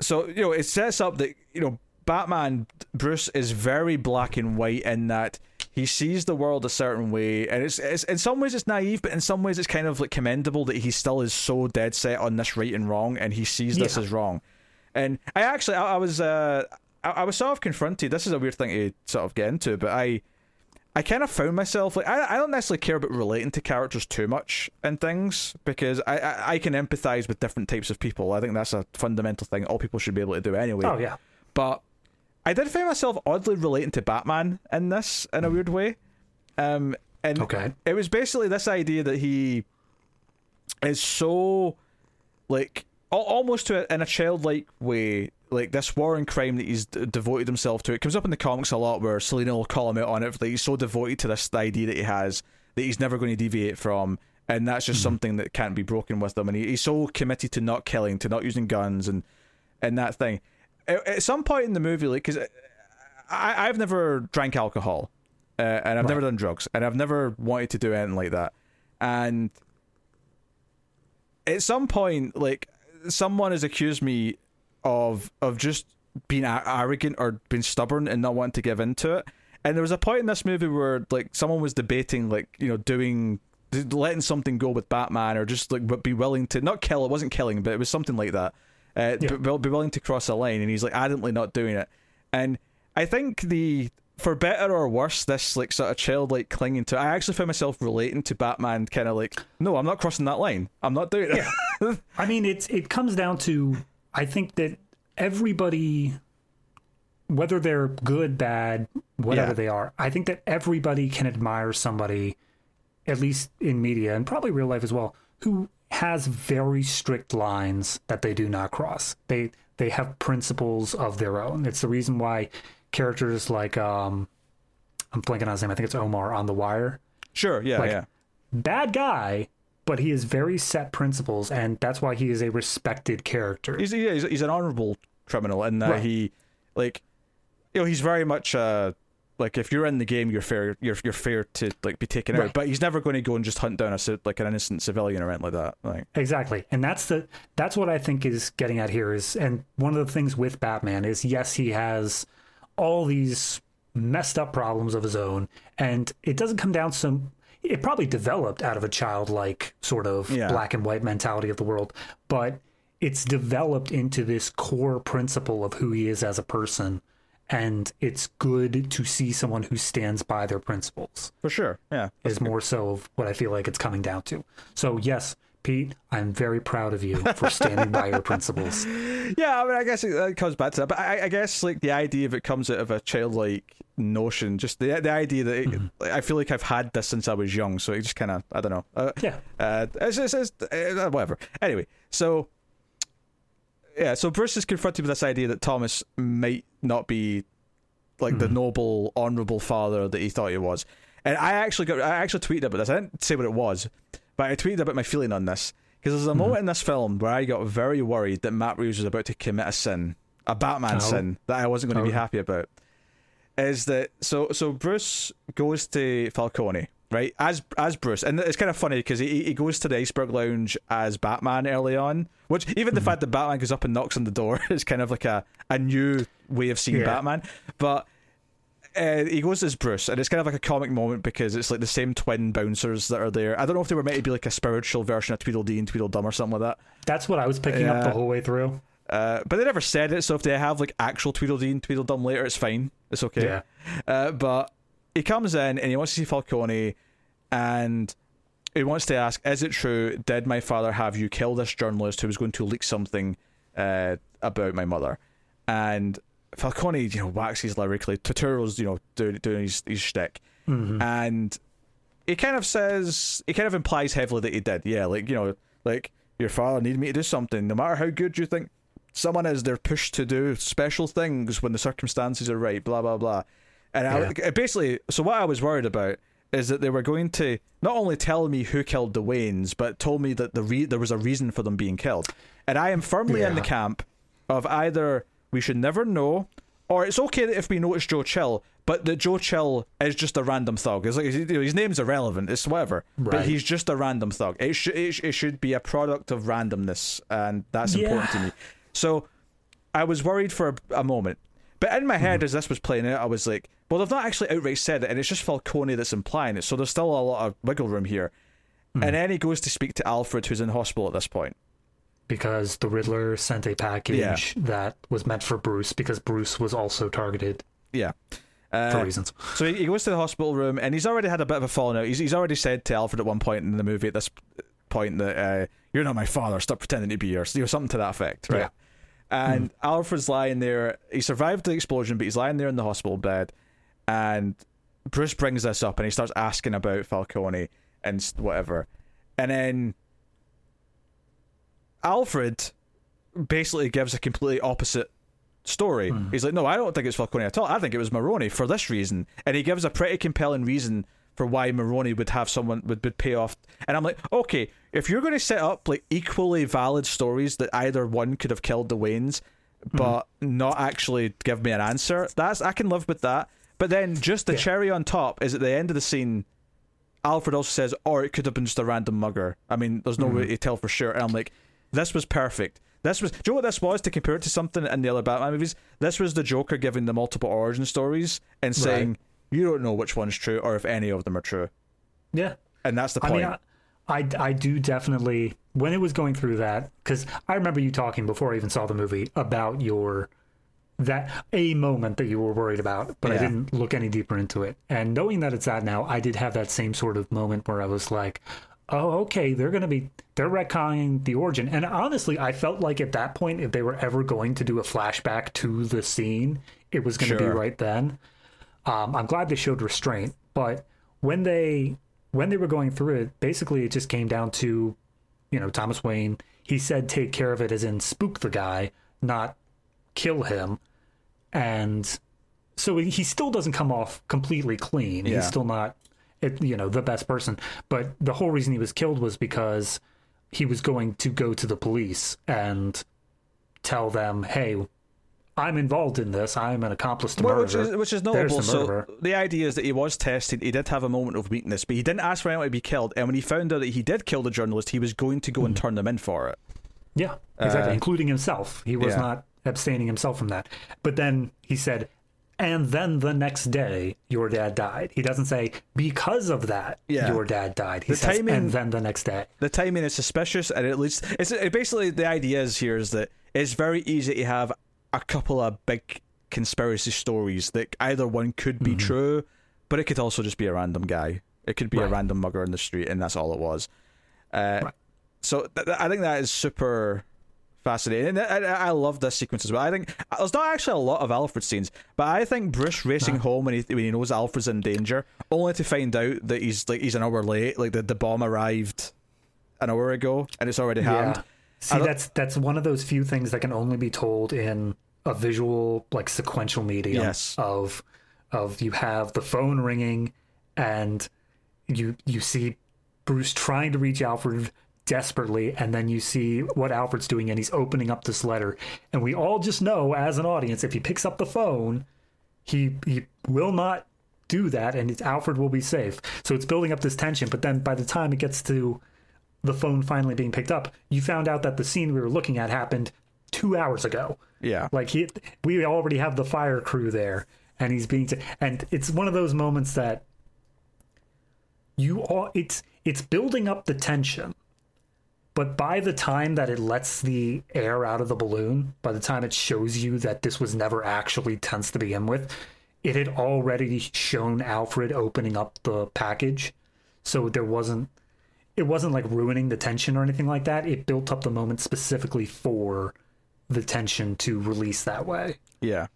so you know it sets up that you know Batman Bruce is very black and white in that he sees the world a certain way and it's, it's in some ways it's naive but in some ways it's kind of like commendable that he still is so dead set on this right and wrong and he sees this Yeah. as wrong and I actually I, I was uh I, I was sort of confronted this is a weird thing to sort of get into but I I kind of found myself like I, I don't necessarily care about relating to characters too much and things because I, I I can empathize with different types of people. I think that's a fundamental thing all people should be able to do anyway. Oh yeah. But I did find myself oddly relating to Batman in this in a weird way. Um, and Okay. it was basically this idea that he is so like almost to a, in a childlike way like this war and crime that he's d- devoted himself to it comes up in the comics a lot where Selina will call him out on it that he's so devoted to this idea that he has that he's never going to deviate from and that's just something that can't be broken with him and he, he's so committed to not killing to not using guns and and that thing. At, at some point in the movie like because I, I've never drank alcohol uh, and I've never done drugs and I've never wanted to do anything like that and at some point like someone has accused me of of just being a- arrogant or being stubborn and not wanting to give into it. And there was a point in this movie where like someone was debating like you know doing letting something go with batman or just like be willing to not kill it wasn't killing but it was something like that. Uh, Yeah. be, be willing to cross a line and he's like adamantly not doing it. And i think the for better or worse this like sort of childlike clinging to i actually found myself relating to batman kind of like no i'm not crossing that line. I'm not doing it. I mean, it's it comes down to I think that everybody, whether they're good, bad, whatever Yeah. they are, I think that everybody can admire somebody, at least in media and probably real life as well, who has very strict lines that they do not cross. They they have principles of their own. It's the reason why characters like um, I'm blanking on his name. I think it's Omar on The Wire sure yeah Like- yeah bad guy, but he has very set principles, and that's why he is a respected character. he's yeah, he's, he's an honorable criminal and that Right. he like you know he's very much uh like if you're in the game you're fair you're you're fair to like be taken out but he's never going to go and just hunt down a like an innocent civilian or anything like that like Exactly, and that's the that's what I think is getting at here is, and one of the things with Batman is, yes, he has all these messed up problems of his own, and it doesn't come down some. It probably developed out of a childlike sort of Yeah. black and white mentality of the world, but it's developed into this core principle of who he is as a person, and it's good to see someone who stands by their principles for sure yeah is more so of what I feel like it's coming down to. So yes, Pete, I'm very proud of you for standing by your principles. yeah I mean I guess it, it comes back to that but I, I guess like the idea of it comes out of a childlike notion just the the idea that it, Mm-hmm. I feel like I've had this since I was young so it just kind of I don't know uh, Yeah. Uh, it's, it's, it's, uh, whatever. Anyway, so yeah, so Bruce is confronted with this idea that Thomas might not be like the noble, honorable father that he thought he was. And I actually got, I actually tweeted about this. I didn't say what it was, but I tweeted about my feeling on this because there's a mm-hmm. moment in this film where I got very worried that Matt Reeves was about to commit a sin, a Batman Oh. sin that I wasn't going to be Oh. happy about. Is that so? So Bruce goes to Falcone, right? As as Bruce, and it's kind of funny because he he goes to the Iceberg Lounge as Batman early on. Which even the mm-hmm. fact that Batman goes up and knocks on the door is kind of like a a new way of seeing Yeah. Batman. But uh, he goes as Bruce, and it's kind of like a comic moment because it's like the same twin bouncers that are there. I don't know if they were meant to be like a spiritual version of Tweedledee and Tweedledum or something like that. That's what I was picking up the whole way through. Uh, but they never said it, so if they have like actual Tweedledee and Tweedledum later, it's fine. It's okay. Yeah. Uh, but he comes in and he wants to see Falcone, and he wants to ask, "Is it true? Did my father have you kill this journalist who was going to leak something uh, about my mother?" And Falcone, you know, waxes lyrically. Turturro's, you know, doing doing his his shtick, mm-hmm. and he kind of says he kind of implies heavily that he did. Yeah, like you know, like your father needed me to do something. No matter how good you think someone is, they're pushed to do special things when the circumstances are right. Blah blah blah. And I, basically, so what I was worried about is that they were going to not only tell me who killed the Waynes, but told me that the re- there was a reason for them being killed. And I am firmly in the camp of either we should never know, or it's okay that if we know it's Joe Chill, but that Joe Chill is just a random thug. It's like you know, his name's irrelevant. It's whatever, but he's just a random thug. It should it, sh- it should be a product of randomness, and that's important to me. So I was worried for a, a moment. But in my head, as this was playing out, I was like, well, they've not actually outright said it, and it's just Falcone that's implying it, so there's still a lot of wiggle room here. Mm-hmm. And then he goes to speak to Alfred, who's in hospital at this point. Because the Riddler sent a package Yeah. that was meant for Bruce because Bruce was also targeted Yeah. for Uh, reasons. so he, he goes to the hospital room, and he's already had a bit of a falling out. He's, he's already said to Alfred at one point in the movie, at this point, that uh, you're not my father, stop pretending to be yours. You know, something to that effect, right? Yeah. And Alfred's lying there. He survived the explosion, but he's lying there in the hospital bed. And Bruce brings this up and he starts asking about Falcone and whatever. And then Alfred basically gives a completely opposite story. Hmm. He's like, no, I don't think it's Falcone at all. I think it was Maroni for this reason. And he gives a pretty compelling reason for why Maroni would have someone would, would pay off. And I'm like, okay, if you're going to set up like equally valid stories that either one could have killed the Waynes, hmm. but not actually give me an answer, that's I can live with that. But then just the Yeah. cherry on top is at the end of the scene. Alfred also says, or it could have been just a random mugger. I mean, there's no hmm. way to tell for sure. And I'm like, this was perfect. This was. Do you know what this was to compare it to something in the other Batman movies? This was the Joker giving the multiple origin stories and saying you don't know which one's true or if any of them are true. Yeah. And that's the I point. mean, I, I, I do definitely, when it was going through that, because I remember you talking before I even saw the movie about your, that a moment that you were worried about, but I didn't look any deeper into it. And knowing that it's that now, I did have that same sort of moment where I was like, oh, okay, they're going to be, they're retconning the origin. And honestly, I felt like at that point, if they were ever going to do a flashback to the scene, it was going to Sure. be right then. Um, I'm glad they showed restraint, but when they when they were going through it, basically it just came down to, you know, Thomas Wayne. He said take care of it as in spook the guy, not kill him, and so he still doesn't come off completely clean. Yeah. He's still not, it, you know, the best person. But the whole reason he was killed was because he was going to go to the police and tell them, "Hey, I'm involved in this. I'm an accomplice to Well, murder." which is which is notable. the So the idea is that he was tested. He did have a moment of weakness, but he didn't ask for anyone to be killed. And when he found out that he did kill the journalist, he was going to go and turn them in for it. Yeah, exactly, Uh, including himself. He was yeah. not abstaining himself from that. But then he said, and then the next day, your dad died. He doesn't say, because of that, Yeah. your dad died. He The says, timing- and then the next day. the timing is suspicious, and at least it's it basically the idea is here is that it's very easy to have a couple of big conspiracy stories that either one could be true, but it could also just be a random guy. It could be a random mugger in the street, and that's all it was. Uh, Right. So th- th- I think that is super fascinating. And I, I love this sequence as well. I think there's not actually a lot of Alfred scenes, but I think Bruce racing home when he when he knows Alfred's in danger, only to find out that he's like he's an hour late, like the, the bomb arrived an hour ago and it's already happened. Yeah. See, that's that's one of those few things that can only be told in a visual, like sequential medium. Yes. Of of you have the phone ringing, and you you see Bruce trying to reach Alfred desperately, and then you see what Alfred's doing, and he's opening up this letter, and we all just know as an audience, if he picks up the phone, he he will not do that, and it's, Alfred will be safe. So it's building up this tension, but then by the time it gets to the phone finally being picked up, you found out that the scene we were looking at happened two hours ago. Yeah. Like he, we already have the fire crew there, and he's being, t- and it's one of those moments that you all, it's it's building up the tension, but by the time that it lets the air out of the balloon, by the time it shows you that this was never actually tense to begin with, it had already shown Alfred opening up the package, so there wasn't it wasn't like ruining the tension or anything like that. It built up the moment specifically for the tension to release that way. Yeah.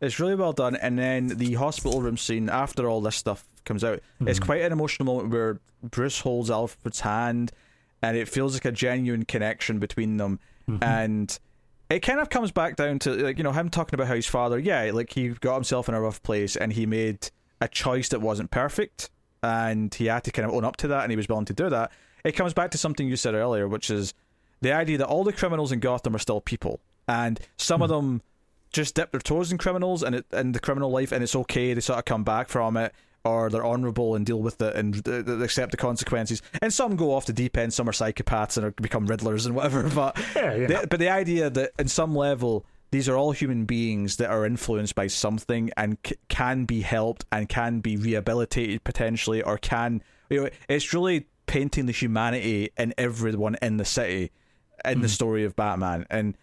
It's really well done. And then the hospital room scene after all this stuff comes out, it's mm-hmm. quite an emotional moment where Bruce holds Alfred's hand, and it feels like a genuine connection between them. Mm-hmm. And it kind of comes back down to like you know him talking about how his father, yeah, like he got himself in a rough place and he made a choice that wasn't perfect, and he had to kind of own up to that, and he was willing to do that. It comes back to something you said earlier, which is the idea that all the criminals in Gotham are still people, and some of mm-hmm. them just dip their toes in criminals and it and the criminal life, and it's okay. They sort of come back from it, or they're honourable and deal with it and uh, accept the consequences. And some go off the deep end. Some are psychopaths and are, become riddlers and whatever. But Yeah, yeah. the- but the idea that in some level these are all human beings that are influenced by something and c- can be helped and can be rehabilitated potentially, or can you know it's really painting the humanity in everyone in the city in the story of Batman and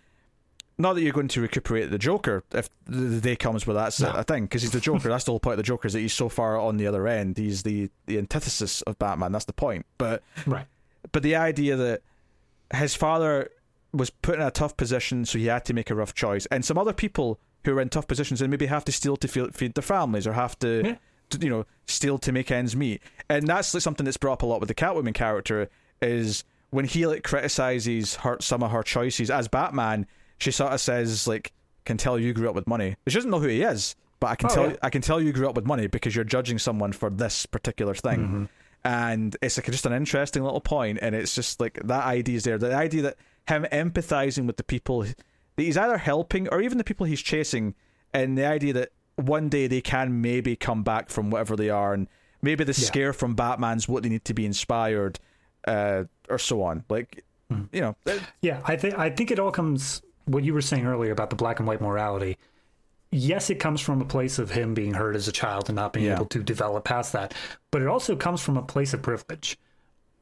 not that you're going to recuperate the Joker if the day comes where that's No. a thing, because he's the Joker. that's the whole point of the Joker is that he's so far on the other end. He's the the antithesis of Batman. That's the point. But Right. but the idea that his father was put in a tough position, so he had to make a rough choice, and some other people who are in tough positions and maybe have to steal to feed, feed their families or have to, Yeah. to, you know, steal to make ends meet, and that's like something that's brought up a lot with the Catwoman character is when he like criticizes her some of her choices as Batman, she sort of says like, "Can tell you grew up with money." She doesn't know who he is, but I can Oh, tell yeah. I can tell you grew up with money because you're judging someone for this particular thing. Mm-hmm. And it's like just an interesting little point. and it's just like that idea is there. The idea that him empathizing with the people that he's either helping or even the people he's chasing, and the idea that one day they can maybe come back from whatever they are, and maybe the Yeah. scare from Batman's what they need to be inspired, uh, or so on. Like, Hmm. you know, Yeah, I think I think it all comes what you were saying earlier about the black and white morality. Yes, it comes from a place of him being hurt as a child and not being Yeah. able to develop past that, but it also comes from a place of privilege.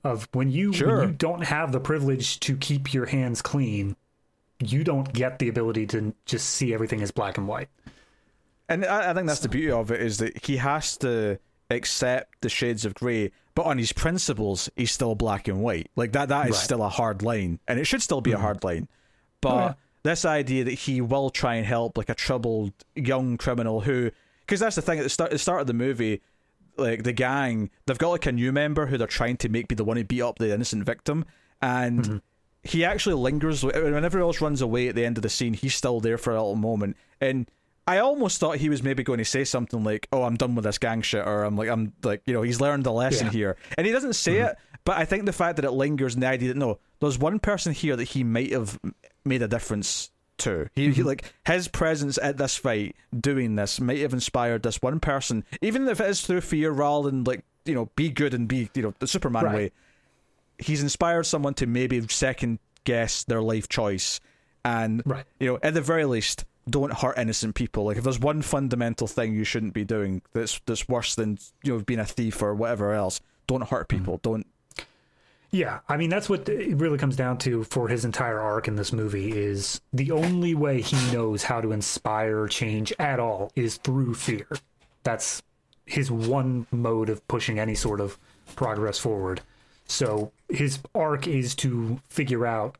Of when you Sure. when you don't have the privilege to keep your hands clean, you don't get the ability to just see everything as black and white. And I, I think that's the beauty of it is that he has to accept the shades of grey, but on his principles, he's still black and white. Like that, that is Right. Mm-hmm. still a hard line, and it should still be a hard line. But Oh, yeah. This idea that he will try and help like a troubled young criminal who, because that's the thing at the start, the start of the movie, like the gang, they've got like a new member who they're trying to make be the one who beat up the innocent victim, and Mm-hmm. he actually lingers when everyone else runs away at the end of the scene. He's still there for a little moment, and I almost thought he was maybe going to say something like, "Oh, I'm done with this gang shit," or "I'm like, I'm like, you know, he's learned a lesson Yeah. here," and he doesn't say it. But I think the fact that it lingers and the idea that no, there's one person here that he might have made a difference to. He, he mm-hmm. like his presence at this fight, doing this, might have inspired this one person, even if it is through fear rather than like you know, be good and be you know the Superman Right. way he's inspired someone to maybe second guess their life choice and Right. you know at the very least don't hurt innocent people like if there's one fundamental thing you shouldn't be doing that's that's worse than you know being a thief or whatever else don't hurt mm-hmm. people don't Yeah, I mean that's what it really comes down to for his entire arc in this movie is the only way he knows how to inspire change at all is through fear. That's his one mode of pushing any sort of progress forward. So his arc is to figure out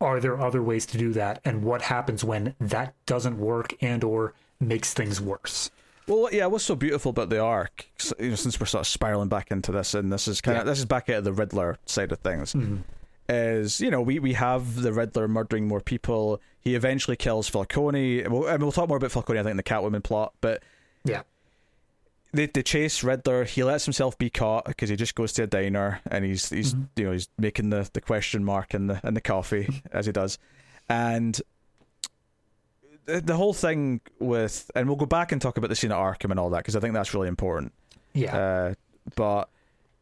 are there other ways to do that and what happens when that doesn't work and or makes things worse. Well yeah what's so beautiful about the arc you know since we're sort of spiraling back into this and this is kind of Yeah. this is back out of the riddler side of things mm-hmm. is you know we we have the Riddler murdering more people. He eventually kills Falcone. We'll, and we'll talk more about Falcone, I think, in the Catwoman plot. But Yeah. they, they chase Riddler. He lets himself be caught because he just goes to a diner and he's he's mm-hmm. you know he's making the, the question mark in the in the coffee as he does, and the, the whole thing with and we'll go back and talk about the scene at Arkham and all that because I think that's really important. Yeah. Uh, but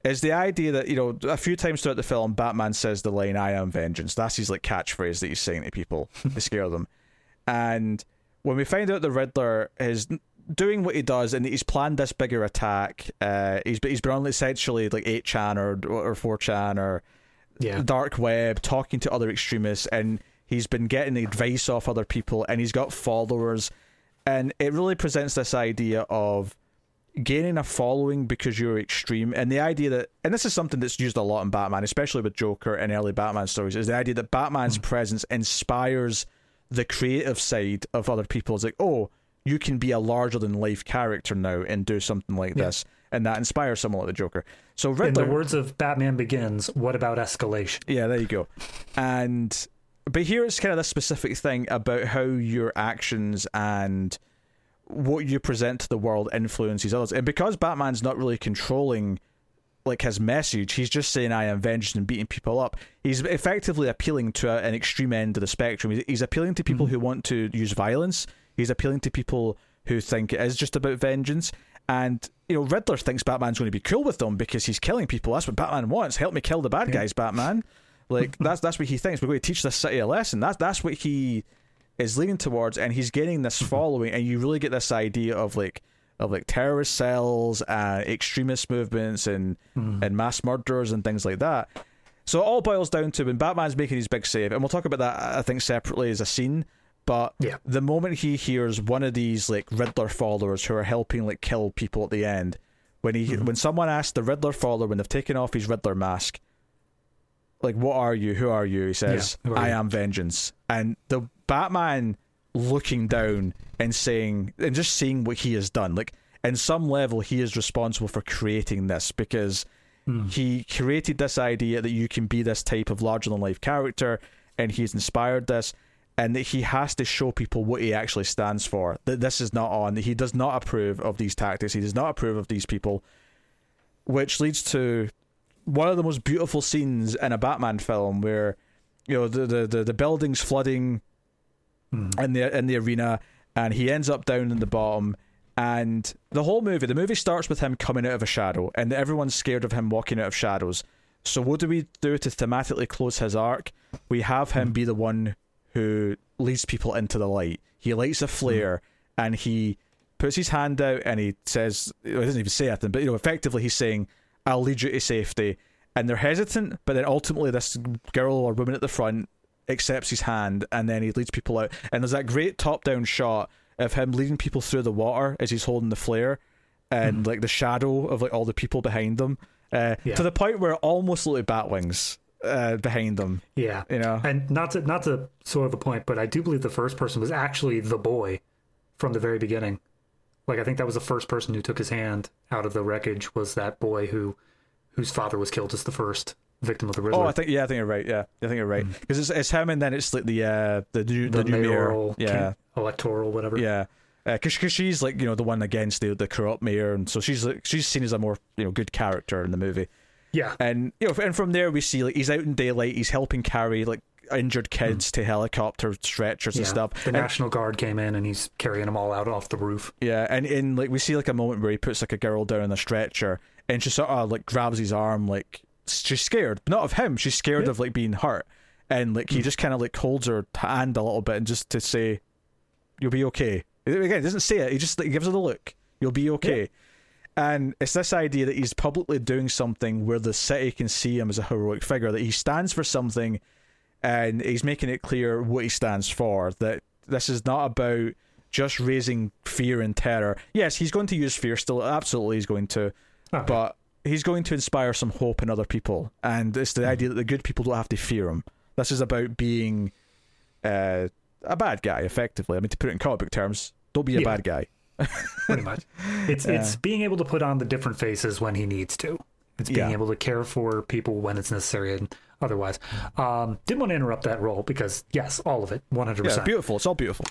is the idea that you know a few times throughout the film, Batman says the line "I am vengeance." That's his like catchphrase that he's saying to people to scare them. And when we find out the Riddler is doing what he does and he's planned this bigger attack, uh, he's he's been on essentially like 8chan or or 4chan or yeah. dark web, talking to other extremists, and he's been getting advice off other people, and he's got followers, and it really presents this idea of gaining a following because you're extreme, and the idea that, and this is something that's used a lot in Batman, especially with Joker and early Batman stories, is the idea that Batman's hmm. presence inspires the creative side of other people. It's like, oh, you can be a larger than life character now and do something like Yeah. this, and that inspires someone like the Joker. So In the words of Batman Begins, what about escalation? yeah, there you go. And but here it's kind of this specific thing about how your actions and what you present to the world influences others. And because Batman's not really controlling like his message, he's just saying I am vengeance and beating people up. He's effectively appealing to a, an extreme end of the spectrum. He's, he's appealing to people mm-hmm. who want to use violence. He's appealing to people who think it is just about vengeance. And you know, Riddler thinks Batman's going to be cool with them because he's killing people. That's what Batman wants. Help me kill the bad guys, Batman. Like that's that's what he thinks. We're going to teach this city a lesson. That's that's what he is leaning towards, and he's getting this following. And you really get this idea of like of like terrorist cells, uh, extremist movements, and and mass murderers and things like that. So it all boils down to when Batman's making his big save, and we'll talk about that I think separately as a scene. But Yeah. the moment he hears one of these like Riddler followers who are helping like kill people at the end, when he when someone asks the Riddler follower when they've taken off his Riddler mask, like what are you? Who are you? He says, Yeah, I you?" am vengeance. And the Batman looking down and saying and just seeing what he has done, like in some level he is responsible for creating this because hmm. he created this idea that you can be this type of larger than life character and he's inspired this and that he has to show people what he actually stands for that this is not on that he does not approve of these tactics he does not approve of these people which leads to one of the most beautiful scenes in a batman film where you know the the, the, the buildings flooding hmm. in the in the arena and he ends up down in the bottom and the whole movie the movie starts with him coming out of a shadow and everyone's scared of him walking out of shadows. So what do we do to thematically close his arc? We have him hmm. be the one who leads people into the light. He lights a hmm. flare and he puts his hand out and he says he doesn't even say anything but you know effectively he's saying i'll lead you to safety and they're hesitant but then ultimately this girl or woman at the front accepts his hand and then he leads people out and there's that great top down shot of him leading people through the water as he's holding the flare and like the shadow of like all the people behind them uh, Yeah. to the point where it almost looked like bat wings uh, behind them Yeah. you know And not to not to sort of a point, but I do believe the first person was actually the boy from the very beginning. Like I think that was the first person who took his hand out of the wreckage was that boy who whose father was killed as the first victim of the Riddler. Oh, I think yeah, I think you're right. Yeah, I think you're right because it's, it's him, and then it's like the uh, the new the, the, new mayoral, mayor. Yeah, electoral, whatever. yeah. Because cause she's like you know the one against the the corrupt mayor, and so she's like she's seen as a more you know good character in the movie. yeah, And you know, and from there we see like he's out in daylight, he's helping carry like injured kids hmm. to helicopter stretchers and stuff. The And- National Guard came in and he's carrying them all out off the roof. Yeah, and in like we see like a moment where he puts like a girl down on a stretcher, and she sort of like grabs his arm, like she's scared, not of him, she's scared Yeah. of like being hurt, and like he hmm. just kind of like holds her hand a little bit, and just to say, "You'll be okay." Again, he doesn't say it; he just like, gives her the look. You'll be okay. And it's this idea that he's publicly doing something where the city can see him as a heroic figure, that he stands for something, and he's making it clear what he stands for. That this is not about just raising fear and terror. Yes, he's going to use fear still, absolutely, he's going to, Oh, but he's going to inspire some hope in other people. And it's the idea that the good people don't have to fear him. This is about being uh, a bad guy, effectively. I mean, to put it in comic book terms, don't be a Yeah. bad guy. pretty much. It's it's being able to put on the different faces when he needs to. It's being Yeah. able to care for people when it's necessary and otherwise. Um, didn't want to interrupt that role because yes, all of it, one hundred Yeah, percent. beautiful. It's all beautiful.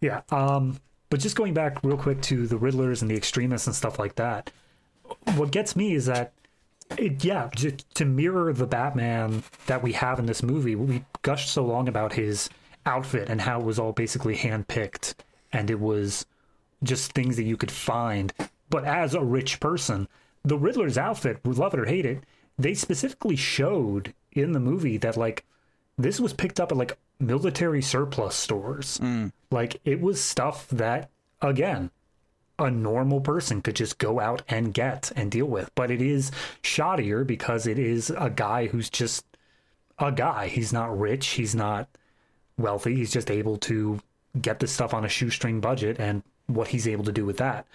Yeah. Um, but just going back real quick to the Riddlers and the extremists and stuff like that, what gets me is that, it, yeah, to, to mirror the Batman that we have in this movie, we gushed so long about his outfit and how it was all basically handpicked and it was just things that you could find. But as a rich person, the Riddler's outfit, love it or hate it, they specifically showed in the movie that, like, this was picked up at like military surplus stores. Mm. Like it was stuff that again a normal person could just go out and get and deal with. But it is shoddier because it is a guy who's just a guy. He's not rich, he's not wealthy, he's just able to get this stuff on a shoestring budget and what he's able to do with that.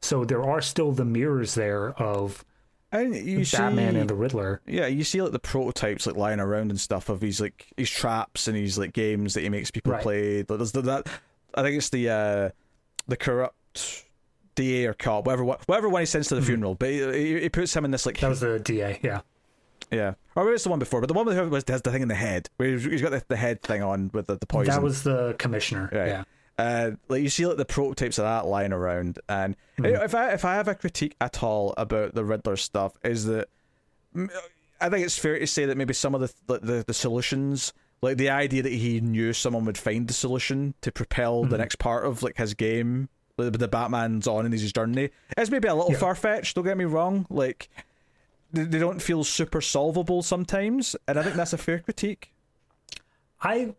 So there are still the mirrors there of And you Batman see, and the Riddler. yeah, you see like the prototypes like lying around and stuff of these like these traps and these like games that he makes people Right. play. There's the, that. I think it's the uh, the corrupt DA or cop, whatever one- whatever one he sends to the funeral. But he, he, puts him in this like That was the DA. Yeah. yeah, or maybe it's the one before, but the one with who has the thing in the head where he's, got the, the head thing on with the, the poison. That was the commissioner. Yeah. Uh, like you see like the prototypes of that lying around, and Hmm. if I if I have a critique at all about the Riddler stuff, is that mm, I think it's fair to say that maybe some of the the, the, solutions, like the idea that he knew someone would find the solution to propel Hmm. the next part of like his game, like, the Batman's on in his journey, is maybe a little Yeah. far fetched. Don't get me wrong, like. They they don't feel super solvable sometimes, and I think that's a fair critique. I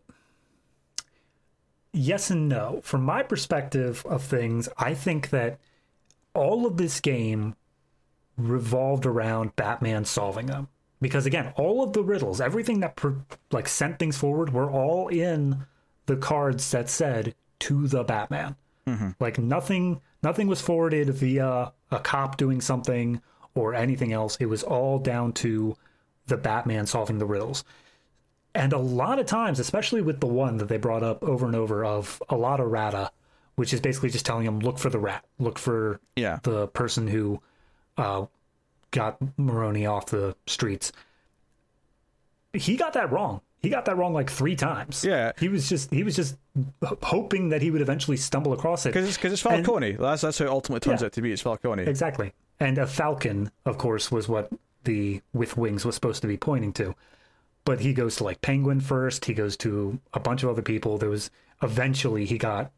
yes and no. From my perspective of things, I think that all of this game revolved around Batman solving them. Because again, all of the riddles, everything that per, like sent things forward, were all in the cards that said to the Batman. Mm-hmm. Like nothing, nothing was forwarded via a cop doing something or anything else. It was all down to the Batman solving the riddles. And a lot of times, especially with the one that they brought up over and over of a lot of rata, which is basically just telling him look for the rat, look for Yeah. the person who uh, got Maroni off the streets. He got that wrong. He got that wrong like three times. Yeah. he was just he was just hoping that he would eventually stumble across it. Because it's, cause it's And- Falcone. that's that's how it ultimately turns Yeah. out to be. It's Falcone. Exactly. And a falcon, of course, was what the with wings was supposed to be pointing to. But he goes to like Penguin first. He goes to a bunch of other people. There was eventually he got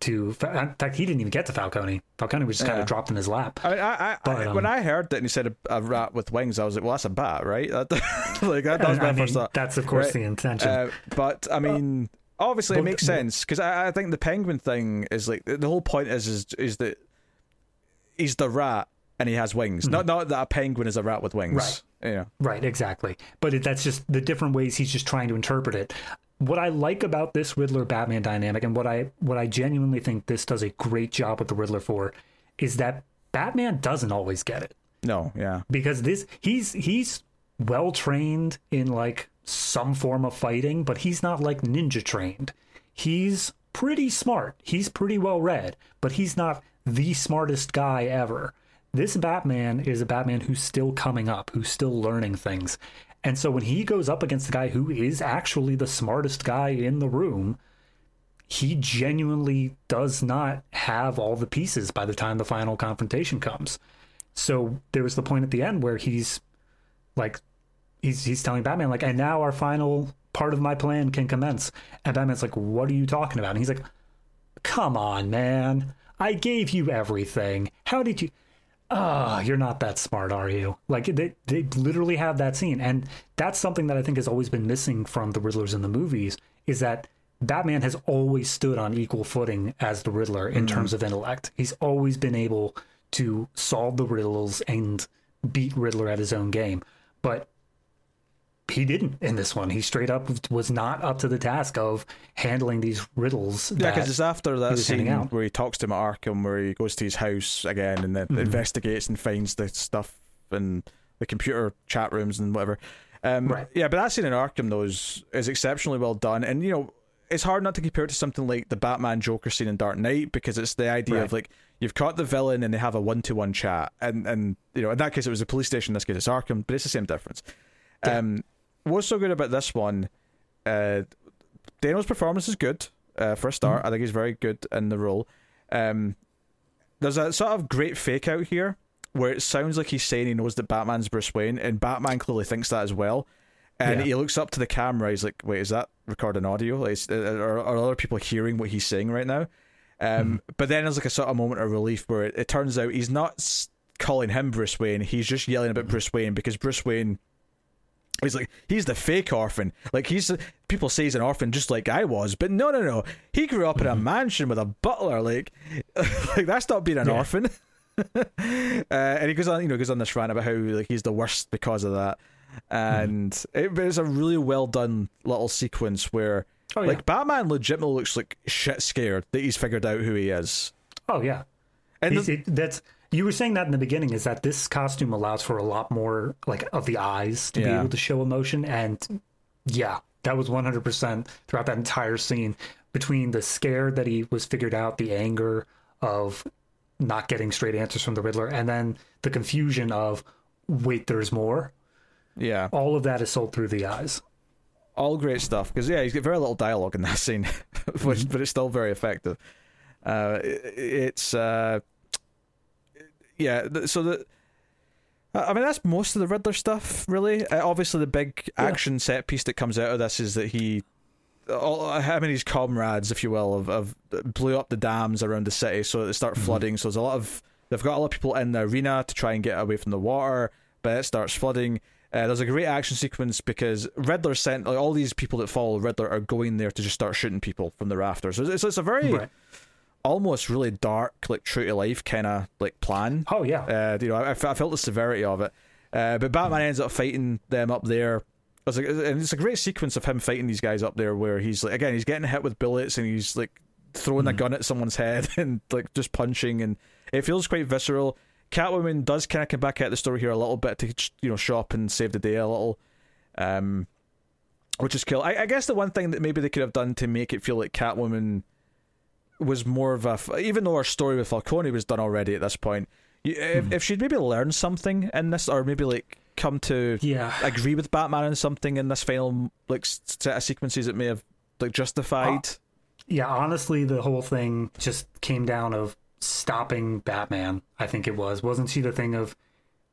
to. In fact, he didn't even get to Falcone. Falcone was just kind of dropped in his lap. I I, I, But, um, when I heard that and he said a, a rat with wings, I was like, well, that's a bat, right? That, like that, that was my mean, first thought. that's of course Right. the intention. Uh, but I mean, obviously, it but- makes sense because I, I think the penguin thing is like the whole point is is is that he's the rat and he has wings. Not mm-hmm. not that a penguin is a rat with wings. Right. Yeah. Right, exactly. But it, that's just the different ways he's just trying to interpret it. What I like about this Riddler Batman dynamic, and what I what I genuinely think this does a great job with the Riddler for, is that Batman doesn't always get it No. Yeah. because this he's he's well trained in like some form of fighting, but he's not like ninja trained. He's pretty smart. He's pretty well read, but he's not the smartest guy ever. This Batman is a Batman who's still coming up, who's still learning things. And so when he goes up against the guy who is actually the smartest guy in the room, he genuinely does not have all the pieces by the time the final confrontation comes. So there was the point at the end where he's like he's he's telling Batman like, and now our final part of my plan can commence. And Batman's like, what are you talking about? And he's like, come on, man. I gave you everything. How did you Oh, you're not that smart, are you? Like they they literally have that scene. And that's something that I think has always been missing from the Riddlers in the movies, is that Batman has always stood on equal footing as the Riddler in mm-hmm. terms of intellect. He's always been able to solve the riddles and beat Riddler at his own game. But he didn't in this one. He straight up was not up to the task of handling these riddles. Yeah, because it's after that scene out. where he talks to him at Arkham, where he goes to his house again and then Mm-hmm. investigates and finds the stuff and the computer chat rooms and whatever. Um, Right. Yeah, but that scene in Arkham though is, is exceptionally well done, and you know it's hard not to compare it to something like the Batman Joker scene in Dark Knight because it's the idea of like you've caught the villain and they have a one to one chat, and and you know in that case it was a police station, in this case it's Arkham, but it's the same difference. Um, what's so good about this one? Uh, Dano's performance is good. Uh, for a start, I think he's very good in the role. Um, there's a sort of great fake out here where it sounds like he's saying he knows that Batman's Bruce Wayne, and Batman clearly thinks that as well. And Yeah. he looks up to the camera. He's like, "Wait, is that recording audio? Like, is- are, are other people hearing what he's saying right now?" Um, But then there's like a sort of moment of relief where it, it turns out he's not calling him Bruce Wayne. He's just yelling about Bruce Wayne because Bruce Wayne He's like he's the fake orphan. Like he's people say he's an orphan just like I was, but no, no, no. He grew up in a mansion with a butler. Like, like that's not being an Yeah. orphan. uh, and he goes on, you know, goes on this rant about how like he's the worst because of that. And it, but it's a really well done little sequence where, Oh, yeah. like, Batman legitimately looks like shit scared that he's figured out who he is. Oh yeah. And the- it- that's you were saying that in the beginning is that this costume allows for a lot more like of the eyes to be able to show emotion and yeah that was 100% throughout that entire scene between the scare that he was figured out the anger of not getting straight answers from the Riddler, and then the confusion of wait, there's more. Yeah, All of that is sold through the eyes. all great stuff. Because yeah, he's got very little dialogue in that scene, which but it's still very effective. Uh, it- it's uh, yeah. th- So the. I mean, that's most of the Riddler stuff, really. Uh, obviously, the big action set piece that comes out of this is that he, all, how many of his comrades, if you will, have, of blew up the dams around the city so they start flooding. So there's a lot of they've got a lot of people in the arena to try and get away from the water, but it starts flooding. Uh, there's a great action sequence because Riddler sent like all these people that follow Riddler are going there to just start shooting people from the rafters. So it's, it's a very Right. Almost really dark, like true to life kind of like plan. Oh yeah. Uh, you know, I, I felt the severity of it. Uh, but Batman ends up fighting them up there. It was like, and it's a great sequence of him fighting these guys up there, where he's like, again, he's getting hit with bullets and he's like throwing a gun at someone's head and like just punching, and it feels quite visceral. Catwoman does kind of come back at the story here a little bit to you know show up and save the day a little, um, which is cool. I, I guess the one thing that maybe they could have done to make it feel like Catwoman was more of a even though our story with Falcone was done already at this point. If, hmm. if she'd maybe learned something in this, or maybe like come to Yeah. agree with Batman in something in this final like set of sequences it may have like justified. Yeah, honestly, the whole thing just came down of stopping Batman. I think it was. Wasn't she the thing of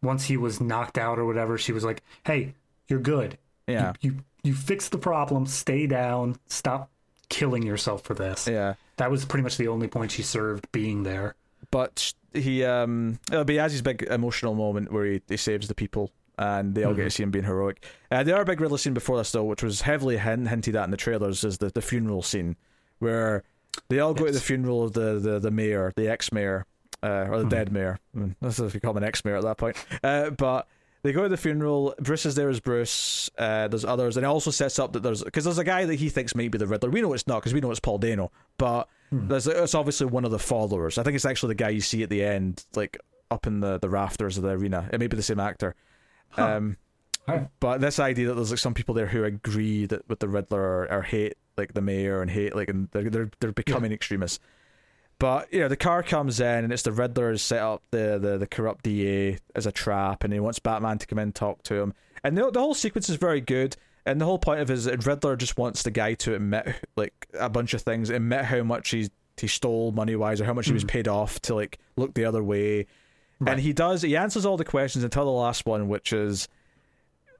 once he was knocked out or whatever, she was like, "Hey, you're good. yeah, You you, you fix the problem. Stay down. Stop killing yourself for this." yeah. That was pretty much the only point she served being there. But he um, it'll be as his big emotional moment where he, he saves the people. And they all get to see him being heroic. Uh, the other big Riddler scene before this, though, which was heavily hin- hinted at in the trailers, is the, the funeral scene, where they all go to the funeral of the, the, the mayor, the ex mayor, uh, or the dead mayor. Mm, That's if you call him an ex mayor at that point. Uh, but they go to the funeral. Bruce is there as Bruce. Uh, there's others, and it also sets up that there's because there's a guy that he thinks might be the Riddler. We know it's not because we know it's Paul Dano, but there's it's obviously one of the followers. I think it's actually the guy you see at the end, like up in the, the rafters of the arena. It may be the same actor. Um, Alright. but this idea that there's like some people there who agree that with the Riddler or, or hate like the mayor and hate like and they're they're, they're becoming extremists. But you know, the car comes in and it's the Riddler has set up the, the, the corrupt DA as a trap, and he wants Batman to come in and talk to him. And the the whole sequence is very good. And the whole point of it is that Riddler just wants the guy to admit like a bunch of things, admit how much he he stole money wise or how much he was hmm. paid off to like look the other way. And he does. He answers all the questions until the last one, which is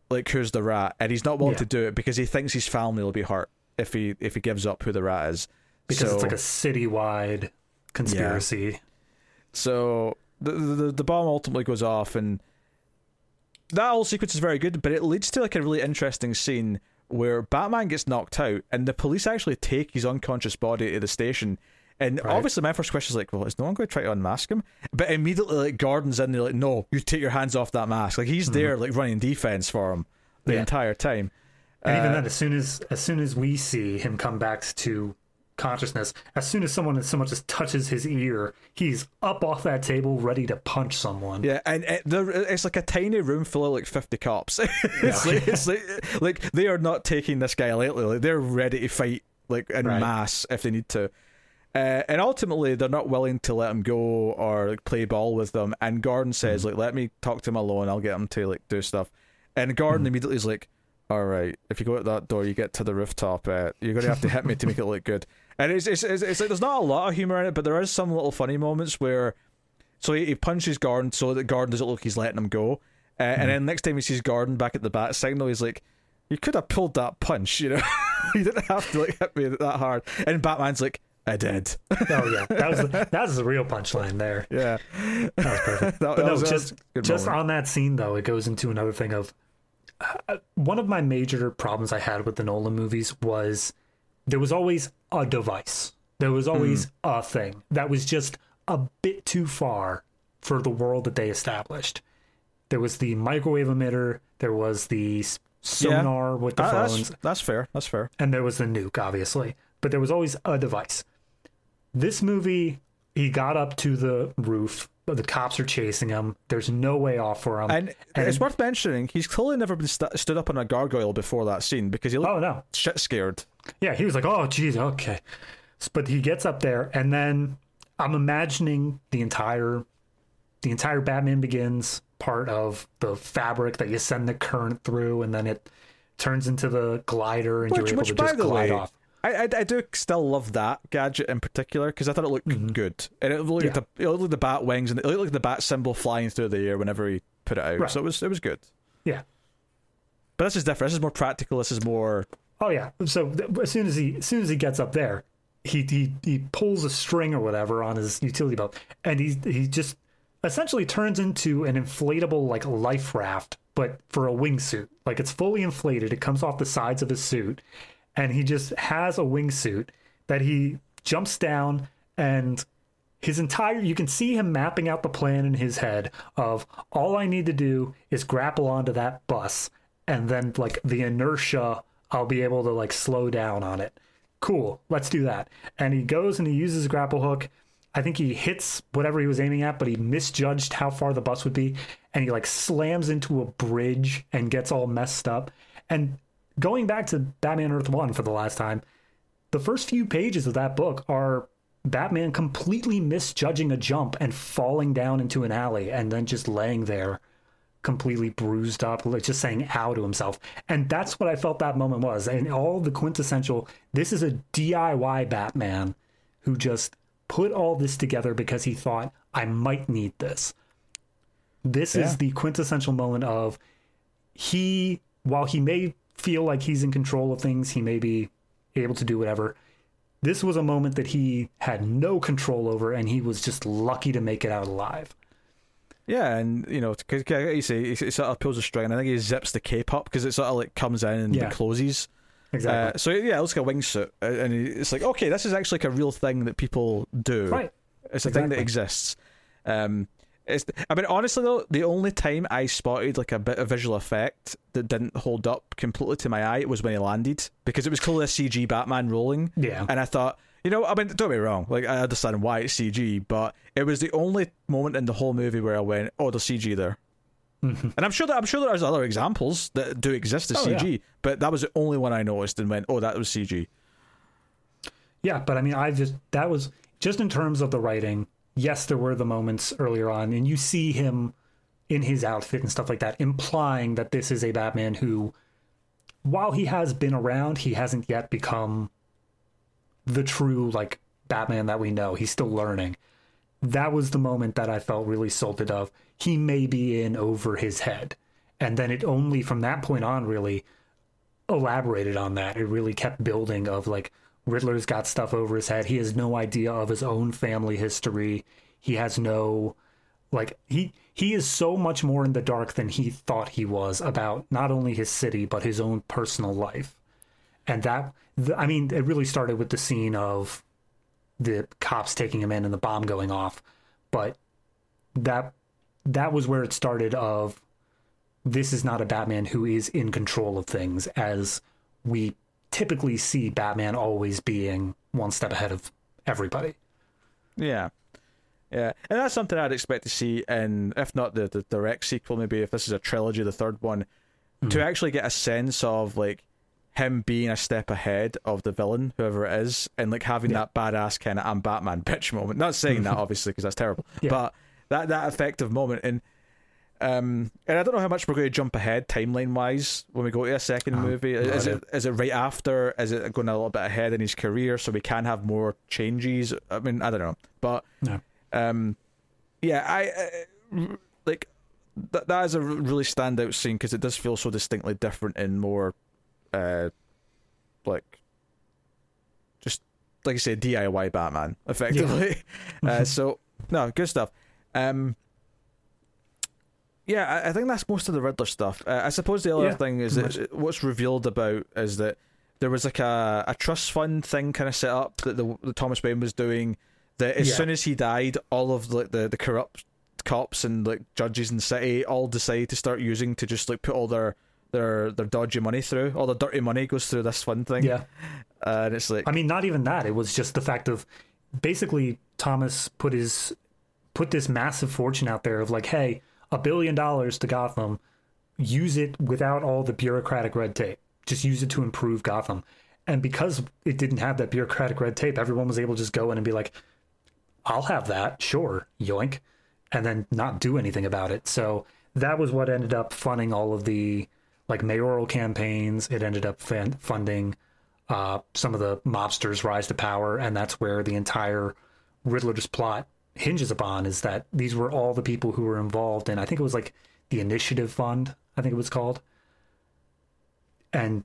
like who's the rat, and he's not willing Yeah. to do it because he thinks his family will be hurt if he if he gives up who the rat is. Because So- it's like a citywide conspiracy. So the, the the bomb ultimately goes off, and that whole sequence is very good. But it leads to like a really interesting scene where Batman gets knocked out, and the police actually take his unconscious body to the station. And Right. obviously, my first question is like, well, is no one going to try to unmask him? But immediately, like Gordon's in there, like, no, you take your hands off that mask. Like he's there, like running defense for him the Yeah. entire time. And even Uh, then, as soon as as soon as we see him come back to consciousness, as soon as someone so much as touches his ear, he's up off that table, ready to punch someone. Yeah, and it, there, it's like a tiny room full of like fifty cops. it's, like, it's like like they are not taking this guy lightly. Like they're ready to fight like in Right. mass if they need to. Uh, and ultimately, they're not willing to let him go or like, play ball with them. And Gordon says, Hmm. "Like, let me talk to him alone. I'll get him to like do stuff." And Gordon Hmm. immediately is like, "All right, if you go out that door, you get to the rooftop. Uh, you're gonna have to hit me to make it look good." And it's it's, it's it's like there's not a lot of humor in it, but there is some little funny moments where so he, he punches Gordon so that Gordon doesn't look he's letting him go. Uh, And then next time he sees Gordon back at the bat signal, he's like, "You could have pulled that punch, you know. you didn't have to like hit me that hard." And Batman's like, "I did." Oh yeah, that was the, that was the real punchline there. yeah, That was perfect. That- but that no, was- just just moment. on that scene though, it goes into another thing of uh, one of my major problems I had with the Nolan movies was there was always a device. There was always Hmm. a thing that was just a bit too far for the world that they established. There was the microwave emitter. There was the sonar with the Uh, phones that's that's fair. That's fair. and there was the nuke, obviously, but there was always a device. This movie, he got up to the roof. The cops are chasing him. There's no way off for him. And, it's worth mentioning he's clearly never been st- stood up on a gargoyle before that scene because he looked oh no, shit scared. Yeah, he was like, "Oh, geez, okay." But he gets up there, and then I'm imagining the entire the entire Batman Begins part of the fabric that you send the current through, and then it turns into the glider, and Which, you're able which to just glide way, off. I, I I do still love that gadget in particular because I thought it looked good, and it looked, Mm-hmm. Yeah. like the, it looked like the bat wings and it looked like the bat symbol flying through the air whenever he put it out. Right. So it was it was good. Yeah. But this is different. This is more practical. This is more Oh yeah. So as soon as he as soon as he gets up there, he he he pulls a string or whatever on his utility belt, and he he just essentially turns into an inflatable like life raft, but for a wingsuit. Like it's fully inflated. It comes off the sides of his suit, and he just has a wingsuit that he jumps down and his entire you can see him mapping out the plan in his head of all I need to do is grapple onto that bus and then like the inertia I'll be able to like slow down on it. Cool, let's do that. And he goes and he uses grapple hook. I think he hits whatever he was aiming at, but he misjudged how far the bus would be and he like slams into a bridge and gets all messed up. And going back to Batman Earth 1 for the last time, the first few pages of that book are Batman completely misjudging a jump and falling down into an alley and then just laying there completely bruised up, like just saying ow to himself. And that's what I felt that moment was. And all the quintessential this is a DIY Batman who just put all this together because he thought, I might need this. This Yeah. is the quintessential moment of he, while he may feel like he's in control of things, he may be able to do whatever. This was a moment that he had no control over, and he was just lucky to make it out alive. Yeah, and you know, cause, you say he sort of pulls a string, and I think he zips the cape up because it sort of like comes in and Yeah. closes. Exactly. Uh, so yeah, it looks like a wingsuit, uh, and it's like okay, this is actually like a real thing that people do. right. It's a thing that exists. Um, it's. I mean, honestly though, the only time I spotted like a bit of visual effect that didn't hold up completely to my eye was when he landed because it was clearly a CG Batman rolling, Yeah. and I thought. You know, I mean, don't get me wrong. Like, I understand why it's CG, but it was the only moment in the whole movie where I went, "Oh, there's CG there." Mm-hmm. And I'm sure that I'm sure there's other examples that do exist as Oh, yeah. CG, but that was the only one I noticed and went, "Oh, that was CG." Yeah, but I mean, I just that was just in terms of the writing. Yes, there were the moments earlier on, and you see him in his outfit and stuff like that, implying that this is a Batman who, while he has been around, he hasn't yet become the true like Batman that we know. He's still learning. That was the moment that I felt really salted of. He may be in over his head. And then it only from that point on really elaborated on that. It really kept building of like Riddler's got stuff over his head. He has no idea of his own family history. He has no like he he is so much more in the dark than he thought he was about not only his city but his own personal life. And that th- I mean it really started with the scene of the cops taking him in and the bomb going off, but that that was where it started of this is not a Batman who is in control of things as we typically see Batman always being one step ahead of everybody. Yeah. Yeah. And that's something I'd expect to see in, if not the, the direct sequel, maybe if this is a trilogy, the third one, to mm-hmm. actually get a sense of like him being a step ahead of the villain, whoever it is, and like having that badass kind of I'm Batman bitch moment. Not saying that obviously because that's terrible, Yeah. but that that effective moment and. Um, and I don't know how much we're going to jump ahead timeline wise when we go to a second movie. Is it is it right after? Is it going a little bit ahead in his career so we can have more changes? I mean, I don't know, but No. um, yeah, I uh, like that. That is a really standout scene because it does feel so distinctly different and more, uh, like, just like I say, DIY Batman effectively. uh, so no, good stuff. Um, yeah, I, I think that's most of the Riddler stuff. Uh, I suppose the other Yeah, thing is that what's revealed about is that there was like a, a trust fund thing kind of set up that the, the Thomas Wayne was doing. That as Yeah. soon as he died, all of like the, the corrupt cops and like judges in the city all decided to start using to just like put all their their their dodgy money through. All the dirty money goes through this fund thing. Yeah. uh, and it's like I mean, not even that. It was just the fact of basically Thomas put his put this massive fortune out there of like, hey, a billion dollars to Gotham, use it without all the bureaucratic red tape. Just use it to improve Gotham. And because it didn't have that bureaucratic red tape, everyone was able to just go in and be like, I'll have that, sure, yoink, and then not do anything about it. So that was what ended up funding all of the like mayoral campaigns. It ended up fan- funding uh, some of the mobsters' rise to power, and that's where the entire Riddler's plot hinges upon. Is that these were all the people who were involved in? I think it was like the Initiative Fund. I think it was called, and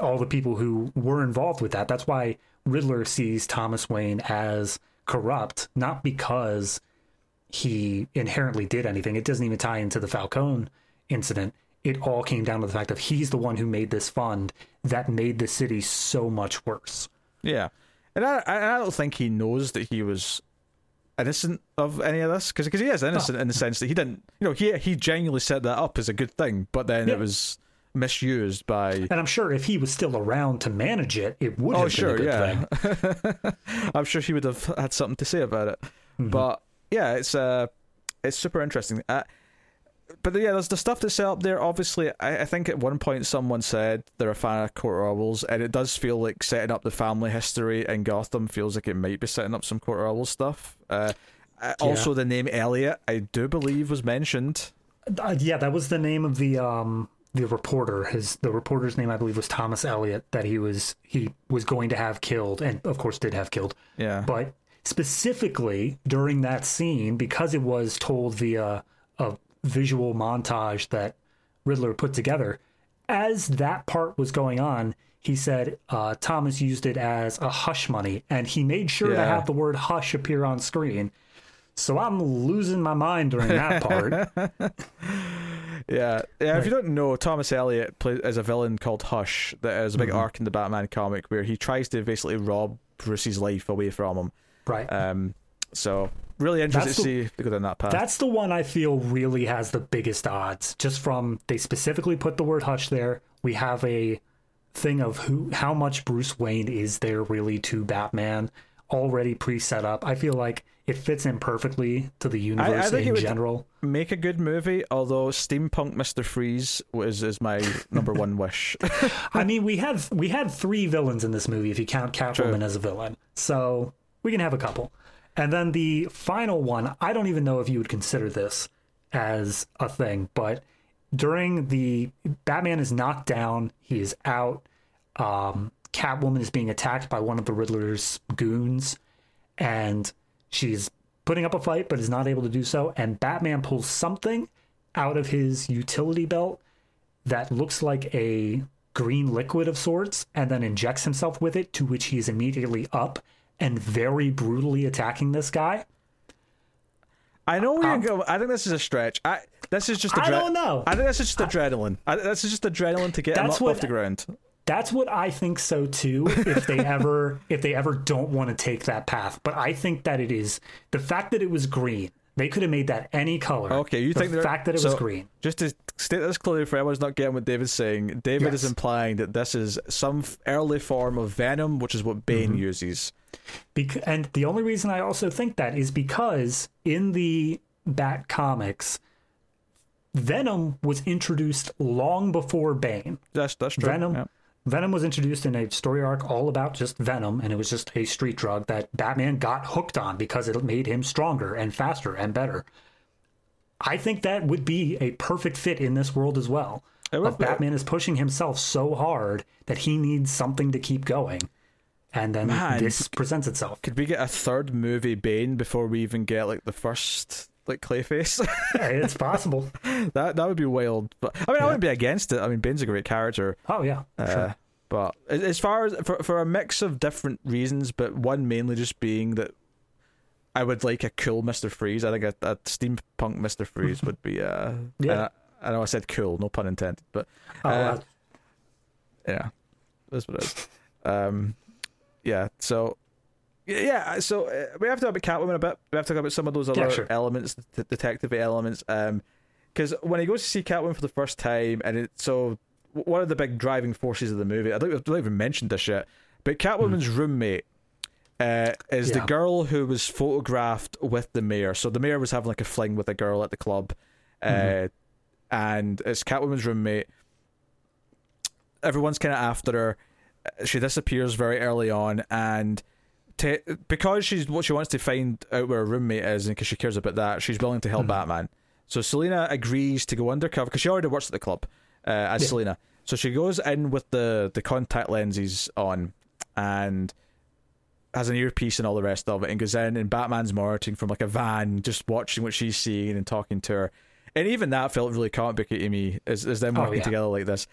all the people who were involved with that. That's why Riddler sees Thomas Wayne as corrupt, not because he inherently did anything. It doesn't even tie into the Falcone incident. It all came down to the fact of he's the one who made this fund that made the city so much worse. Yeah, and I I don't think he knows that he was innocent of any of this because he is innocent in the sense that he didn't you know he he genuinely set that up as a good thing, but then Yeah. it was misused by. And I'm sure if he was still around to manage it, it would have Oh sure, been a good yeah. thing. I'm sure he would have had something to say about it. Mm-hmm. But yeah, it's uh, it's super interesting. Uh, but yeah, there's the stuff that's set up there. Obviously, I, I think at one point someone said they're a fan of Court of Owls, and it does feel like setting up the family history in Gotham feels like it might be setting up some Court Orwell stuff. Uh, uh, Also, the name Elliot, I do believe, was mentioned. Uh, yeah, that was the name of the um the reporter. His the reporter's name I believe was Thomas Elliot that he was he was going to have killed and of course did have killed. Yeah, But specifically during that scene because it was told via visual montage that Riddler put together as that part was going on he said uh, Thomas used it as a hush money and he made sure to have the word hush appear on screen. So I'm losing my mind during that part. yeah, yeah. If you don't know, Thomas Elliot plays as a villain called Hush. That is a big Mm-hmm. arc in the Batman comic where he tries to basically rob Bruce's life away from him. Right. Um, so really interested That's to the- see go down that path. That's the one I feel really has the biggest odds. Just from they specifically put the word Hush there. We have a thing of who how much Bruce Wayne is there really to Batman already pre-set up. I feel like it fits in perfectly to the universe think it in general. Make a good movie, although steampunk Mister Freeze was is my number one wish. I mean, we have we had three villains in this movie if you count Catwoman True. as a villain. So we can have a couple. And then the final one, I don't even know if you would consider this as a thing, but during the Batman is knocked down, he is out. Um, Catwoman is being attacked by one of the Riddler's goons, and she's putting up a fight but is not able to do so. And Batman pulls something out of his utility belt that looks like a green liquid of sorts and then injects himself with it, to which he is immediately up and very brutally attacking this guy. I know we can go. I think this is a stretch. I this is just. Um, I don't know. I think this is just adrenaline. I, this is just adrenaline to get him up what- off the ground. That's what I think so too. If they ever, if they ever don't want to take that path, but I think that it is the fact that it was green. They could have made that any color. Okay, you the think they're- fact that it was green? Just to state this clearly for everyone's not getting what David's saying, David is implying that this is some f- early form of venom, which is what Bane Mm-hmm. uses. Bec- and the only reason I also think that is because in the Bat comics, Venom was introduced long before Bane. That's that's true. Venom. yeah. Venom was introduced in a story arc all about just Venom, and it was just a street drug that Batman got hooked on because it made him stronger and faster and better. I think that would be a perfect fit in this world as well. Of. Batman is pushing himself so hard that he needs something to keep going, and then Man. this presents itself. Could we get a third movie Bane before we even get like the first like Clayface? Hey, it's possible. that that would be wild. But I mean, I wouldn't be against it. I mean, Bane's a great character. Oh yeah, Uh, sure. But as far as for for a mix of different reasons, but one mainly just being that I would like a cool Mister Freeze. I think a, a steampunk Mister Freeze would be. Uh, Yeah. I, I know I said cool, no pun intended, but Oh, uh, uh, yeah, that's what it is. Um, yeah. So yeah, so uh, we have to talk about Catwoman a bit. We have to talk about some of those other sure. elements, the detective elements. Um, because when he goes to see Catwoman for the first time, and it so one of the big driving forces of the movie, I don't, I don't even mention this yet, but Catwoman's roommate. Uh, is the Hmm. Girl who was photographed with the mayor. So the mayor was having like a fling with a girl at the club, uh, and it's Catwoman's roommate. Everyone's kind of after her. Uh, She disappears very early on, and to, because she's what she wants to find out where her roommate is, and because she cares about that, she's willing to help Batman. So Selina agrees to go undercover because she already works at the club uh, as Yeah. Selina. So she goes in with the the contact lenses on and has an earpiece and all the rest of it, and goes in, and Batman's monitoring from like a van, just watching what she's seeing and talking to her. And even that felt really comic booky to me, as, as them Oh, working yeah. together like this.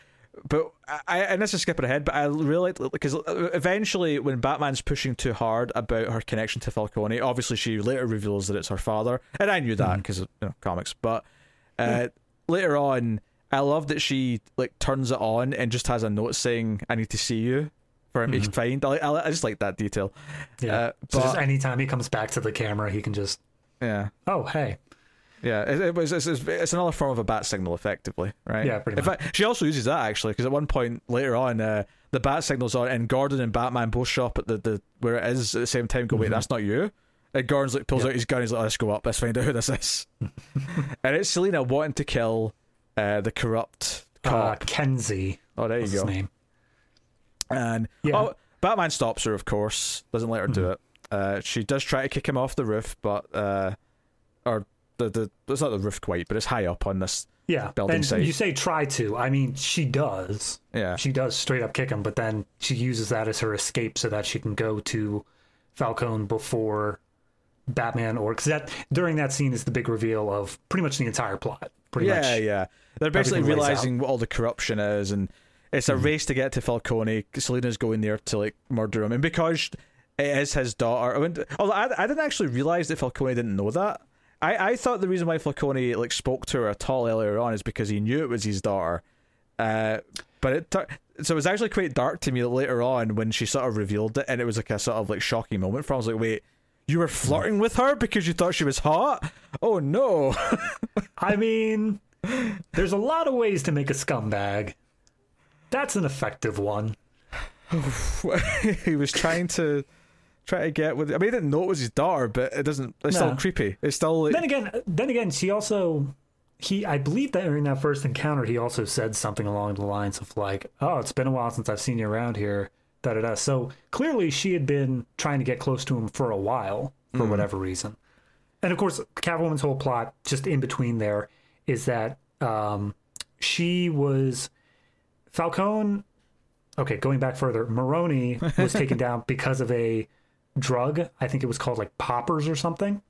But I, and this is skipping ahead, but I really because eventually, when Batman's pushing too hard about her connection to Falcone, obviously she later reveals that it's her father, and I knew that because of you know, comics. But uh, later on, I love that she like turns it on and just has a note saying, "I need to see you." For him to find, I, I, I just like that detail. Yeah. Uh, so just but- anytime he comes back to the camera, he can just, Yeah, oh hey, Yeah, it, it was. It's, it's, another form of a bat signal, effectively, right? Yeah, pretty much. In fact, she also uses that actually, because at one point later on, uh, the bat signal's on, and Gordon and Batman both show up at the, the where it is at the same time. Go, wait, that's not you. And Gordon's like pulls Yeah. out his gun. He's like, let's go up. Let's find out who this is. and it's Selina wanting to kill uh, the corrupt uh, cop. Kenzie. oh, there you go. his name? And Yeah. oh, Batman stops her, of course. Doesn't let her do it. Uh, she does try to kick him off the roof, but uh, or the the it's not the roof quite, but it's high up on this. Yeah, Building and site. you say try to. I mean, she does. Yeah, She does straight up kick him, but then she uses that as her escape so that she can go to Falcone before Batman or because that during that scene is the big reveal of pretty much the entire plot. Pretty yeah, much. yeah. Yeah. They're basically realizing what all the corruption is, and it's a mm-hmm. race to get to Falcone. Selina's going there to like murder him, and because it is his daughter. I went, although I, I didn't actually realize that Falcone didn't know that. I, I thought the reason why Falcone like spoke to her at all earlier on is because he knew it was his daughter. Uh, but it tur- so it was actually quite dark to me later on when she sort of revealed it, and it was like a sort of like shocking moment for. I was like, wait. You were flirting with her because you thought she was hot? Oh no. I mean, there's a lot of ways to make a scumbag. That's an effective one. he was trying to try to get with. I mean, he didn't know it was his daughter, but it doesn't. It's still creepy. It's still like, Then again, then again, she also he I believe that during that first encounter, he also said something along the lines of like, "Oh, it's been a while since I've seen you around here." Da da da. So clearly, she had been trying to get close to him for a while for whatever reason. And of course, Catwoman's whole plot, just in between there, is that um, she was Falcone. Okay, going back further, Maroni was taken down because of a drug. I think it was called like poppers or something.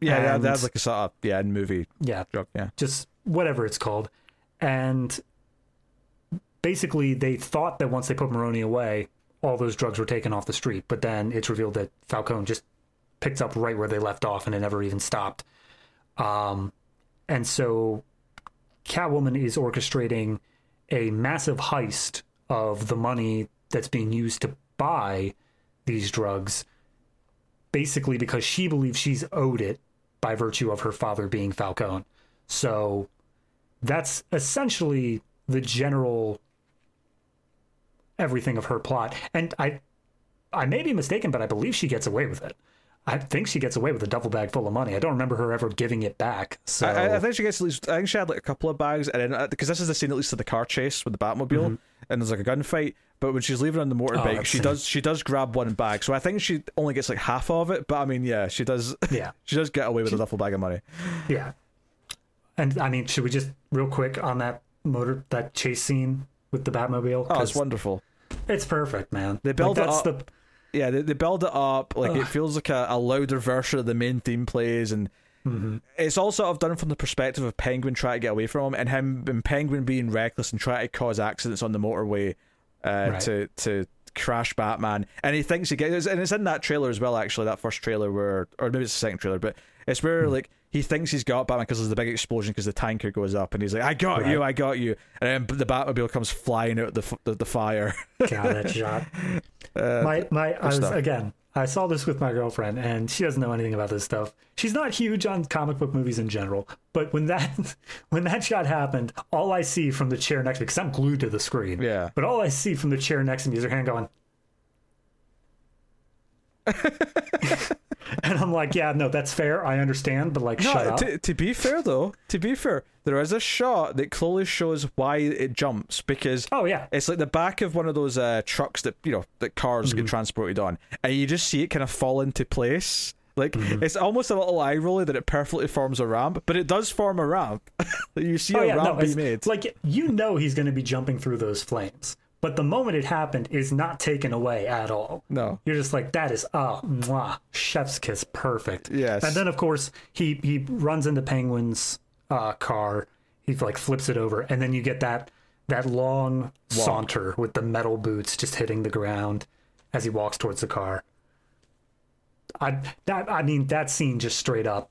yeah, yeah. and- That's like a of yeah movie Yeah, drug. Yeah, just whatever it's called. And basically, they thought that once they put Maroni away, all those drugs were taken off the street. But then it's revealed that Falcone just picked up right where they left off and it never even stopped. Um, and so Catwoman is orchestrating a massive heist of the money that's being used to buy these drugs, basically because she believes she's owed it by virtue of her father being Falcone. So that's essentially the general everything of her plot. And I I may be mistaken, but I believe she gets away with it. I think she gets away with a duffel bag full of money. I don't remember her ever giving it back. So I, I- think she gets at least. I think she had like a couple of bags, and then uh, because this is the scene at least of the car chase with the Batmobile, mm-hmm. and there's like a gunfight. But when she's leaving on the oh, motorbike, that she does she does grab one bag. So I think she only gets like half of it. But I mean, yeah, she does. yeah. she does get away with a duffel bag of money. Yeah. And I mean, should we just real quick on that motor that chase scene with the Batmobile? Oh, it's wonderful. it's perfect, man. They build like, it that's up. Yeah, they, they build it up like it feels like a, a louder version of the main theme plays, and mm-hmm. it's all sort of done from the perspective of Penguin trying to get away from him, and him and Penguin being reckless and trying to cause accidents on the motorway uh, Right. to to crash Batman, and he thinks he gets, and it's in that trailer as well. Actually, that first trailer where, or maybe it's the second trailer, but it's where like he thinks he's got Batman because there's the big explosion because the tanker goes up, and he's like, "I got you, I got you," and then the Batmobile comes flying out the the, the fire. God, that shot. Uh, my my I was stuff. again. I saw this with my girlfriend, and she doesn't know anything about this stuff. She's not huge on comic book movies in general, but when that when that shot happened, all I see from the chair next to me, because I'm glued to the screen, Yeah. But all I see from the chair next to me is her hand going. and I'm like, yeah, no, that's fair. I understand, but like, shut No, up. to, to be fair though, to be fair, there is a shot that clearly shows why it jumps because oh yeah, it's like the back of one of those uh, trucks that you know that cars Mm-hmm. get transported on, and you just see it kind of fall into place. Like Mm-hmm. it's almost a little eye rolly that it perfectly forms a ramp, but it does form a ramp. you see oh a yeah, ramp no, be made. like you know he's going to be jumping through those flames, but the moment it happened is not taken away at all. no, You're just like that is ah mwah, chef's kiss, perfect. Yes. And then of course he he runs into Penguin's uh, car. He like flips it over, and then you get that that long saunter with the metal boots just hitting the ground as he walks towards the car. I that I mean that scene just straight up.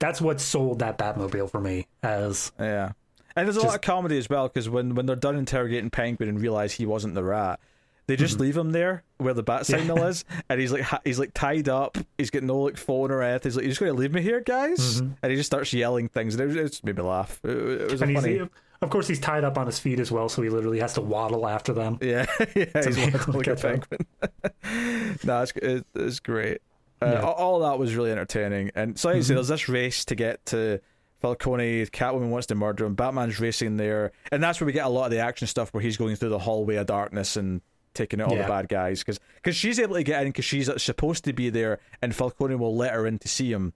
That's what sold that Batmobile for me as yeah. And there's a lot of comedy as well because when when they're done interrogating Penguin and realize he wasn't the rat, they just leave him there where the bat signal is, and he's like ha- he's like tied up. He's got no like phone or anything. He's like, "You're just going to leave me here, guys?" And he just starts yelling things, and it, it just made me laugh. It, it was and funny. of course he's tied up on his feet as well, so he literally has to waddle after them. Yeah, yeah, he's be able walking to like a penguin. no, it's it, it's great. Uh, Yeah. Mm-hmm. all, that was really entertaining, and so like say, there's this race to get to Falcone. Catwoman wants to murder him. Batman's racing there, and that's where we get a lot of the action stuff, where he's going through the hallway of darkness and taking out all Yeah. the bad guys, because she's able to get in because she's supposed to be there, and Falcone will let her in to see him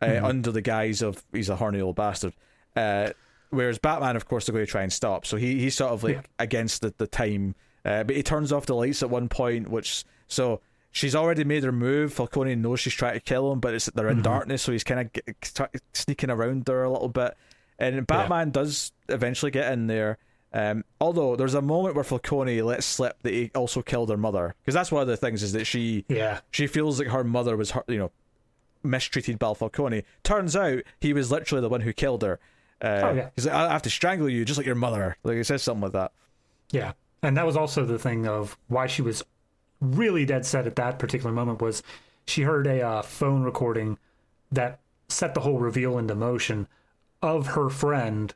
uh, Mm-hmm. under the guise of he's a horny old bastard. Uh, whereas Batman, of course, they're going to try and stop. So he he's sort of like Yeah. against the, the time. Uh, but he turns off the lights at one point, which so she's already made her move. Falcone knows she's trying to kill him, but it's they're in darkness, so he's kind of sneaking around her a little bit. And Batman does eventually get in there. Um, although there's a moment where Falcone lets slip that he also killed her mother, because that's one of the things is that she Yeah. she feels like her mother was her, you know mistreated by Falcone. Turns out he was literally the one who killed her. Uh, Oh, yeah. He's like, I have to strangle you, just like your mother. Like he says something like that. Yeah. And that was also the thing of why she was really dead set at that particular moment was she heard a uh, phone recording that set the whole reveal into motion of her friend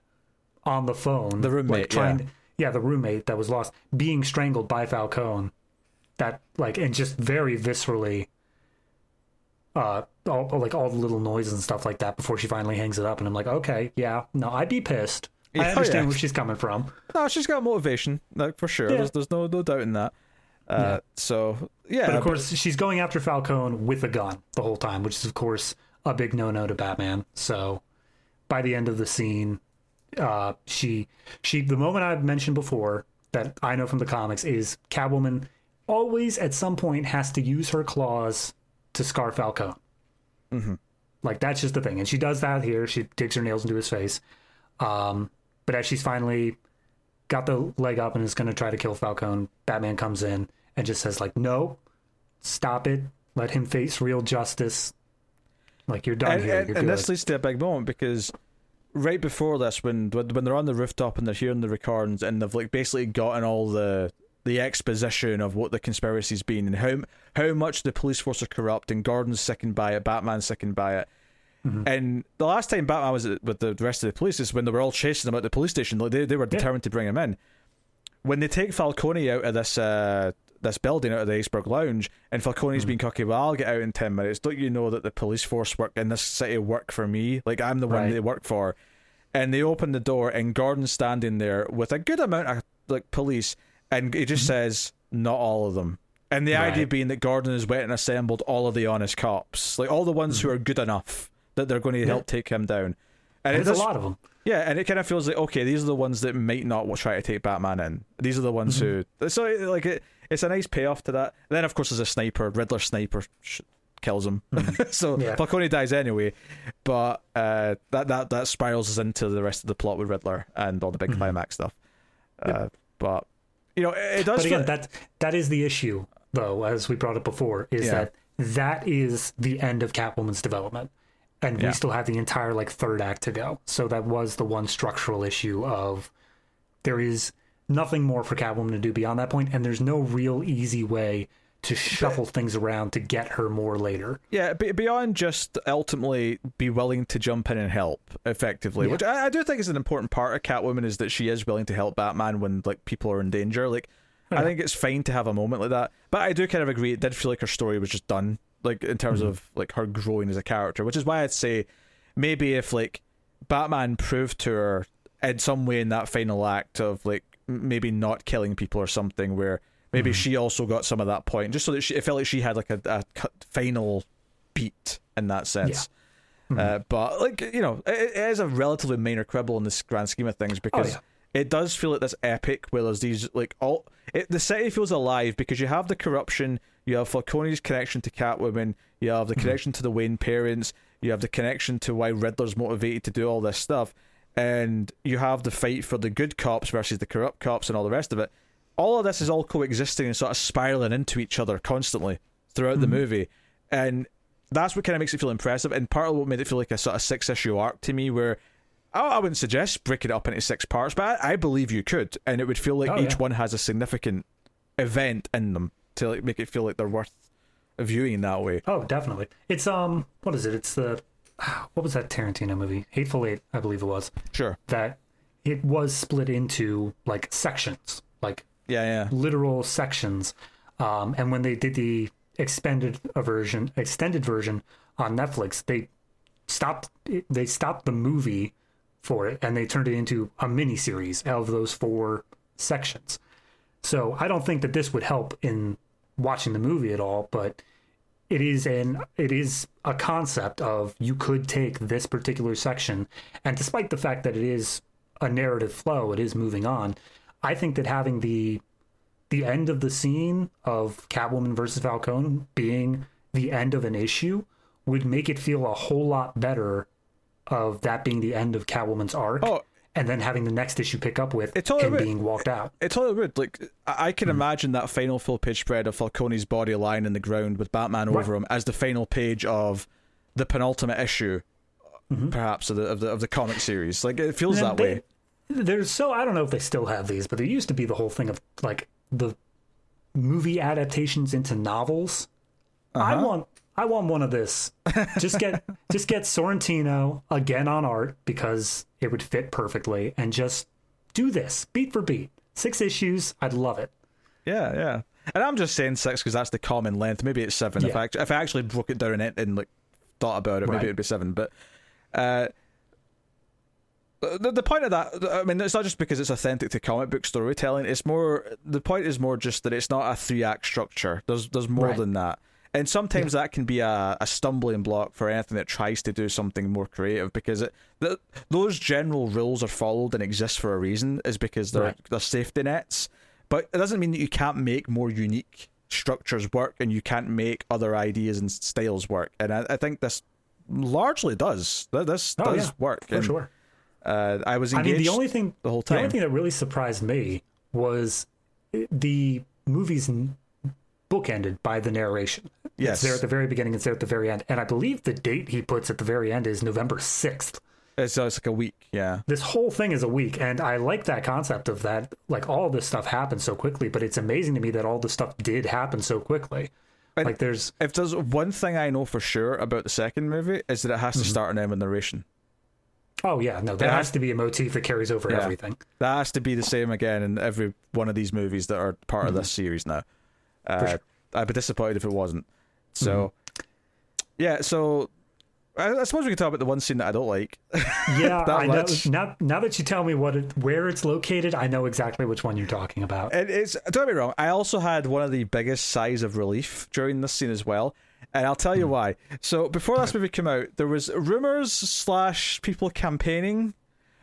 on the phone. The roommate, like, trying, yeah. yeah, the roommate that was lost, being strangled by Falcone. That like and just very viscerally uh all, like all the little noises and stuff like that before she finally hangs it up and I'm like, okay, yeah, no, I'd be pissed. I Yeah, understand yeah. where she's coming from. No, she's got motivation, like for sure. Yeah. There's, there's no no doubt in that. Uh, Yeah. So yeah, But of course, she's going after Falcone with a gun the whole time, which is, of course, a big no-no to Batman. So, by the end of the scene, uh, she she the moment I've mentioned before that I know from the comics is Catwoman always at some point has to use her claws to scar Falcone. Mm-hmm. Like that's just the thing, and she does that here. She digs her nails into his face. Um, but as she's finally got the leg up and is going to try to kill Falcone, Batman comes in and just says like, "No, stop it. Let him face real justice. Like you're done and, here. and, You're and good." this leads to a big moment because right before this, when when when they're on the rooftop and they're hearing the recordings and they've like basically gotten all the the exposition of what the conspiracy's been and how how much the police force are corrupt and Gordon's sickened by it, Batman's sickened by it. Mm-hmm. And the last time Batman was with the rest of the police is when they were all chasing him at the police station. Like they they were determined to bring him in. When they take Falcone out of this uh, this building out of the Iceberg Lounge, and Falcone's mm-hmm. been cocky, well, I'll get out in ten minutes. Don't you know that the police force work in this city work for me? Like I'm the one Right. they work for. And they open the door, and Gordon's standing there with a good amount of like police, and he just mm-hmm. says, "Not all of them." And the idea being that Gordon has went and assembled all of the honest cops, like all the ones who are good enough that they're going to help take him down. And it There's a lot of them. yeah, and it kind of feels like okay, these are the ones that might not try to take Batman in. These are the ones who. So like it, it's a nice payoff to that. And then of course there's a sniper, Riddler sniper sh- kills him. so Yeah. Falcone dies anyway, but uh, that that that spirals us into the rest of the plot with Riddler and all the big climax stuff. Uh, but you know, it, it does. But again, feel- that that is the issue, though, as we brought up before, is Yeah. that that is the end of Catwoman's development, and Yeah. we still have the entire like third act to go. So that was the one structural issue of there is nothing more for Catwoman to do beyond that point, and there's no real easy way to shuffle things around to get her more later. Yeah, beyond just ultimately be willing to jump in and help effectively, Yeah. which I, I do think is an important part of Catwoman is that she is willing to help Batman when like people are in danger. Like, I think it's fine to have a moment like that, but I do kind of agree. It did feel like her story was just done like in terms Mm-hmm. of like her growing as a character, which is why I'd say maybe if like Batman proved to her in some way in that final act of like maybe not killing people or something, where maybe Mm-hmm. she also got some of that point, just so that she it felt like she had like a, a final beat in that sense. Mm-hmm. Uh, but like you know, it, it is a relatively minor quibble in this grand scheme of things because Oh, it does feel like this epic where there's these like all it, the city feels alive because you have the corruption, you have Falcone's connection to Catwoman, you have the Mm-hmm. connection to the Wayne parents, you have the connection to why Riddler's motivated to do all this stuff, and you have the fight for the good cops versus the corrupt cops and all the rest of it. All of this is all coexisting and sort of spiraling into each other constantly throughout Mm-hmm. the movie, and that's what kind of makes it feel impressive. And part of what made it feel like a sort of six issue arc to me, where I, I wouldn't suggest breaking it up into six parts, but I, I believe you could, and it would feel like Oh, each yeah. one has a significant event in them to like make it feel like they're worth viewing that way. Oh, definitely. It's um, what is it? It's the what was that Tarantino movie? Hateful Eight, I believe it was. Sure. That it was split into like sections, like Yeah, yeah. literal sections. Um, and when they did the expanded version, extended version on Netflix, they stopped they stopped the movie for it and they turned it into a mini series of those four sections. So I don't think that this would help in watching the movie at all, but it is an it is a concept of you could take this particular section and despite the fact that it is a narrative flow, it is moving on. I think that having the the end of the scene of Catwoman versus Falcone being the end of an issue would make it feel a whole lot better of that being the end of Catwoman's arc. Oh. And then having the next issue pick up with It totally him being walked out. It's totally would. Like I I can imagine that final full page spread of Falcone's body lying in the ground with Batman over him as the final page of the penultimate issue, perhaps of the, of the of the comic series. Like it feels that They- way. There's so I don't know if they still have these, but there used to be the whole thing of like the movie adaptations into novels. I Uh-huh. want I want one of this. Just get just get Sorrentino again on art because it would fit perfectly, and just do this beat for beat. Six issues, I'd love it. Yeah, yeah. And I'm just saying six because that's the common length. Maybe it's seven. If I if I actually broke it down and, and like thought about it, maybe Right. it'd be seven. But uh, the the point of that, I mean, it's not just because it's authentic to comic book storytelling. It's more the point is more just that it's not a three act structure. There's there's more Right. than that. And sometimes that can be a, a stumbling block for anything that tries to do something more creative because it, those general rules are followed and exist for a reason is because they're, Right. they're safety nets. But it doesn't mean that you can't make more unique structures work and you can't make other ideas and styles work. And I, I think this largely does. This Oh, does yeah, work. For And, sure. Uh, I was I mean, the only thing the whole time. the only thing that really surprised me was the movie's bookended by the narration. Yes. It's there at the very beginning, it's there at the very end. And I believe the date he puts at the very end is November 6th. It's, uh, it's like a week. Yeah. This whole thing is a week. And I like that concept of that. Like, all this stuff happened so quickly, but it's amazing to me that all this stuff did happen so quickly. And- like, there's. If there's one thing I know for sure about the second movie is that it has to Mm-hmm. start and end with narration. Oh, yeah, no, there Yeah. has to be a motif that carries over Yeah. everything. That has to be the same again in every one of these movies that are part of this series now. Uh, Mm-hmm. sure. Mm-hmm. I'd be disappointed if it wasn't. So, yeah. So, I, I suppose we could talk about the one scene that I don't like. Yeah, That I know. Now, now that you tell me what it, where it's located, I know exactly which one you're talking about. And it's don't get me wrong. I also had one of the biggest sighs of relief during this scene as well, and I'll tell Hmm. you why. So before this movie came out, there was rumors slash people campaigning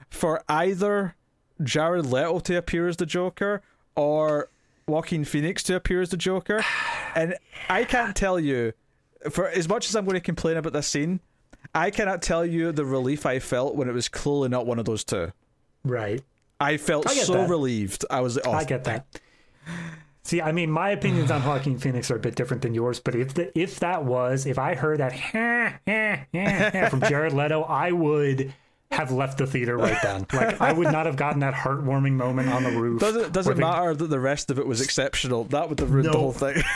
for either Jared Leto to appear as the Joker or Joaquin Phoenix to appear as the Joker, and I can't tell you. For as much as I'm going to complain about this scene, I cannot tell you the relief I felt when it was clearly not one of those two. Right. I felt I so that. relieved. I was. Oh, I get that. See, I mean, my opinions on Joaquin Phoenix are a bit different than yours, but if the, if that was, if I heard that from Jared Leto, I would have left the theater right then. Like, I would not have gotten that heartwarming moment on the roof. Does it does where it the- matter that the rest of it was exceptional? That would have ruined the whole thing.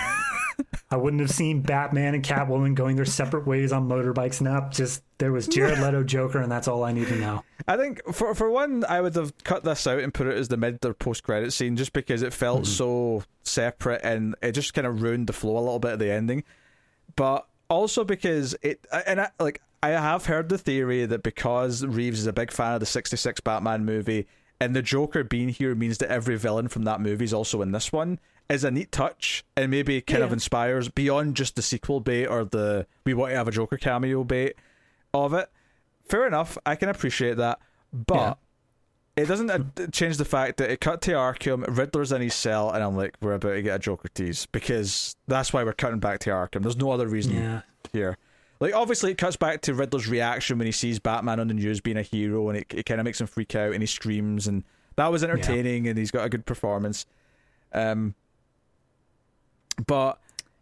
I wouldn't have seen Batman and Catwoman going their separate ways on motorbikes. Now, just there was Jared Leto Joker, and that's all I need to know. I think for for one, I would have cut this out and put it as the mid or post credit scene, just because it felt mm-hmm. so separate and it just kind of ruined the flow a little bit of the ending. but also because it and I, like I have heard the theory that because Reeves is a big fan of the '66 Batman movie, and the Joker being here means that every villain from that movie is also in this one is a neat touch and maybe kind of inspires beyond just the sequel bait or the we want to have a Joker cameo bait of it. Fair enough, I can appreciate that, but Yeah. it doesn't uh, change the fact that it cut to Arkham, Riddler's in his cell, and I'm like, we're about to get a Joker tease because that's why we're cutting back to Arkham. There's no other reason Yeah. here. Like, obviously, it cuts back to Riddler's reaction when he sees Batman on the news being a hero, and it, it kind of makes him freak out, and he screams, and that was entertaining, and he's got a good performance. Um, but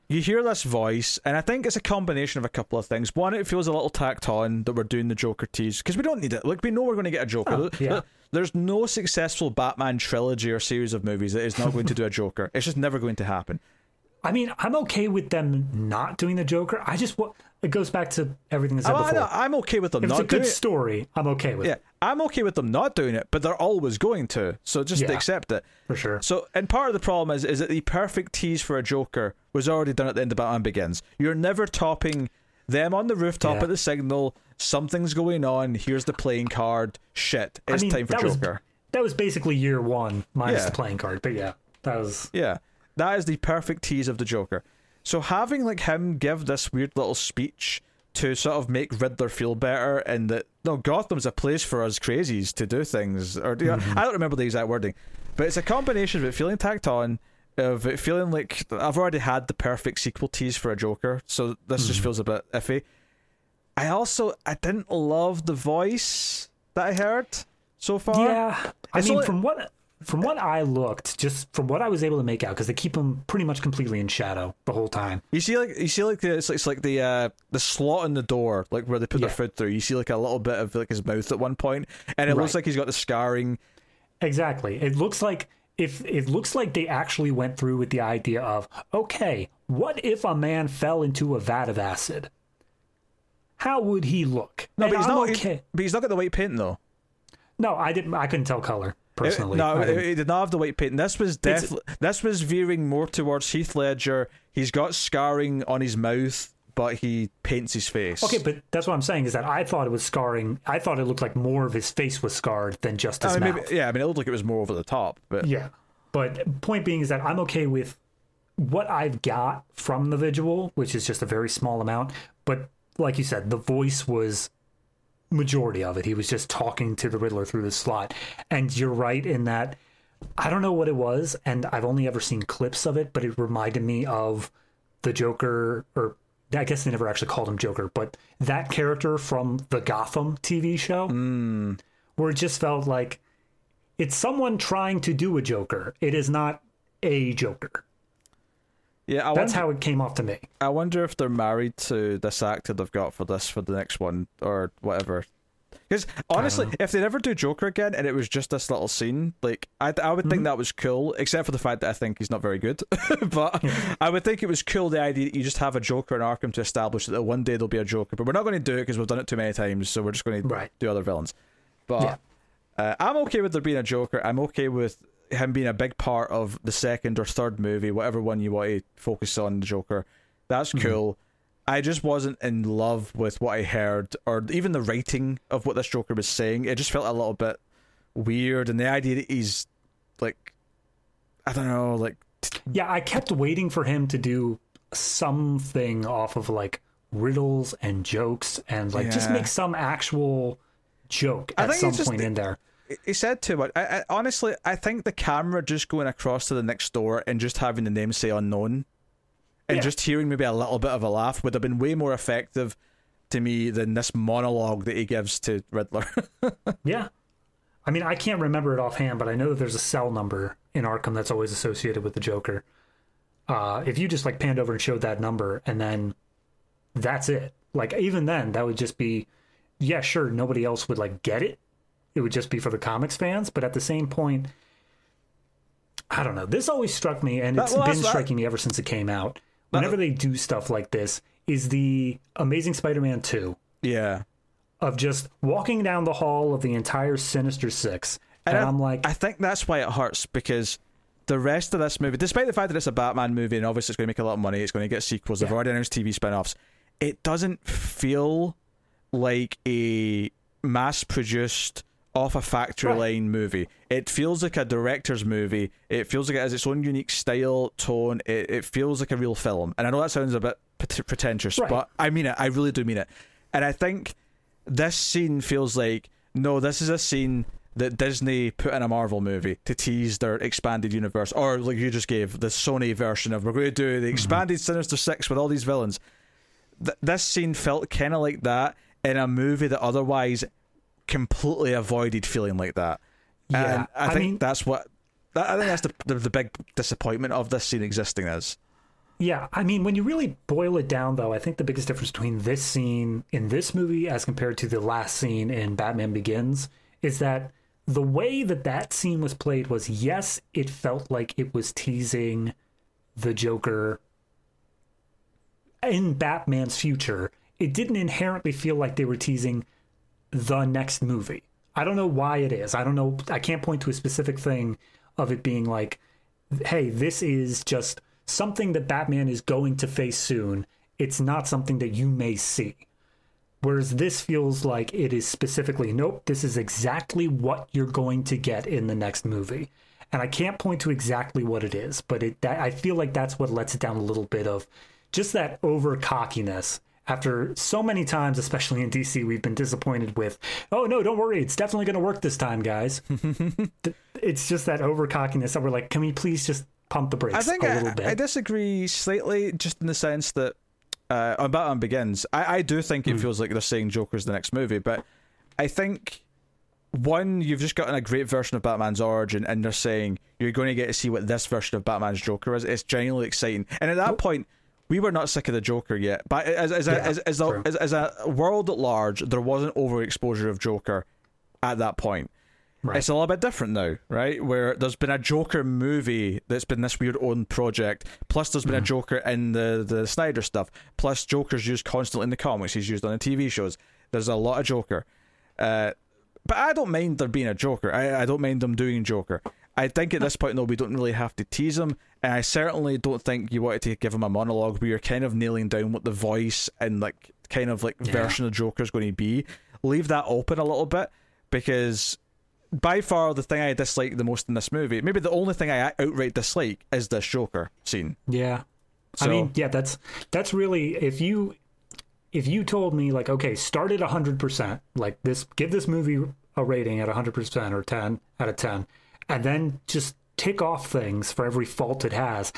you hear this voice, and I think it's a combination of a couple of things. One, it feels a little tacked on that we're doing the Joker tease because we don't need it. Like, we know we're going to get a Joker. Oh, yeah. There's no successful Batman trilogy or series of movies that is not going to do a Joker. It's just never going to happen. I mean, I'm okay with them not doing the Joker. I just wa- it goes back to everything I said Oh, before. I'm okay with them if it's not a good doing it. story, I'm okay with Yeah, it I'm okay with them not doing it, but they're always going to. So just Yeah. accept it. for sure. So, and part of the problem is is that the perfect tease for a Joker was already done at the end of Batman Begins. You're never topping them on the rooftop Yeah. at the signal. Something's going on. Here's the playing card. Shit, it's I mean, time for that was Joker. that was basically year one minus Yeah. the playing card. But yeah, that was Yeah, that is the perfect tease of the Joker. So having like him give this weird little speech to sort of make Riddler feel better, and that no Gotham's a place for us crazies to do things, or you know, mm-hmm. I don't remember the exact wording, but it's a combination of it feeling tacked on, of it feeling like I've already had the perfect sequel tease for a Joker, so this just mm-hmm. feels a bit iffy. I also I didn't love the voice that I heard so far. yeah. I It's mean, only- from what from what I looked, just from what I was able to make out, because they keep him pretty much completely in shadow the whole time. You see, like you see, like the, it's, like- it's like the uh, the slot in the door, like where they put Yeah. their food through. You see, like a little bit of like his mouth at one point, and it looks like he's got the scarring. Exactly. It looks like if it looks like they actually went through with the idea of okay, what if a man fell into a vat of acid? How would he look? No, And but he's I'm not. okay. But he's not got the white paint though. No, I didn't. I couldn't tell color personally. no, I didn't- he did not have the white paint. This was It's- definitely this was veering more towards Heath Ledger. He's got scarring on his mouth, but he paints his face. Okay, but that's what I'm saying is that I thought it was scarring. I thought it looked like more of his face was scarred than just his I mean, mouth. maybe, yeah, I mean, it looked like it was more over the top, but Yeah. But point being is that I'm okay with what I've got from the visual, which is just a very small amount. But like you said, the voice was majority of it. He was just talking to the Riddler through the slot. And you're right in that I don't know what it was, and I've only ever seen clips of it, but it reminded me of the Joker or I guess they never actually called him Joker, but that character from the Gotham TV show, hmm. where it just felt like it's someone trying to do a Joker. It is not a Joker. Yeah, I That's wonder, how it came off to me. I wonder if they're married to this actor they've got for this for the next one or whatever. Because honestly, if they never do Joker again and it was just this little scene, like I, I would think that was cool, except for the fact that I think he's not very good. but I would think it was cool the idea that you just have a Joker in Arkham to establish that one day there'll be a Joker. But we're not going to do it because we've done it too many times, so we're just going to do other villains. But Yeah. uh, I'm okay with there being a Joker. I'm okay with him being a big part of the second or third movie, whatever one you want to focus on the Joker. That's mm-hmm. cool. I just wasn't in love with what I heard, or even the writing of what this Joker was saying. It just felt a little bit weird, and the idea that he's like, I don't know, like Yeah, I kept waiting for him to do something off of like riddles and jokes and like just make some actual joke at some it's just point in there. He said too much. I, I honestly, I think the camera just going across to the next door and just having the name say unknown, and Yeah. just hearing maybe a little bit of a laugh would have been way more effective to me than this monologue that he gives to Riddler. Yeah. I mean, I can't remember it offhand, but I know that there's a cell number in Arkham that's always associated with the Joker. Uh, if you just like panned over and showed that number and then that's it. Like even then, that would just be, yeah, sure, nobody else would like get it. It would just be for the comics fans. But at the same point, I don't know. This always struck me, and That- it's well, been striking me ever since it came out. Whenever they do stuff like this, is the Amazing Spider-Man two yeah, of just walking down the hall of the entire Sinister Six, and, I- I'm like, I think that's why it hurts because the rest of this movie, despite the fact that it's a Batman movie and obviously it's going to make a lot of money, it's going to get sequels. They've already announced TV spin-offs. It doesn't feel like a mass-produced off a factory Right. line movie. It feels like a director's movie. It feels like it has its own unique style, tone. It, it feels like a real film. And I know that sounds a bit pretentious, Right. but I mean it. I really do mean it. And I think this scene feels like no, this is a scene that Disney put in a Marvel movie to tease their expanded universe, or like you just gave the Sony version of we're going to do the mm-hmm. expanded Sinister Six with all these villains. Th- this scene felt kind of like that in a movie that otherwise completely avoided feeling like that. Yeah, and I, I think mean- that's what. that- I think that's the, the the big disappointment of this scene existing is. Yeah, I mean, when you really boil it down, though, I think the biggest difference between this scene in this movie as compared to the last scene in Batman Begins is that the way that that scene was played was yes, it felt like it was teasing the Joker in Batman's future. It didn't inherently feel like they were teasing the next movie. I don't know why it is. I don't know. I can't point to a specific thing of it being like, hey, this is just something that Batman is going to face soon. It's not something that you may see. Whereas this feels like it is specifically, nope, this is exactly what you're going to get in the next movie. And I can't point to exactly what it is, but it that, I feel like that's what lets it down a little bit of just that over cockiness. After so many times, especially in DC, we've been disappointed with, oh no, don't worry, it's definitely going to work this time, guys. It's just that over cockiness that we're like, can we please just pump the brakes I think a I, little bit? I disagree slightly, just in the sense that uh, on Batman Begins, I, I do think it feels like they're saying Joker's the next movie, but I think one, you've just gotten a great version of Batman's origin, and they're saying you're going to get to see what this version of Batman's Joker is. It's genuinely exciting, and at that point. We were not sick of the Joker yet, but as as a, Yeah, as, as, a, as, as a world at large, there wasn't overexposure of Joker at that point. Right. It's a little bit different now, right? Where there's been a Joker movie that's been this weird own project. Plus, there's been a Joker in the the Snyder stuff. Plus, Joker's used constantly in the comics. He's used on the TV shows. There's a lot of Joker. Uh, but I don't mind there being a Joker. I, I don't mind them doing Joker. I think at this point, though, we don't really have to tease him. And I certainly don't think you wanted to give him a monologue where you're kind of nailing down what the voice and like kind of like version of Joker is going to be. Leave that open a little bit because by far the thing I dislike the most in this movie, maybe the only thing I outright dislike, is the Joker scene. Yeah. So- I mean, yeah, that's that's really if you if you told me like, okay, start at hundred percent, like this, give this movie a rating at hundred percent or ten out of ten, and then just tick off things for every fault it has.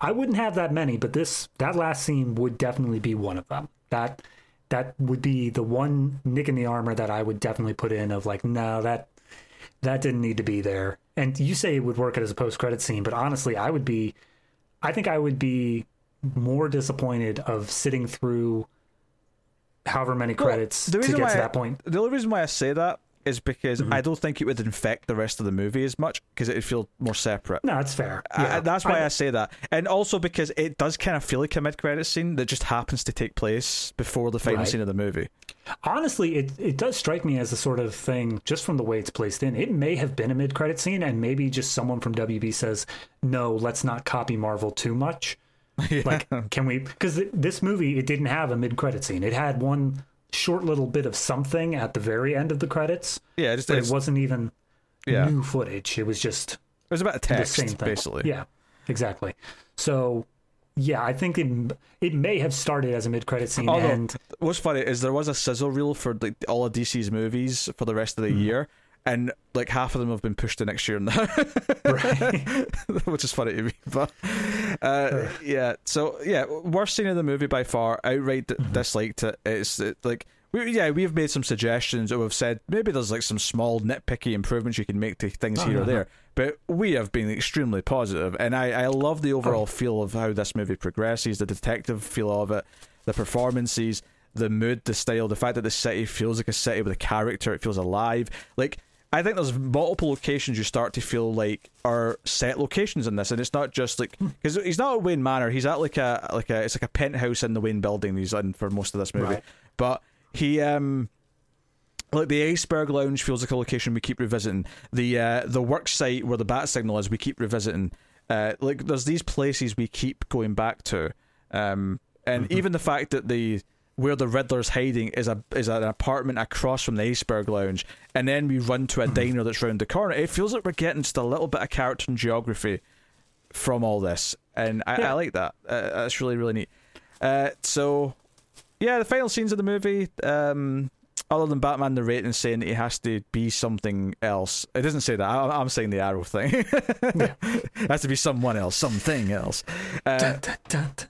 I wouldn't have that many, but this that last scene would definitely be one of them. That that would be the one nick in the armor that I would definitely put in of like, no, that that didn't need to be there. And you say it would work as a post credit scene, but honestly, I would be I think I would be more disappointed of sitting through however many credits the to get to I- that point. The only reason why I say that is because Mm-hmm. I don't think it would infect the rest of the movie as much because it would feel more separate. No, that's fair. I- Yeah. that's why I, I- say that, and also because it does kind of feel like a mid-credit scene that just happens to take place before the final Right. scene of the movie. honestly, it it does strike me as the sort of thing just from the way it's placed in. It may have been a mid credit scene, and maybe just someone from WB says, "No, let's not copy Marvel too much." Like, can we? Because this movie, it didn't have a mid credit scene. It had one short little bit of something at the very end of the credits, Yeah, just it wasn't even yeah, new footage. It was just it was about a the same thing. basically. Yeah, exactly. So, yeah, I think it it may have started as a mid credit scene, Although, and what's funny is there was a sizzle reel for like all of DC's movies for the rest of Mm-hmm. the year, and like half of them have been pushed to next year now, which is funny to me. But uh, yeah, so yeah, worst scene of the movie by far. Outright d- Mm-hmm. disliked it. It's it, like. We, yeah, we've made some suggestions, or we've said maybe there's like some small nitpicky improvements you can make to things Oh, here or no, there. But we have been extremely positive, and I, I love the overall feel of how this movie progresses, the detective feel of it, the performances, the mood, the style, the fact that the city feels like a city with a character, it feels alive. Like I think there's multiple locations you start to feel like are set locations in this, and it's not just like because he's not at Wayne Manor, he's at like a like a it's like a penthouse in the Wayne building he's in for most of this movie, Right. but he um like the iceberg lounge feels like a location we keep revisiting. The uh, the work site where the bat signal is, we keep revisiting. Uh, like there's these places we keep going back to, um, and Mm-hmm. even the fact that the where the Riddler's hiding is a is an apartment across from the iceberg lounge, and then we run to a Mm-hmm. diner that's round the corner. It feels like we're getting just a little bit of character and geography from all this, and I, I like that. Uh, that's really really neat. Uh, so yeah, the final scenes of the movie. Um, other than Batman narrating saying that he has to be something else, it doesn't say that. I, I'm saying the Arrow thing. it has to be someone else, something else. Uh, Dun, dun, dun, dun.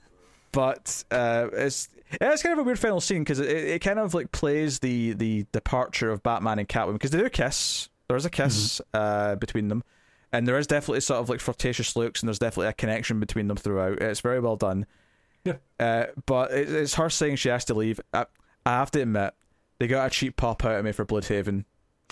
But uh, it's it's kind of a weird final scene because it, it kind of like plays the the departure of Batman and Catwoman because they do kiss. There's a kiss uh, between them, and there is definitely sort of like flirtatious looks, and there's definitely a connection between them throughout. It's very well done. Yeah. Uh, but it, it's her saying she has to leave. I, I have to admit, they got a cheap pop out of me for Blüdhaven.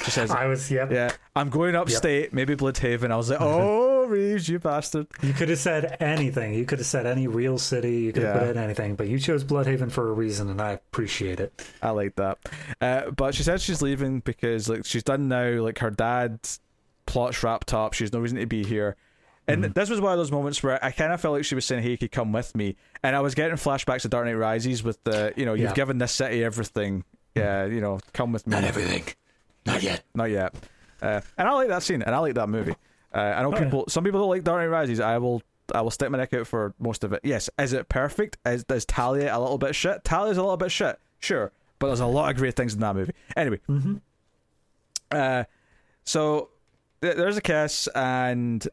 She says, I was yep. "Yeah, I'm going upstate, maybe Blüdhaven." I was like, "Oh, Reeves, you bastard!" You could have said anything. You could have said any real city. You could have Yeah. put in anything, but you chose Blüdhaven for a reason, and I appreciate it. I like that. Uh, but she said she's leaving because like she's done now. Like her dad's plot's wrapped up. She's no reason to be here. And Mm-hmm. this was one of those moments where I kind of felt like she was saying, "Hey, you could come with me," and I was getting flashbacks to Dark Knight Rises with the, you know, you've Yeah. Given this city everything. Yeah, you know, come with me. Not everything. Not yet. Not yet. Uh, and I like that scene, and I like that movie. Uh, I know Oh, yeah. people. Some people don't like Dark Knight Rises. I will. I will stick my neck out for most of it. Yes, is it perfect? Is does Talia a little bit shit? Talia's a little bit shit, sure, but there's a lot of great things in that movie. Anyway, Mm-hmm. uh, so th- there's a kiss, and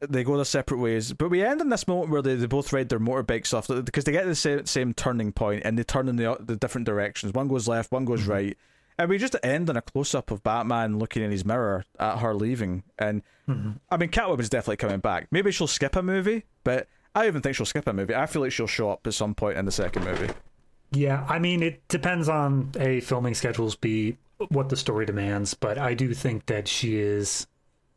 they go their separate ways. But we end in this moment where they, they both ride their motorbikes off because they get to the same, same turning point and they turn in the, the different directions. One goes left, one goes right. And we just end on a close up of Batman looking in his mirror at her leaving. And mm-hmm. I mean, Catwoman's definitely coming back. Maybe she'll skip a movie, but I even think she'll skip a movie. I feel like she'll show up at some point in the second movie. Yeah, I mean, it depends on a filming schedules, b what the story demands, but I do think that she is,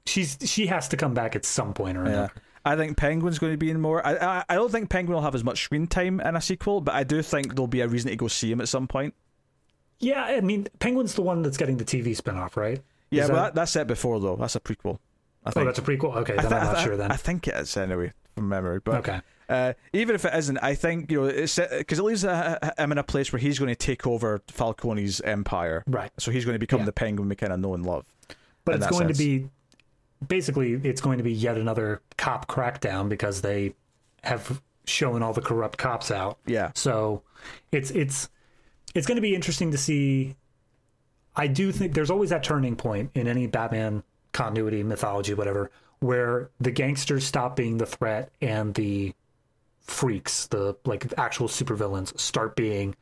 she's she has to come back at some point or Yeah. another. I think Penguin's going to be in more. I, I I don't think Penguin will have as much screen time in a sequel, but I do think there'll be a reason to go see him at some point. Yeah, I mean, Penguin's the one that's getting the TV spinoff, right? Yeah, Is but that- that, that's set before though. That's a prequel. I oh, think. that's a prequel. Okay, then thi- I'm not thi- sure. Then I think it is anyway from memory. But okay, uh, even if it isn't, I think you know it's because it leaves uh, him in a place where he's going to take over Falcone's empire. right. So he's going to become Yeah. the Penguin we kind of know and love. But it's going sense. to be basically it's going to be yet another cop crackdown because they have shown all the corrupt cops out. Yeah. So it's it's it's going to be interesting to see. I do think there's always that turning point in any Batman continuity, mythology, whatever, where the gangsters stop being the threat and the freaks, the like actual supervillains, start being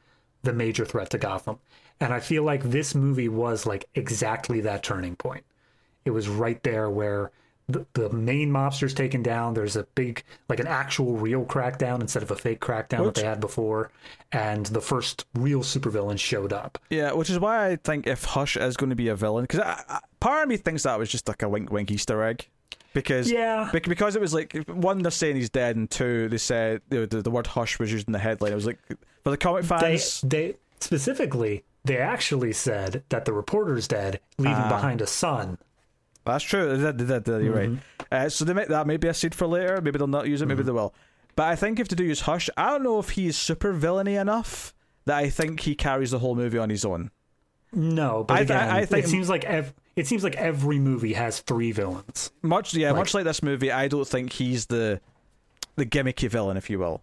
the major threat to Gotham. And I feel like this movie was like exactly that turning point. It was right there where the, the main mobster's taken down. There's a big, like an actual real crackdown instead of a fake crackdown Which- that they had before. And the first real supervillain showed up. Yeah, which is why I think if Hush is going to be a villain, because part of me thinks that was just like a wink wink Easter egg. Because Yeah. because it was like one they're saying he's dead, and two they said you know, the, the word Hush was used in the headline. It was like for the comic fans. they specifically, they actually said that the reporter's dead, leaving Ah. behind a son. That's true. They did, they did, they did, uh, you're right. Mm-hmm. Uh, so they may, that may be a seed for later. Maybe they'll not use it. Maybe mm-hmm. they will. But I think if to do use Hush, I don't know if he's super villainy enough that I think he carries the whole movie on his own. No, but I again, I think- it seems like ev- it seems like every movie has three villains. Much yeah, Like- much like this movie, I don't think he's the the gimmicky villain, if you will.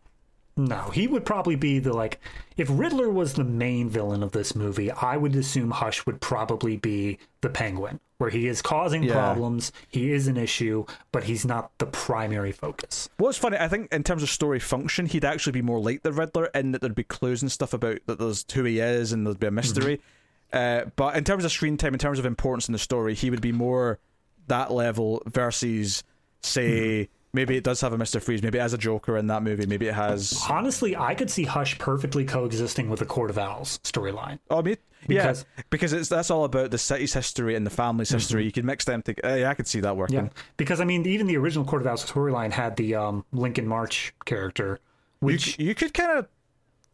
No, he would probably be the like if Riddler was the main villain of this movie, I would assume Hush would probably be the Penguin, where he is causing Yeah. problems, he is an issue, but he's not the primary focus. What's funny, I think in terms of story function, he'd actually be more like the Riddler in that there'd be clues and stuff about that there's who he is and there'd be a mystery. Uh, but in terms of screen time, in terms of importance in the story, he would be more that level versus, say, maybe it does have a Mister Freeze, maybe it has a Joker in that movie, maybe it has. Honestly, I could see Hush perfectly coexisting with the Court of Owls storyline. Oh, me, Because- yeah, because it's that's all about the city's history and the family's history. You can mix them together. yeah, I could see that working. Yeah, because I mean, even the original Court of Owls storyline had the um, Lincoln March character, which You, you could kind of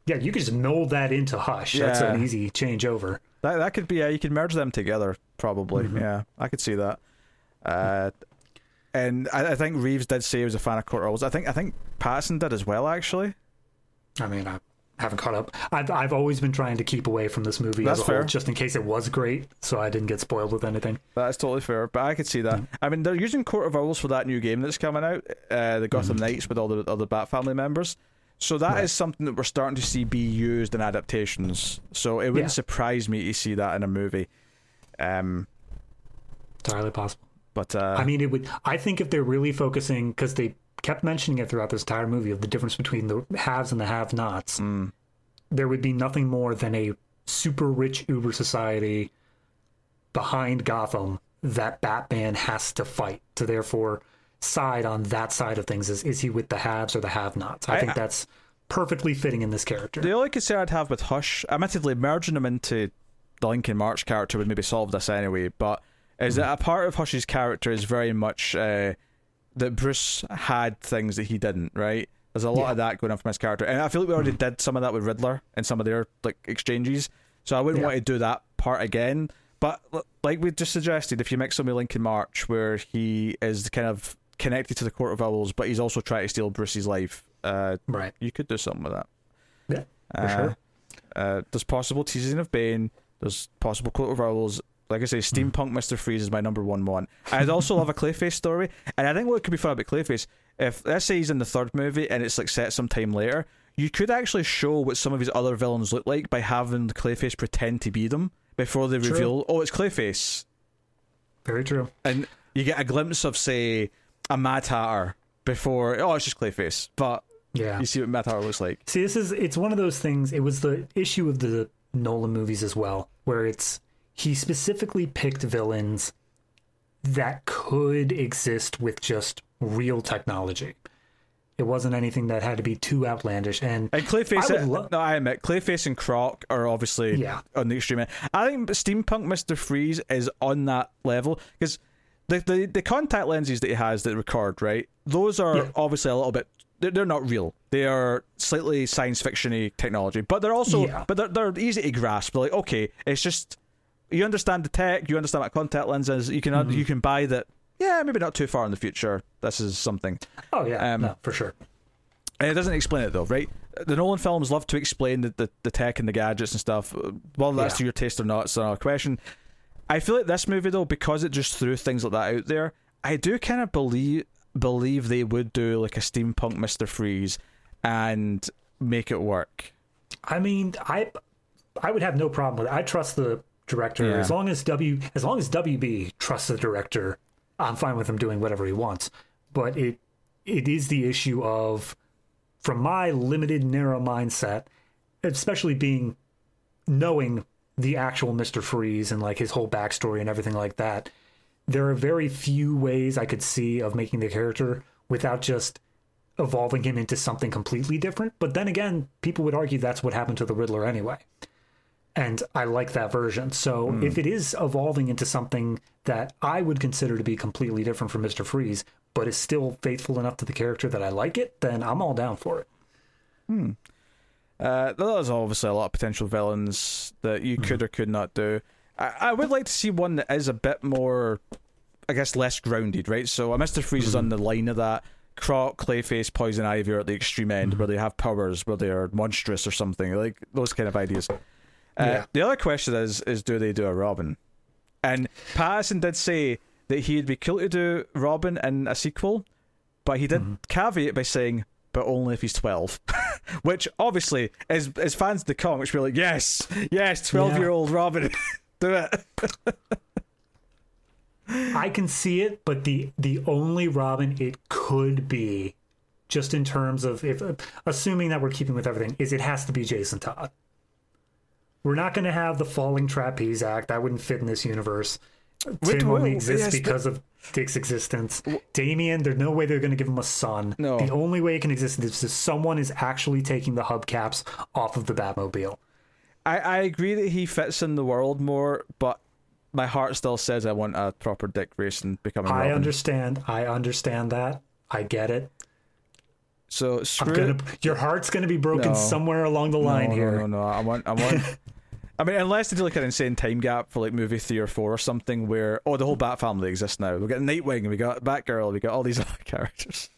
yeah, you could just mold that into Hush. That's an easy changeover. That that could be. Yeah, you could merge them together. Probably. Mhm. Yeah, I could see that. Uh, and I, I think Reeves did say he was a fan of Court of Owls. I think I think Pattinson did as well. Actually, I mean, I haven't caught up. I've I've always been trying to keep away from this movie That's as a whole, just in case it was great, so I didn't get spoiled with anything. that is totally fair. But I could see that. I mean, they're using Court of Owls for that new game that's coming out, uh, the Gotham Knights with all the other Bat family members. So that is Right. something that we're starting to see be used in adaptations. So it wouldn't Yeah. surprise me to see that in a movie. Um, Entirely possible. But uh, I mean, it would. I think if they're really focusing, because they kept mentioning it throughout this entire movie of the difference between the haves and the have-nots, mm, there would be nothing more than a super rich Uber society behind Gotham that Batman has to fight to therefore side on that side of things. Is is he with the haves or the have-nots? I, I- think that's perfectly fitting in this character. The only concern I'd have with Hush, admittedly, merging him into the Lincoln March character would maybe solve this anyway, but is that a part of Hush's character is very much uh, that Bruce had things that he didn't, right? There's a lot Yeah. of that going on from his character, and I feel like we already did some of that with Riddler and some of their like exchanges, so I wouldn't Yeah. want to do that part again. But like we just suggested, if you mix him with Lincoln March, where he is kind of connected to the Court of Owls, but he's also trying to steal Bruce's life, uh, right. you could do something with that. Yeah. For Uh, sure. Uh, there's possible teasing of Bane. There's possible Court of Owls. Like I say, Hmm. Steampunk Mister Freeze is my number one one. I'd also love a Clayface story, and I think what could be fun about Clayface, if let's say he's in the third movie and it's like set some time later, you could actually show what some of his other villains look like by having Clayface pretend to be them before they True. reveal, oh, it's Clayface, Very true. and you get a glimpse of say a Mad Hatter before, oh, it's just Clayface, but Yeah. you see what Mad Hatter looks like. See, this is it's one of those things. It was the issue of the Nolan movies as well, where it's he specifically picked villains that could exist with just real technology. It wasn't anything that had to be too outlandish. And And Clayface, I lo- no, I admit, Clayface and Croc are obviously Yeah. on the extreme end. I think Steampunk Mister Freeze is on that level because the, the the contact lenses that he has that record right, those are Yeah. obviously a little bit. They're, they're not real. They are slightly science fictiony technology, but they're also Yeah. but they're, they're easy to grasp. They're like okay, it's just you understand the tech, you understand what contact lenses. You can Mm-hmm. you can buy that. Yeah, maybe not too far in the future. This is something. oh yeah, Um, no, for sure. And it doesn't explain it though, right? The Nolan films love to explain the, the, the tech and the gadgets and stuff. Whether that's Yeah. to your taste or not, it's another question. I feel like this movie though, because it just threw things like that out there, I do kind of believe believe they would do like a steampunk Mister Freeze and make it work. I mean, I I would have no problem with it. I trust the director Yeah. as long as W as long as WB trusts the director. I'm fine with him doing whatever he wants. But it it is the issue of from my limited narrow mindset, especially being knowing the actual Mr. Freeze and like his whole backstory and everything like that, there are very few ways I could see of making the character without just evolving him into something completely different. But then again, people would argue that's what happened to the Riddler anyway. And I like that version. So if it is evolving into something that I would consider to be completely different from Mr. Freeze, but is still faithful enough to the character that I like it, then I'm all down for it. Hmm. Uh, there's obviously a lot of potential villains that you could or could not do. I, I would like to see one that is a bit more, I guess, less grounded, right? So a Mister Freeze is on the line of that. Croc, Clayface, Poison Ivy are at the extreme end where they have powers, where they are monstrous or something, like those kind of ideas. Uh, Yeah. The other question is, is do they do a Robin? And Pattinson did say that he'd be cool to do Robin in a sequel, but he did caveat by saying, but only if he's 12. Which obviously, as as fans of the comics, we're like, yes, yes, 12 year old Robin, do it. I can see it, but the the only Robin it could be, just in terms of if assuming that we're keeping with everything, is it has to be Jason Todd. We're not going to have the falling trapeze act. That wouldn't fit in this universe. Wait, Tim only wait, exists yes, but- because of Dick's existence. Damian, there's no way they're going to give him a son. No. The only way it can exist is if someone is actually taking the hubcaps off of the Batmobile. I, I agree that he fits in the world more, but my heart still says I want a proper Dick Grayson becoming I Robin. understand. I understand that. I get it. So I'm screw gonna, your heart's going to be broken No. somewhere along the line no, here. No, no, no. I want, I want. I mean, unless they do like an insane time gap for like movie three or four or something, where oh, the whole Bat family exists now. We got Nightwing, we got Batgirl, we got all these other characters.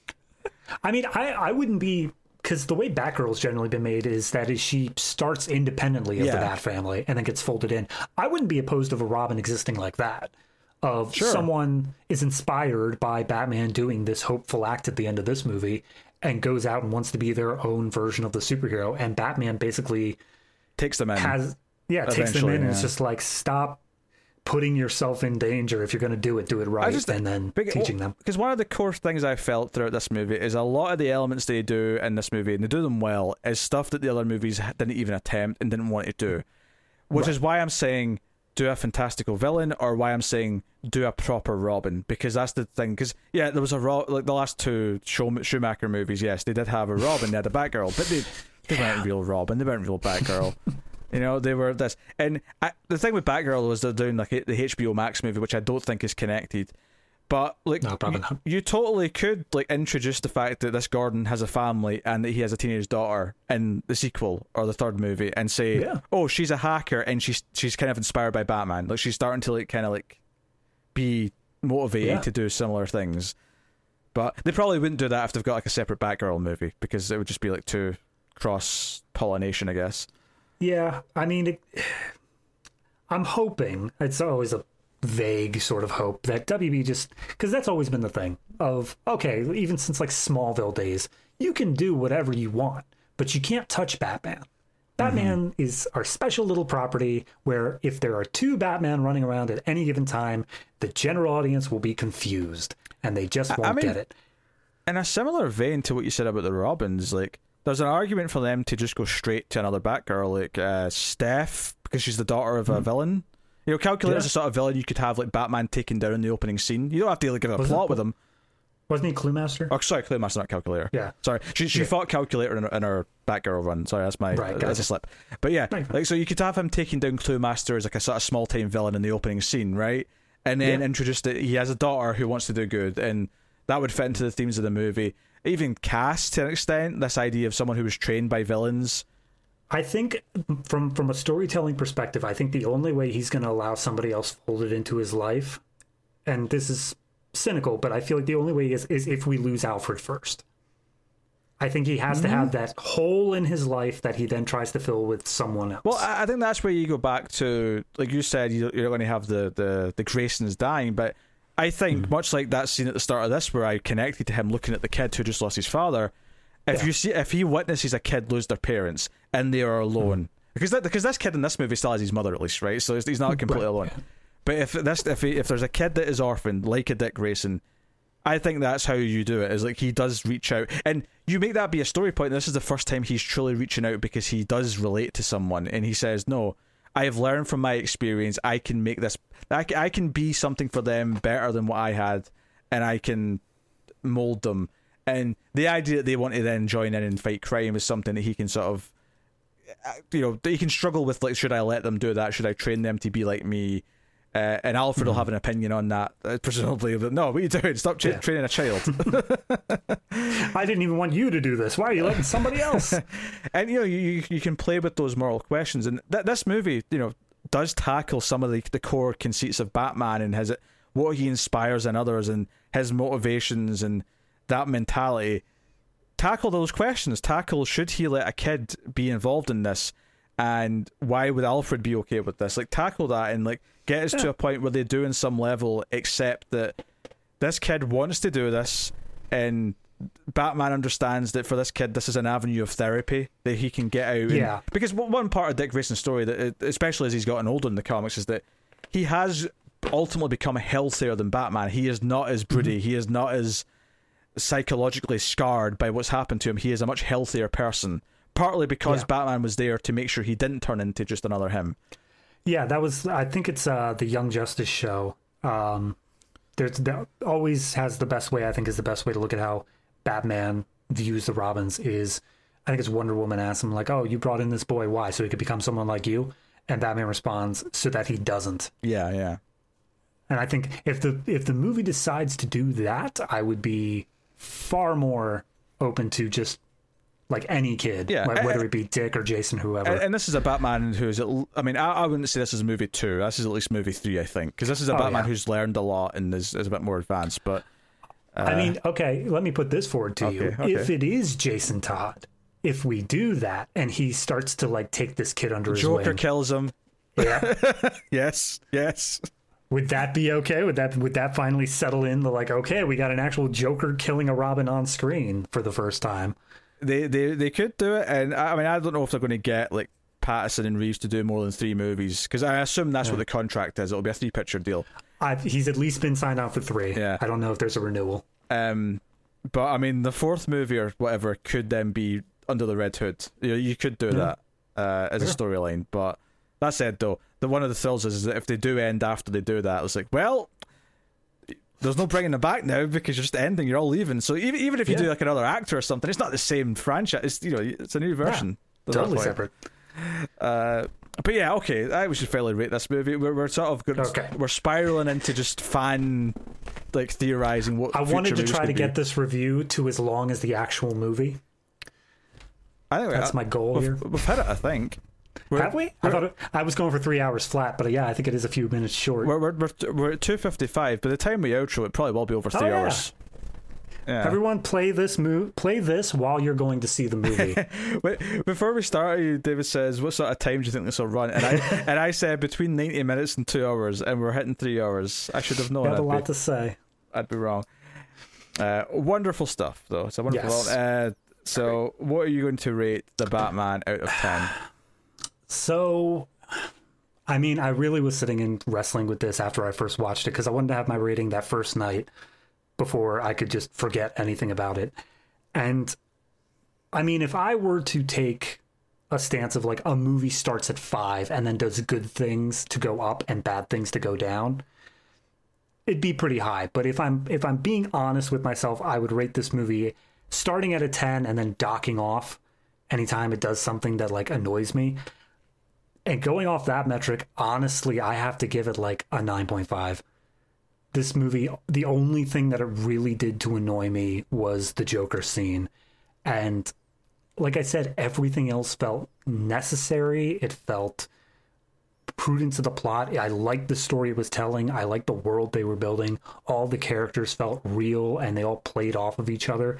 I mean, I I wouldn't be because the way Batgirl's generally been made is that is she starts independently of Yeah. the Bat family and then gets folded in. I wouldn't be opposed of a Robin existing like that. Of Sure. someone is inspired by Batman doing this hopeful act at the end of this movie and goes out and wants to be their own version of the superhero, and Batman basically Takes them in. has yeah it takes them in and it's just like stop putting yourself in danger if you're going to do it do it right just- and then Big- teaching them Because one of the core things I felt throughout this movie is a lot of the elements they do in this movie, and they do them well, is stuff that the other movies didn't even attempt and didn't want to do. Which is why I'm saying do a fantastical villain, or why I'm saying do a proper Robin, because that's the thing. Because yeah, there was a Ro- like the last two Schum- Schumacher movies. Yes, they did have a Robin, they had a Batgirl, but they they weren't real Robin, they weren't real Batgirl. You know, they were this. And I, the thing with Batgirl was they're doing like the HBO Max movie, which I don't think is connected. But like, No, you, you totally could like introduce the fact that this Gordon has a family and that he has a teenage daughter in the sequel or the third movie, and say, Yeah. "Oh, she's a hacker and she's she's kind of inspired by Batman. Like she's starting to like kind of like be motivated Yeah. to do similar things." But they probably wouldn't do that if they've got like a separate Batgirl movie because it would just be like too cross pollination, I guess. Yeah, I mean, it, I'm hoping it's always a vague sort of hope that WB just because that's always been the thing of okay, even since like Smallville days, you can do whatever you want, but you can't touch Batman. Batman mm-hmm. is our special little property where if there are two Batman running around at any given time, the general audience will be confused and they just won't mean- get it. in a similar vein to what you said about the Robins, like there's an argument for them to just go straight to another Batgirl, like uh, Steph, because she's the daughter of a villain. You know, Calculator's Hmm. Yeah. a sort of villain you could have like Batman taken down in the opening scene. You don't have to like give a Wasn't- plot with him. Wasn't he Cluemaster? Oh, sorry, Cluemaster, not Calculator. Yeah. Sorry, she she Yeah. fought Calculator in her, in her Batgirl run. Sorry, that's my Right, that's gotcha. a slip. But yeah, Right. like so you could have him taking down Cluemaster as like a sort of small time villain in the opening scene, right? And then Yeah. introduce that he has a daughter who wants to do good, and that would fit into the themes of the movie. Even cast to an extent this idea of someone who was trained by villains. I think from from a storytelling perspective, I think the only way he's going to allow somebody else folded into his life, and this is cynical, but I feel like the only way is is if we lose Alfred first. I think he has to have mm. that hole in his life that he then tries to fill with someone else. Well, I, I think that's where you go back to, like you said, you- you're going to have the the the Graysons dying, but I think mm. much like that scene at the start of this, where I connected to him looking at the kid who just lost his father. If Yeah. you see, if he witnesses a kid lose their parents and they are alone, mm-hmm. because that, because this kid in this movie still has his mother at least, right? So he's- not completely alone. But if this, if he, if there's a kid that is orphaned, like a Dick Grayson, I think that's how you do it. Is like he does reach out, and you make that be a story point. This is the first time he's truly reaching out because he does relate to someone, and he says, "No, I have learned from my experience. I can make this. I I can be something for them better than what I had, and I can mold them." And the idea that they want to then join in and fight crime is something that he can sort of, uh, you know, he can struggle with. Like, should I let them do that? Should I train them to be like me? Uh, and Alfred will have an opinion on that, uh, presumably. But no, what are you doing? Stop tra- Yeah. training a child. I didn't even want you to do this. Why are you letting somebody else? and you know, you you- you can play with those moral questions. And th- this movie, you know, does tackle some of the the core conceits of Batman and his what he inspires in others and his motivations and that mentality. Tackle those questions. Tackle should he let a kid be involved in this, and why would Alfred be okay with this? Like tackle that and like get us to a point where they do in some level accept that this kid wants to do this and Batman understands that for this kid this is an avenue of therapy that he can get out and- Yeah. because one part of Dick Grayson's story that uh, especially as he's gotten older in the comics is that he has ultimately become healthier than Batman. He is not as broody. He is not as psychologically scarred by what's happened to him. He is a much healthier person partly because Yeah. Batman was there to make sure he didn't turn into just another him Yeah, that was. I think it's uh, the Young Justice show. Um, there's that always has the best way. I think is the best way to look at how Batman views the Robins. Is I think it's Wonder Woman asks him like, "Oh, you brought in this boy, why? So he could become someone like you?" And Batman responds, "So that he doesn't." yeah yeah And I think if the if the movie decides to do that, I would be far more open to just like any kid, Yeah, like, whether it be Dick or Jason, whoever. And, and this is a Batman who's. At, I mean, I, I wouldn't say this is movie two. This is at least movie three, I think, because this is a Oh, Batman yeah. who's learned a lot and is, is a bit more advanced. But I mean, uh, okay, let me put this forward to you. Okay, okay. If it is Jason Todd, if we do that and he starts to like take this kid under his Joker wing, kills him. yeah, Yes, yes. would that be okay? Would that would that finally settle in the like, okay, we got an actual Joker killing a Robin on screen for the first time? They they they could do it, and I I mean, I don't know if they're going to get like Pattinson and Reeves to do more than three movies because I assume that's what the contract is. It'll be a three picture deal. I've, he's at least been signed on for three. Yeah. I don't know if there's a renewal. Um, but I mean, the fourth movie or whatever could then be under the Red Hood. You know, you could do that uh, as a storyline. But that said, though, the one of the thrills is, is that if they do end after they do that, it's like, well, there's no bringing them back now because you're just ending. You're all leaving. So even even if you Yeah. do like another actor or something, it's not the same franchise. It's you know, it's a new version. That Totally separate. Uh, but yeah, okay, I would just fairly rate this movie. We're, we're sort of good. Okay. We're spiraling into just fan like theorizing what I wanted to try to could get be. this review to as long as the actual movie. I think That's we- my goal we've, here. We've hit it, I think. We're, Have we? I thought it, I was going for three hours flat, but yeah, I think it is a few minutes short. We're, we're, we're, we're at two fifty five. By the time we outro, it probably will be over three Oh, yeah. hours. Yeah. Everyone, play this mo- Play this while you're going to see the movie. Wait, before we start, David says, "What sort of time do you think this will run?" And I and I said between ninety minutes and two hours, and we're hitting three hours. I should have known. A I'd, lot be, to say. I'd be wrong. Uh, wonderful stuff, though. It's a wonderful. Yes. Uh, so, what are you going to rate the Batman out of ten? So, I mean, I really was sitting and wrestling with this after I first watched it because I wanted to have my rating that first night before I could just forget anything about it. And I mean, if I were to take a stance of like a movie starts at five and then does good things to go up and bad things to go down, it'd be pretty high. But if I'm if I'm being honest with myself, I would rate this movie starting at a ten and then docking off anytime it does something that like annoys me. And going off that metric, honestly, I have to give it like a 9.5. This movie, the only thing that it really did to annoy me was the Joker scene. And like I said, everything else felt necessary. It felt prudent to the plot. I liked the story it was telling. I liked the world they were building. All the characters felt real and they all played off of each other.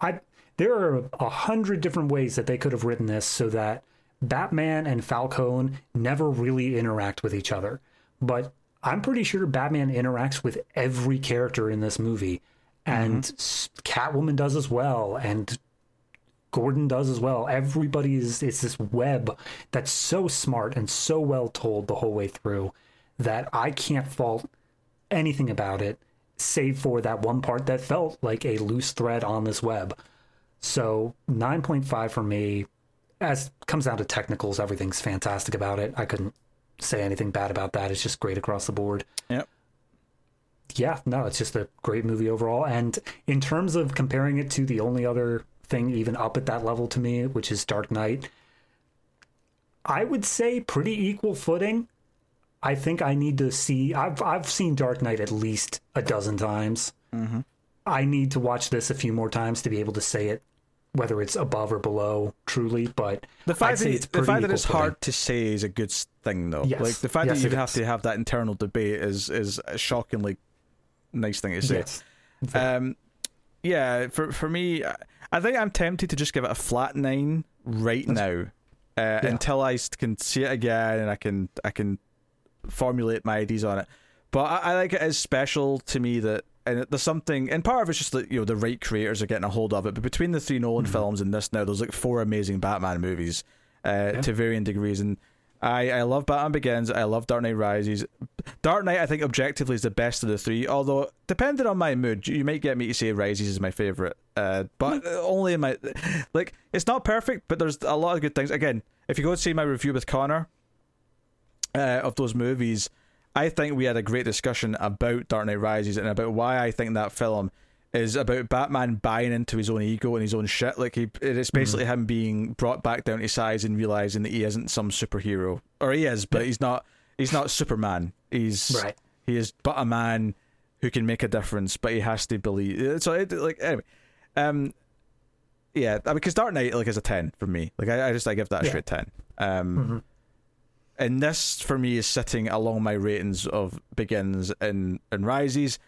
I there are a hundred different ways that they could have written this so that Batman and Falcone never really interact with each other. But I'm pretty sure Batman interacts with every character in this movie. And mm-hmm. s Catwoman does as well. And Gordon does as well. Everybody is it's this web that's so smart and so well told the whole way through that I can't fault anything about it save for that one part that felt like a loose thread on this web. So 9.5 for me as comes down to technicals everything's fantastic about it. I couldn't say anything bad about that. It's just great across the board Yep. yeah, no, it's just a great movie overall. And in terms of comparing it to the only other thing even up at that level to me, which is Dark Knight, I would say pretty equal footing. I think I need to see. I've I've seen Dark Knight at least a dozen times. Mm-hmm. I need to watch this a few more times to be able to say it, whether it's above or below, truly. But The fact that it's the fact that it's hard to say is a good thing, though. Yes. Like the fact Yes, that you it have is. to have that internal debate is is a shockingly nice thing to say. Yes. Um, yeah, for for me, I- think I'm tempted to just give it a flat nine right now, uh, until i can see it again and I can I can formulate my ideas on it. But I, I like it as special to me that and there's something and part of it's just that you know the right creators are getting a hold of it. But between the three Nolan films and this now, there's like four amazing Batman movies uh, to varying degrees and. I, I love Batman Begins. I love Dark Knight Rises. Dark Knight, I think, objectively is the best of the three. Although, depending on my mood, you might get me to say Rises is my favorite. Uh, but only in my like, it's not perfect, but there's a lot of good things. Again, if you go and see my review with Connor uh, of those movies, I think we had a great discussion about Dark Knight Rises and about why I think that film is about Batman buying into his own ego and his own shit. Like he, it's basically him being brought back down to size and realizing that he isn't some superhero, or he is, but he's not. He's not Superman. He's Right. he is but a man who can make a difference, but he has to believe. So, it, like, anyway, um, yeah, I mean, because Dark Knight like is a ten for me. Like I, I just I give that a Yeah. straight ten. Um, Mhm. And this for me is sitting along my ratings of begins and and rises.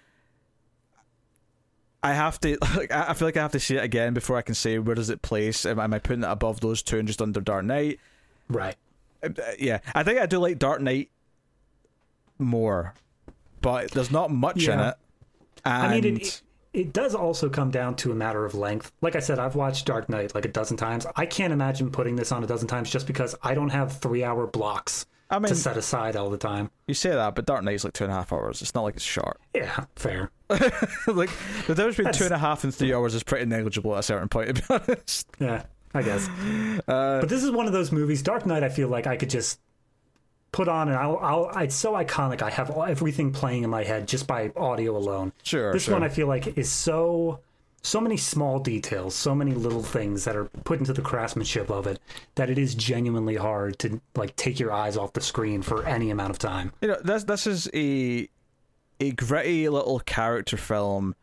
I have to like I feel like I have to see it again before I can say where does it place. Am, am I putting it above those two and just under Dark Knight? Right. Uh, yeah, I think I do like Dark Knight more, but there's not much in it. And I mean, it, it, does also come down to a matter of length. Like I said, I've watched Dark Knight like a dozen times. I can't imagine putting this on a dozen times just because I don't have three hour blocks I mean, to set aside all the time. you say that, but Dark Knight's like two and a half hours. It's not like it's short. Yeah, fair. like the difference between That's- two and a half and three hours is pretty negligible at a certain point. To be honest, Yeah, I guess. uh, But this is one of those movies. Dark Knight, I feel like I could just put on and I'll, I'll it's so iconic. I have everything playing in my head just by audio alone. sure. This sure. one I feel like is so so many small details, so many little things that are put into the craftsmanship of it that it is genuinely hard to like take your eyes off the screen for any amount of time. you know this this is a a gritty little character film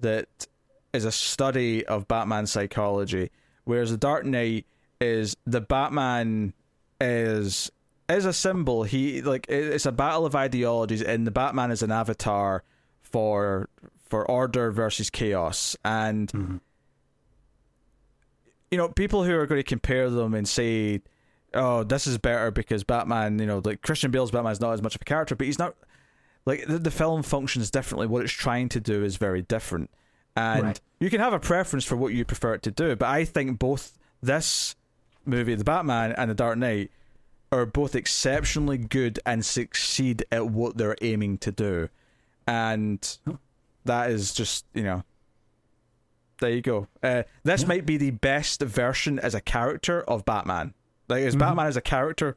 that is a study of Batman psychology, whereas the Dark Knight is the Batman is is a symbol. He like it's a battle of ideologies, and the Batman is an avatar for for order versus chaos, and mm-hmm. you know people who are going to compare them and say oh, this is better because Batman, you know, like Christian Bale's Batman is not as much of a character, but he's not like the, the film functions differently. What it's trying to do is very different, and Right. you can have a preference for what you prefer it to do. But I think both this movie, The Batman, and The Dark Knight are both exceptionally good and succeed at what they're aiming to do, and that is just you know. There you go. Uh, this Yeah. might be the best version as a character of Batman. Like as Batman as a character,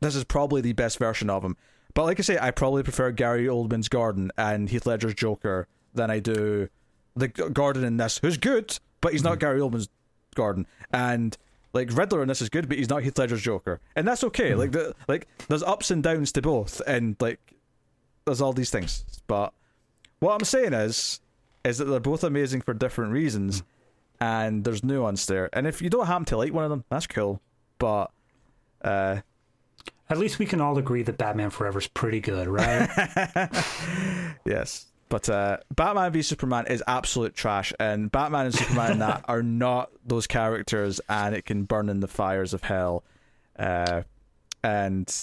this is probably the best version of him. But like I say, I probably prefer Gary Oldman's Gordon and Heath Ledger's Joker than I do the G- Gordon in this, who's good, but he's not Gary Oldman's Gordon. And like Riddler in this is good, but he's not Heath Ledger's Joker, and that's okay. Like the like, there's ups and downs to both, and like there's all these things. But what I'm saying is, is that they're both amazing for different reasons, and there's nuance there. And if you don't happen to like one of them, that's cool. But uh, At least we can all agree that Batman Forever is pretty good, right? yes. But uh, Batman v Superman is absolute trash, and Batman and Superman and that are not those characters, and it can burn in the fires of hell. Uh, and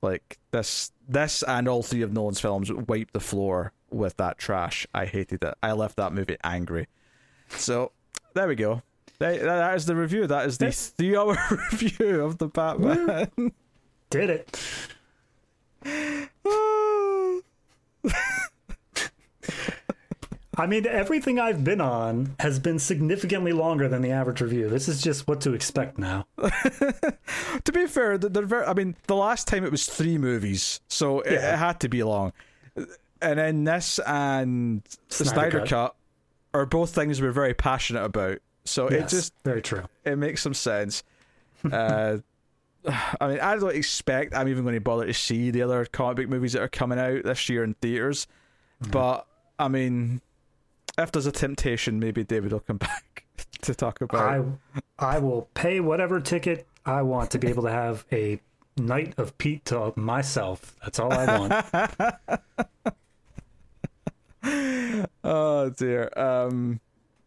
like this, this and all three of Nolan's films wiped the floor with that trash. I hated it. I left that movie angry. So there we go. That, that is the review. That is the three-hour review of the Batman. Did it. I mean, everything I've been on has been significantly longer than the average review. This is just what to expect now. to be fair, they're very. I mean, the last time it was three movies, so it, Yeah. it had to be long. And then this and the Snyder Snyder Cut. Cut are both things we're very passionate about. So it just very true. it makes some sense. uh, I mean, I don't expect I'm even going to bother to see the other comic book movies that are coming out this year in theaters. Mm-hmm. But I mean, if there's a temptation, maybe David will come back to talk about. I I will pay whatever ticket I want to be able to have a night of Pete to myself. That's all I want. Oh dear. Um,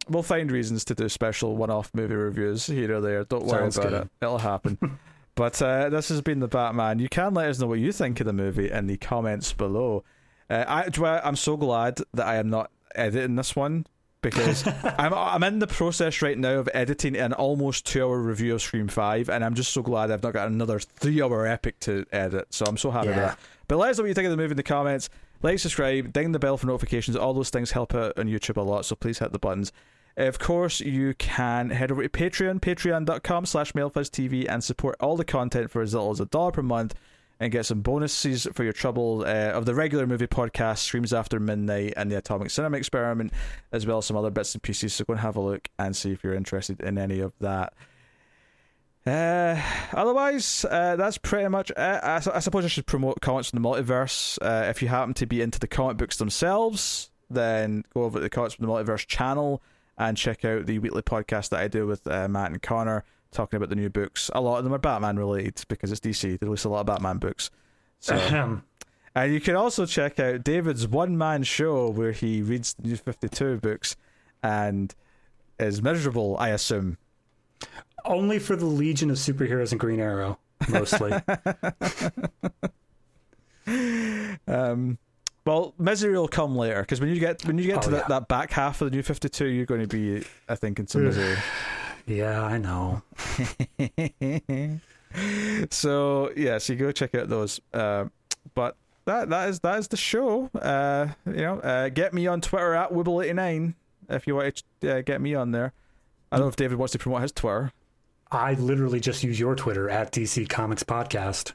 we'll find reasons to do special one-off movie reviews here or there. Don't worry Sounds about good. it; it'll happen. but uh, this has been the Batman. You can let us know what you think of the movie in the comments below. Uh, I, do I- I'm so glad that I am not editing this one because I'm I'm in the process right now of editing an almost two-hour review of Scream Five, and I'm just so glad I've not got another three-hour epic to edit. So I'm so happy with that. But let us know what you think of the movie in the comments. Like, subscribe, ding the bell for notifications. All those things help out on YouTube a lot, so please hit the buttons. Of course, you can head over to Patreon, patreon.com slash mailfuzztv, and support all the content for as little as a dollar per month and get some bonuses for your trouble uh, of the regular movie podcast, Streams After Midnight, and the Atomic Cinema Experiment, as well as some other bits and pieces. So go and have a look and see if you're interested in any of that. Uh, otherwise, uh, that's pretty much it. I, I suppose I should promote Comics from the Multiverse. Uh, if you happen to be into the comic books themselves, then go over to the Comics from the Multiverse channel and check out the weekly podcast that I do with uh, Matt and Connor talking about the new books. A lot of them are Batman related because it's DC. They release a lot of Batman books. So, Ahem. and you can also check out David's one man show where he reads the new 52 books and is miserable, I assume. Only for the Legion of Superheroes and Green Arrow, mostly. Um, well, misery will come later because when you get when you get Oh, to that, yeah. that back half of the new 52, you're going to be, I think, in some misery. yeah, I know. so yeah, so you go check out those. Uh, but that that is that is the show. Uh, you know, uh, get me on Twitter at Wibble89 if you want to uh, get me on there. I don't know if David wants to promote his Twitter. I literally just use your Twitter at DC Comics Podcast.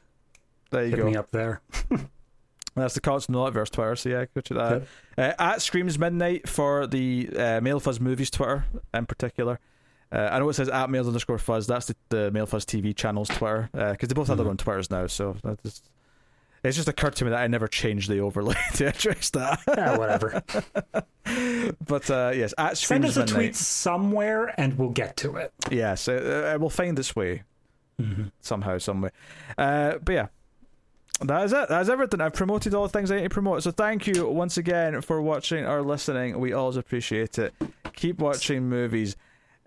There you Hit go. me up there. That's the Constant Multiverse Twitter, so yeah, go check that out. Uh, at Screams Midnight for the uh, Mail Fuzz Movies Twitter in particular. Uh, I know it says at Mail underscore Fuzz. That's the, the Mail Fuzz TV channel's Twitter because they both have their Mhm. own Twitters now. So that just, it's just occurred to me that I never changed the overlay to address that. Yeah, whatever. but uh, yes, at Send us a Midnight. tweet somewhere and we'll get to it. Yes, uh, uh, we'll find its way somehow, some way. Uh, but yeah, that is it. That's everything. I've promoted all the things I need to promote. So thank you once again for watching or listening. We always appreciate it. Keep watching movies,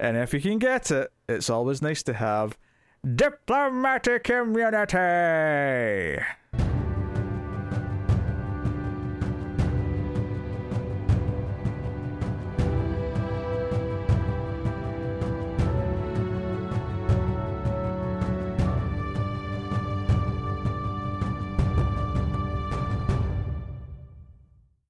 and if you can get it, it's always nice to have diplomatic immunity.